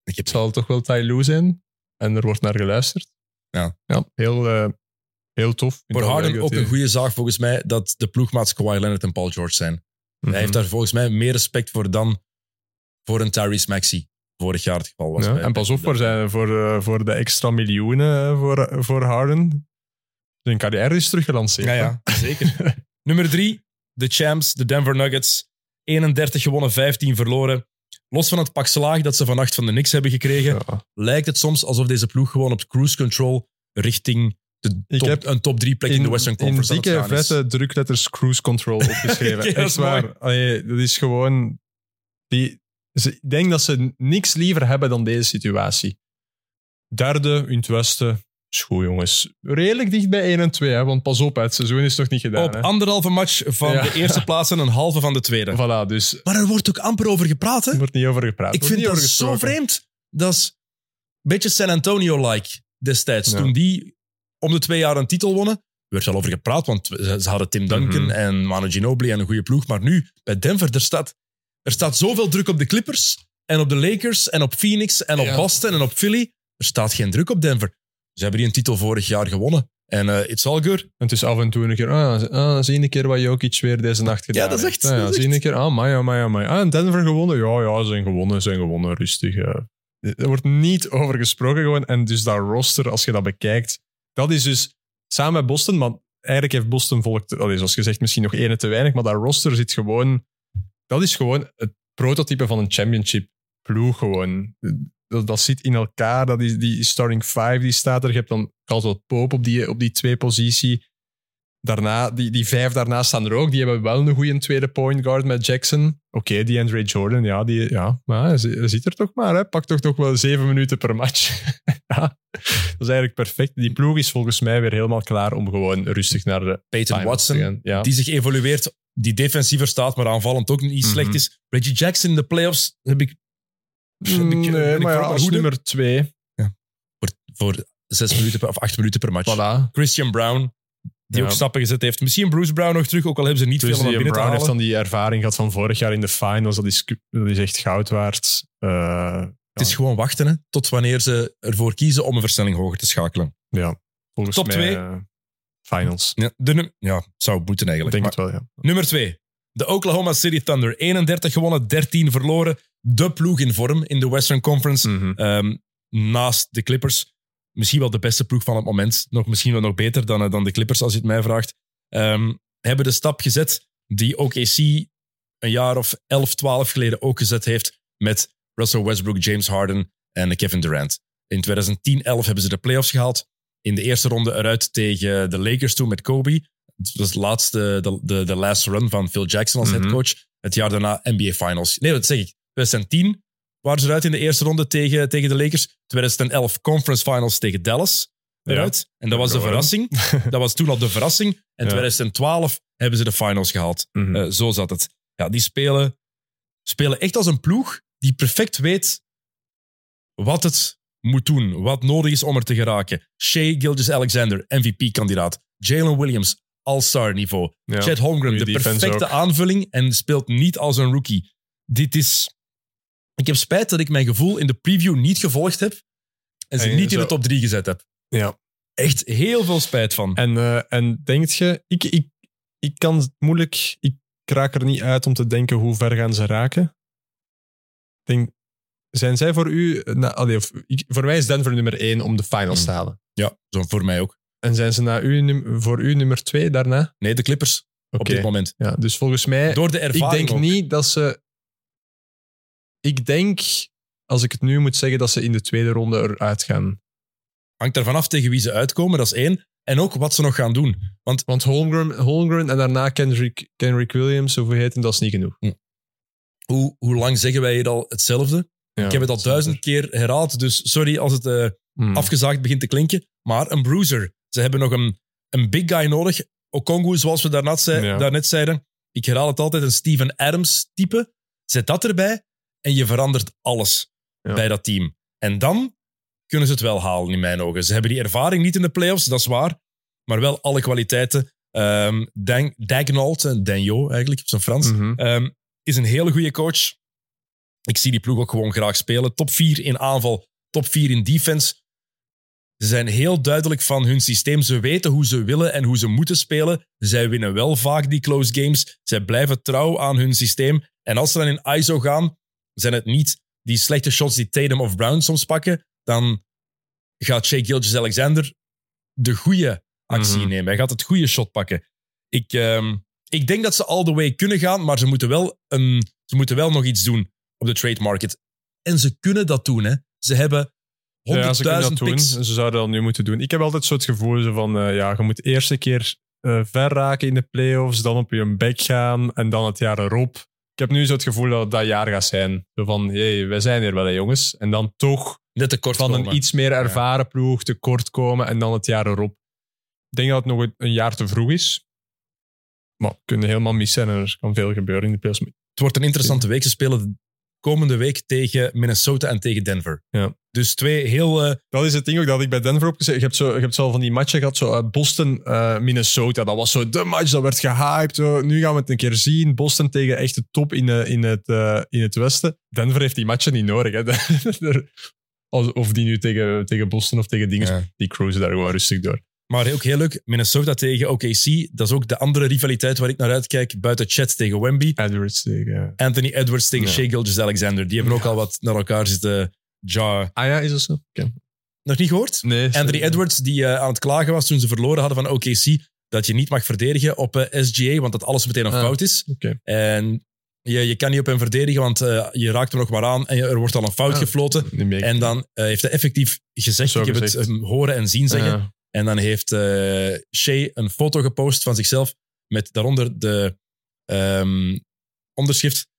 Ik heb Het zal toch wel Ty Lue zijn. En er wordt naar geluisterd. Ja. Ja, heel, eh, heel tof. Voor Harden ook een goede zaak volgens mij dat de ploegmaats Kawhi Leonard en Paul George zijn. Mhm. Hij heeft daar volgens mij meer respect voor dan voor een Tyrese Maxey vorig jaar het geval was. Ja, en pas op voor, zijn, voor, eh, voor de extra miljoenen eh, voor, voor Harden. Zijn carrière is teruggelanceerd. Ja, ja, zeker. Nummer drie, de champs, de Denver Nuggets. 31 gewonnen, 15 verloren. Los van het pak slaag dat ze vannacht van de Knicks hebben gekregen, Ja. lijkt het soms alsof deze ploeg gewoon op cruise control richting de Ik top, heb een top drie plek in, de Western Conference In het dikke, vette drukletters cruise control opgeschreven. Is Echt waar. Allee, dat is gewoon... Die, ze, ik denk dat ze niks liever hebben dan deze situatie. Derde in het westen. Is goed, jongens. Redelijk dicht bij 1 en 2, hè, want pas op, het seizoen is nog niet gedaan. Op hè. anderhalve match van Ja. de eerste plaats en een halve van de tweede. Voilà, dus Maar er wordt ook amper over gepraat, hè? er wordt niet over gepraat. Ik vind dat zo vreemd. Dat is een beetje San Antonio-like destijds. Ja. Toen die om de twee jaar een titel wonnen, er werd wel over gepraat, want ze hadden Tim Duncan Mhm. en Manu Ginobili en een goede ploeg. Maar nu, bij Denver, er staat, er staat zoveel druk op de Clippers en op de Lakers en op Phoenix en op Ja. Boston en op Philly. Er staat geen druk op Denver. Ze hebben die een titel vorig jaar gewonnen. En eh it's all good. En het is af en toe een keer, ah, ah zie een keer wat Jokic weer deze nacht gedaan Ja, dat is echt-. Ah, ja, dat is zie echt- een keer, ah, Maya, Maya, Maya. Ah, en Denver gewonnen? Ja, ja, ze zijn gewonnen, ze zijn gewonnen, rustig. ja. Er wordt niet over gesproken gewoon. En dus dat roster, als je dat bekijkt, dat is dus samen met Boston, maar eigenlijk heeft Boston volk, allee, zoals gezegd, misschien nog ene te weinig, maar dat roster zit gewoon, dat is gewoon het prototype van een championship ploeg gewoon. Dat, dat zit in elkaar, dat is die starting five die staat er. Je hebt dan Caldwell Pope op die, op die twee positie. Daarna, die, die vijf daarna staan er ook. Die hebben wel een goede tweede point guard met Jackson. Oké, die Andre Jordan, ja, die, ja maar hij zi- hij zit er toch maar. Hè. Pak toch toch wel zeven minuten per match. ja, dat is eigenlijk perfect. Die ploeg is volgens mij weer helemaal klaar om gewoon rustig naar de Peyton te Watson, gaan. Ja. die zich evolueert, die defensiever staat, maar aanvallend ook niet slecht Mhm. is. Reggie Jackson in de playoffs heb ik... ik- ben nee, ik maar ja, als nummer twee. voor, voor zes minuten per- of acht minuten per match. Voilà. Christian Brown, die Ja. ook stappen gezet heeft. Misschien Bruce Brown nog terug, ook al hebben ze niet Dus veel naar binnen Brown te heeft dan die ervaring gehad van vorig jaar in de finals. Dat is, dat is echt goud waard. Eh, Het is gewoon wachten hè, tot wanneer ze ervoor kiezen om een versnelling hoger te schakelen. ja, volgens Top mij twee. eh, finals. Ja, de num- ja zou moeten Ik eigenlijk. denk Maar het wel, ja. Nummer twee. De Oklahoma City Thunder. 31 gewonnen, 13 verloren. De ploeg in vorm in de Western Conference. Mhm. Ehm, naast de Clippers. Misschien wel de beste ploeg van het moment. Nog, misschien wel nog beter dan, eh, dan de Clippers, als je het mij vraagt. Ehm, hebben de stap gezet die OKC een jaar of 11, 12 geleden ook gezet heeft met Russell Westbrook, James Harden en Kevin Durant. In 2010-11 hebben ze de playoffs gehaald. In de eerste ronde eruit tegen de Lakers toen met Kobe. Het was de laatste, de, de, de last run van Phil Jackson als Mhm. headcoach. Het jaar daarna NBA Finals. Nee, wat zeg ik? 2010 waren ze eruit in de eerste ronde tegen, tegen de Lakers. 2011 Conference Finals tegen Dallas eruit. En dat was de verrassing. Dat was toen al de verrassing. En Ja. 2012 hebben ze de finals gehaald. Mhm. Eh, zo zat het. Ja, die spelen, spelen echt als een ploeg die perfect weet wat het moet doen, wat nodig is om er te geraken. Shea Gilgis-Alexander, MVP-kandidaat. Jalen Williams, all-star niveau. Ja. Chet Holmgren, de perfecte ook. aanvulling en speelt niet als een rookie. Dit is... Ik heb spijt dat ik mijn gevoel in de preview niet gevolgd heb en ze En niet in de top 3 gezet heb. Ja. Echt heel veel spijt van. En, eh, en denkt je, ik, ik, ik kan het moeilijk, ik raak er niet uit om te denken hoe ver gaan ze raken. Ik Denk, zijn zij voor u, na, allee, of, ik- voor mij is Denver nummer één om de finals Hmm. te halen. Ja, zo voor mij ook. En zijn ze na u, num- voor u nummer twee daarna? Nee, de Clippers op dit moment. Ja, dus volgens mij, Door de ik ervaring denk ook. niet dat ze. Ik denk, als ik het nu moet zeggen, dat ze in de tweede ronde eruit gaan. Hangt ervan af tegen wie ze uitkomen, dat is één. En ook wat ze nog gaan doen. Want Want Holmgren, Holmgren en daarna Kendrick, Kendrick Williams, of hoe heet hem, dat is niet genoeg. hoe, hoe lang zeggen wij hier al hetzelfde? Ja, Ik heb het al duizend keer herhaald, dus sorry als het eh, Hmm. afgezaagd begint te klinken. Maar een bruiser. Ze hebben nog een, een big guy nodig. Okongu, zoals we daarnet, zei, Ja. daarnet zeiden. Ik herhaal het altijd, een Steven Adams type. Zet dat erbij en je verandert alles Ja. bij dat team. En dan kunnen ze het wel halen, in mijn ogen. Ze hebben die ervaring niet in de playoffs, dat is waar. Maar wel alle kwaliteiten. Ehm Dan, Dagnall, eh, Danjo eigenlijk, op zijn Frans, Mhm. Ehm, is een hele goede coach. Ik zie die ploeg ook gewoon graag spelen. Top 4 in aanval, top 4 in defense. Ze zijn heel duidelijk van hun systeem. Ze weten hoe ze willen en hoe ze moeten spelen. Zij winnen wel vaak die close games. Zij blijven trouw aan hun systeem. En als ze dan in ISO gaan, zijn het niet die slechte shots die Tatum of Brown soms pakken. Dan gaat Shea Gilgis-Alexander de goede actie Mhm. nemen. Hij gaat het goede shot pakken. Ik, ehm, ik denk dat ze all the way kunnen gaan, maar ze moeten, wel een, ze moeten wel nog iets doen op de trade market. En ze kunnen dat doen. Hè. Ze hebben 100.000 Ja, ze dat doen. Ze zouden dat nu moeten doen. Ik heb altijd zo het gevoel van, eh, ja, je moet eerst een keer eh, ver raken in de playoffs, dan op je bek gaan en dan het jaar erop. Ik heb nu zo het gevoel dat het dat jaar gaat zijn. Zo van, hey, wij zijn hier wel, hè, jongens. En dan toch Net van komen. een iets meer ervaren ploeg tekort komen en dan het jaar erop. Ik denk dat het nog een- jaar te vroeg is. Maar we kunnen helemaal mis zijn en er kan veel gebeuren in de playoffs. Het wordt een interessante week. Ze spelen komende week tegen Minnesota en tegen Denver. Ja. Dus twee heel... eh, Dat is het ding ook dat ik bij Denver opgezet. Je hebt zo, je hebt zo van die matchen gehad, zo eh, Boston, eh, Minnesota. Dat was zo de match, dat werd gehyped. Nu gaan we het een keer zien. Boston tegen echt de top in, in, het, in het westen. Denver heeft die matchen niet nodig. Hè. Als- of die nu tegen, tegen Boston of tegen dingen, Ja. die cruisen daar gewoon rustig door. Maar ook heel leuk, Minnesota tegen OKC. Dat is ook de andere rivaliteit waar ik naar uitkijk. Buiten Chet tegen Wemby. Edwards tegen... Anthony Edwards tegen Ja. Shea Gilgeous-Alexander. Die hebben ook al wat naar elkaar zitten jar. Ah ja, is dat zo? Nog niet gehoord? Nee. Anthony Edwards, die eh, aan het klagen was toen ze verloren hadden van OKC, dat je niet mag verdedigen op eh, SGA, want dat alles meteen een Ah. fout is. En je, je kan niet op hem verdedigen, want eh, je raakt hem nog maar aan en er wordt al een fout Ah. gefloten. En dan heeft hij effectief gezegd, Zo ik heb gezegd. het horen en zien zeggen. En dan heeft eh Shea een foto gepost van zichzelf met daaronder de ehm, onderschrift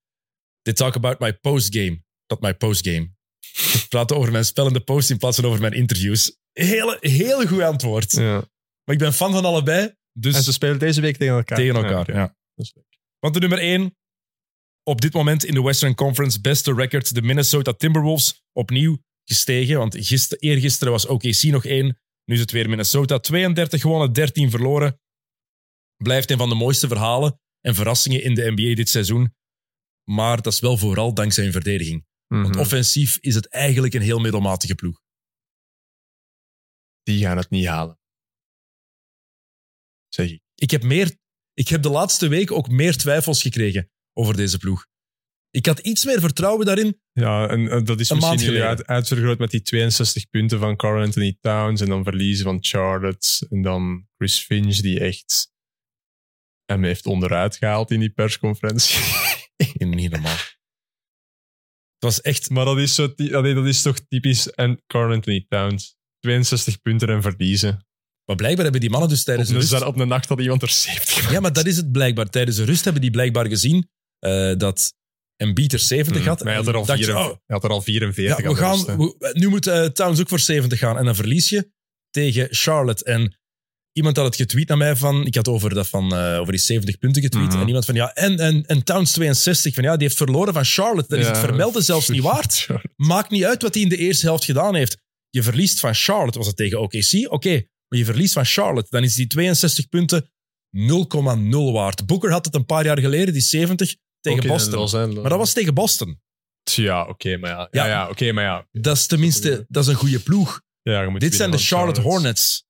They talk about my postgame, not my postgame. Ik praat over mijn spellende post in plaats van over mijn interviews. Hele, heel goed antwoord. Ja. Maar ik ben fan van allebei, dus En ze spelen deze week tegen elkaar. tegen elkaar. ja. Want de nummer 1 op dit moment in de Western Conference, beste record, de Minnesota Timberwolves, opnieuw gestegen. Want gister, eergisteren was OKC nog één. Nu is het weer Minnesota. 32 gewonnen, 13 verloren. Blijft een van de mooiste verhalen en verrassingen in de NBA dit seizoen. Maar dat is wel vooral dankzij hun verdediging. Want Mhm. offensief is het eigenlijk een heel middelmatige ploeg. Die gaan het niet halen. Zeg ik. Ik heb, meer, ik heb de laatste week ook meer twijfels gekregen over deze ploeg. Ik had iets meer vertrouwen daarin. Ja, en, en dat is Een misschien nu uit, uitvergroot met die 62 punten van Carl Anthony Towns en dan verliezen van Charlotte en dan Chris Finch die echt hem heeft onderuit gehaald in die persconferentie. Niet normaal. Het was echt maar dat is, zo, allee, dat is toch typisch en Carl Anthony Towns. 62 punten en verliezen. Maar blijkbaar hebben die mannen dus Op tijdens de een, rust... op een nacht had iemand er 70 Ja, maar dat is het blijkbaar. Tijdens de rust hebben die blijkbaar gezien eh, dat en Beat er 70 Mhm. had. Hij had er al, dacht je, 44, oh, hij had er al 44 ja, we gaan, we- nu moet eh, Towns ook voor 70 gaan. En dan verlies je tegen Charlotte. En iemand had het getweet naar mij van... Ik had over, dat van, eh, over die 70 punten getweet. Mhm. En iemand van, ja, en, en, en Towns 62. Van, ja, die heeft verloren van Charlotte. Dan is het vermelden zelfs niet waard. Maakt niet uit wat hij in de eerste helft gedaan heeft. Je verliest van Charlotte, was het tegen OKC? Oké, maar je verliest van Charlotte. Dan is die 62 punten 0,0 waard. Booker had het een paar jaar geleden, die 70, tegen Ook in Boston. Los Angeles. Maar dat was tegen Boston. Ja, oké, maar ja. Ja. Ja, oké, maar ja. Dat is tenminste dat is een goede ploeg. ja je moet Dit zijn de van Charlotte Hornets.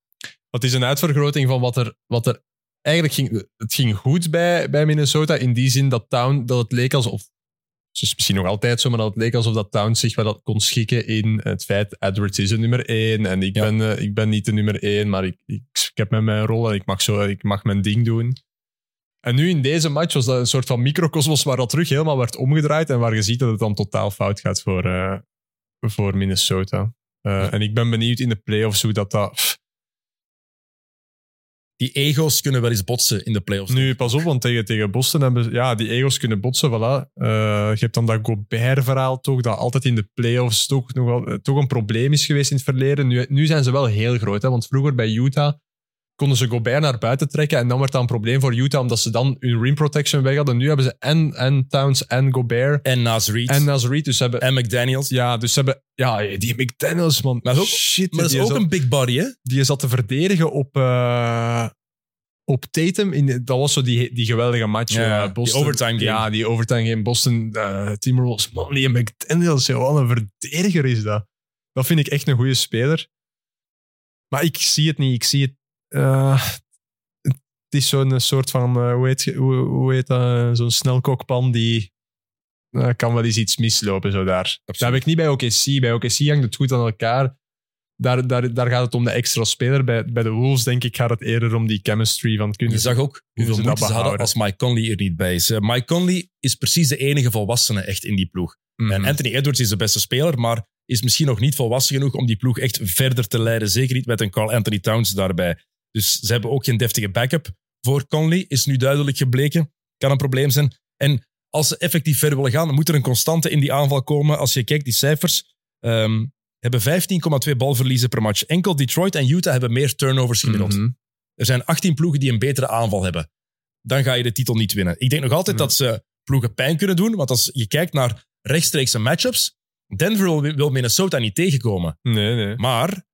Het is een uitvergroting van wat er, wat er eigenlijk ging. Het ging goed bij, bij Minnesota in die zin dat Town, dat het leek alsof. Het is misschien nog altijd zo, maar dat het leek alsof dat Town zich wel kon schikken in het feit Edwards is de nummer één en ik, Ja. ben, eh, ik ben niet de nummer één, maar ik, ik, ik heb met mijn rol en ik mag, zo, ik mag mijn ding doen. En nu in deze match was dat een soort van microcosmos waar dat terug helemaal werd omgedraaid en waar je ziet dat het dan totaal fout gaat voor, eh, voor Minnesota. Eh, En ik ben benieuwd in de playoffs hoe dat... dat Die ego's kunnen wel eens botsen in de playoffs. Nu, pas op, want tegen, tegen Boston hebben ja, die ego's kunnen botsen. Voilà. Eh, je hebt dan dat Gobert-verhaal toch, dat altijd in de playoffs toch, nog wel, eh, toch een probleem is geweest in het verleden. Nu, nu zijn ze wel heel groot, hè, want vroeger bij Utah konden ze Gobert naar buiten trekken en dan werd dat een probleem voor Utah, omdat ze dan hun rim protection weg hadden. Nu hebben ze en, en Towns en Gobert En Nas Reed. en En, Nas Reed, dus hebben... McDaniels. ja, dus ze hebben... Ja, die McDaniels, man. Maar ook- Shit, maar dat is ook zat- een big body, hè? die zat te verdedigen op, eh, op Tatum. In, dat was zo die, die geweldige match. Ja, eh, die overtime game. Ja, die overtime game. Boston uh, Timberwolves. Man, die McDaniels, joh, wat een verdediger is dat. Dat vind ik echt een goede speler. Maar ik zie het niet. Ik zie het... eh, het is zo'n soort van... eh, hoe, heet, hoe, hoe heet dat? Zo'n snelkokpan die... eh, kan wel eens iets mislopen, zo daar. Dat heb ik niet bij OKC. Bij OKC hangt het goed aan elkaar. Daar, daar, daar gaat het om de extra speler. Bij, bij de Wolves, denk ik, gaat het eerder om die chemistry van kunnen Je zag ook hoeveel moeite ze hadden als Mike Conley er niet bij is. Eh, Mike Conley is precies de enige volwassene echt in die ploeg. Mhm. En Anthony Edwards is de beste speler, maar is misschien nog niet volwassen genoeg om die ploeg echt verder te leiden. Zeker niet met een Carl Anthony Towns daarbij. Dus ze hebben ook geen deftige backup voor Conley, is nu duidelijk gebleken. Kan een probleem zijn. En als ze effectief verder willen gaan, dan moet er een constante in die aanval komen. Als je kijkt, die cijfers ehm, hebben 15,2 balverliezen per match. Enkel Detroit en Utah hebben meer turnovers gemiddeld. Mhm. Er zijn 18 ploegen die een betere aanval hebben. Dan ga je de titel niet winnen. Ik denk nog altijd dat ze ploegen pijn kunnen doen. Want als je kijkt naar rechtstreekse matchups, Denver wil, wil Minnesota niet tegenkomen. Nee, nee. Maar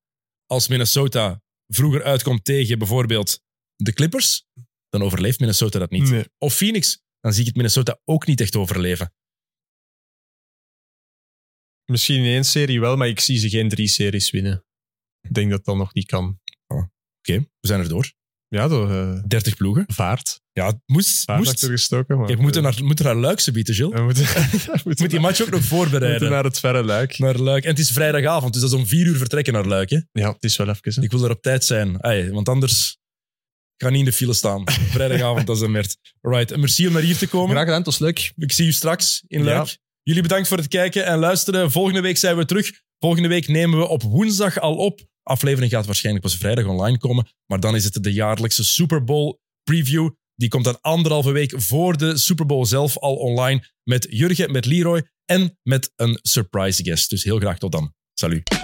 als Minnesota vroeger uitkomt tegen bijvoorbeeld de Clippers, dan overleeft Minnesota dat niet. nee. Of Phoenix, dan zie ik het Minnesota ook niet echt overleven. Misschien in één serie wel, maar ik zie ze geen drie series winnen. Ik denk dat dat nog niet kan. Oké, we zijn er door. Ja, door eh, 30 ploegen. vaart. Ja, het moest. Vaart moest. achtergestoken. Maar, Kijk, moeten naar, moeten naar Luik ze bieden, Gilles. We moeten, Moet die match ook nog voorbereiden. moeten naar het verre luik. Naar Luik. En het is vrijdagavond, dus dat is om vier uur vertrekken naar Luik. Hè? Ja, het is wel even. Hè. Ik wil er op tijd zijn. Ai, want anders ga ik niet in de file staan. Vrijdagavond, dat is een mert. Right, merci om naar hier te komen. Graag gedaan, het was leuk. Ik zie u straks in Ja. Luik. Jullie bedankt voor het kijken en luisteren. Volgende week zijn we terug. Volgende week nemen we op woensdag al op aflevering gaat waarschijnlijk pas vrijdag online komen. Maar dan is het de jaarlijkse Super Bowl preview. Die komt dan anderhalve week voor de Super Bowl zelf al online. Met Jurgen, met Leroy en met een surprise guest. Dus heel graag tot dan. Salut.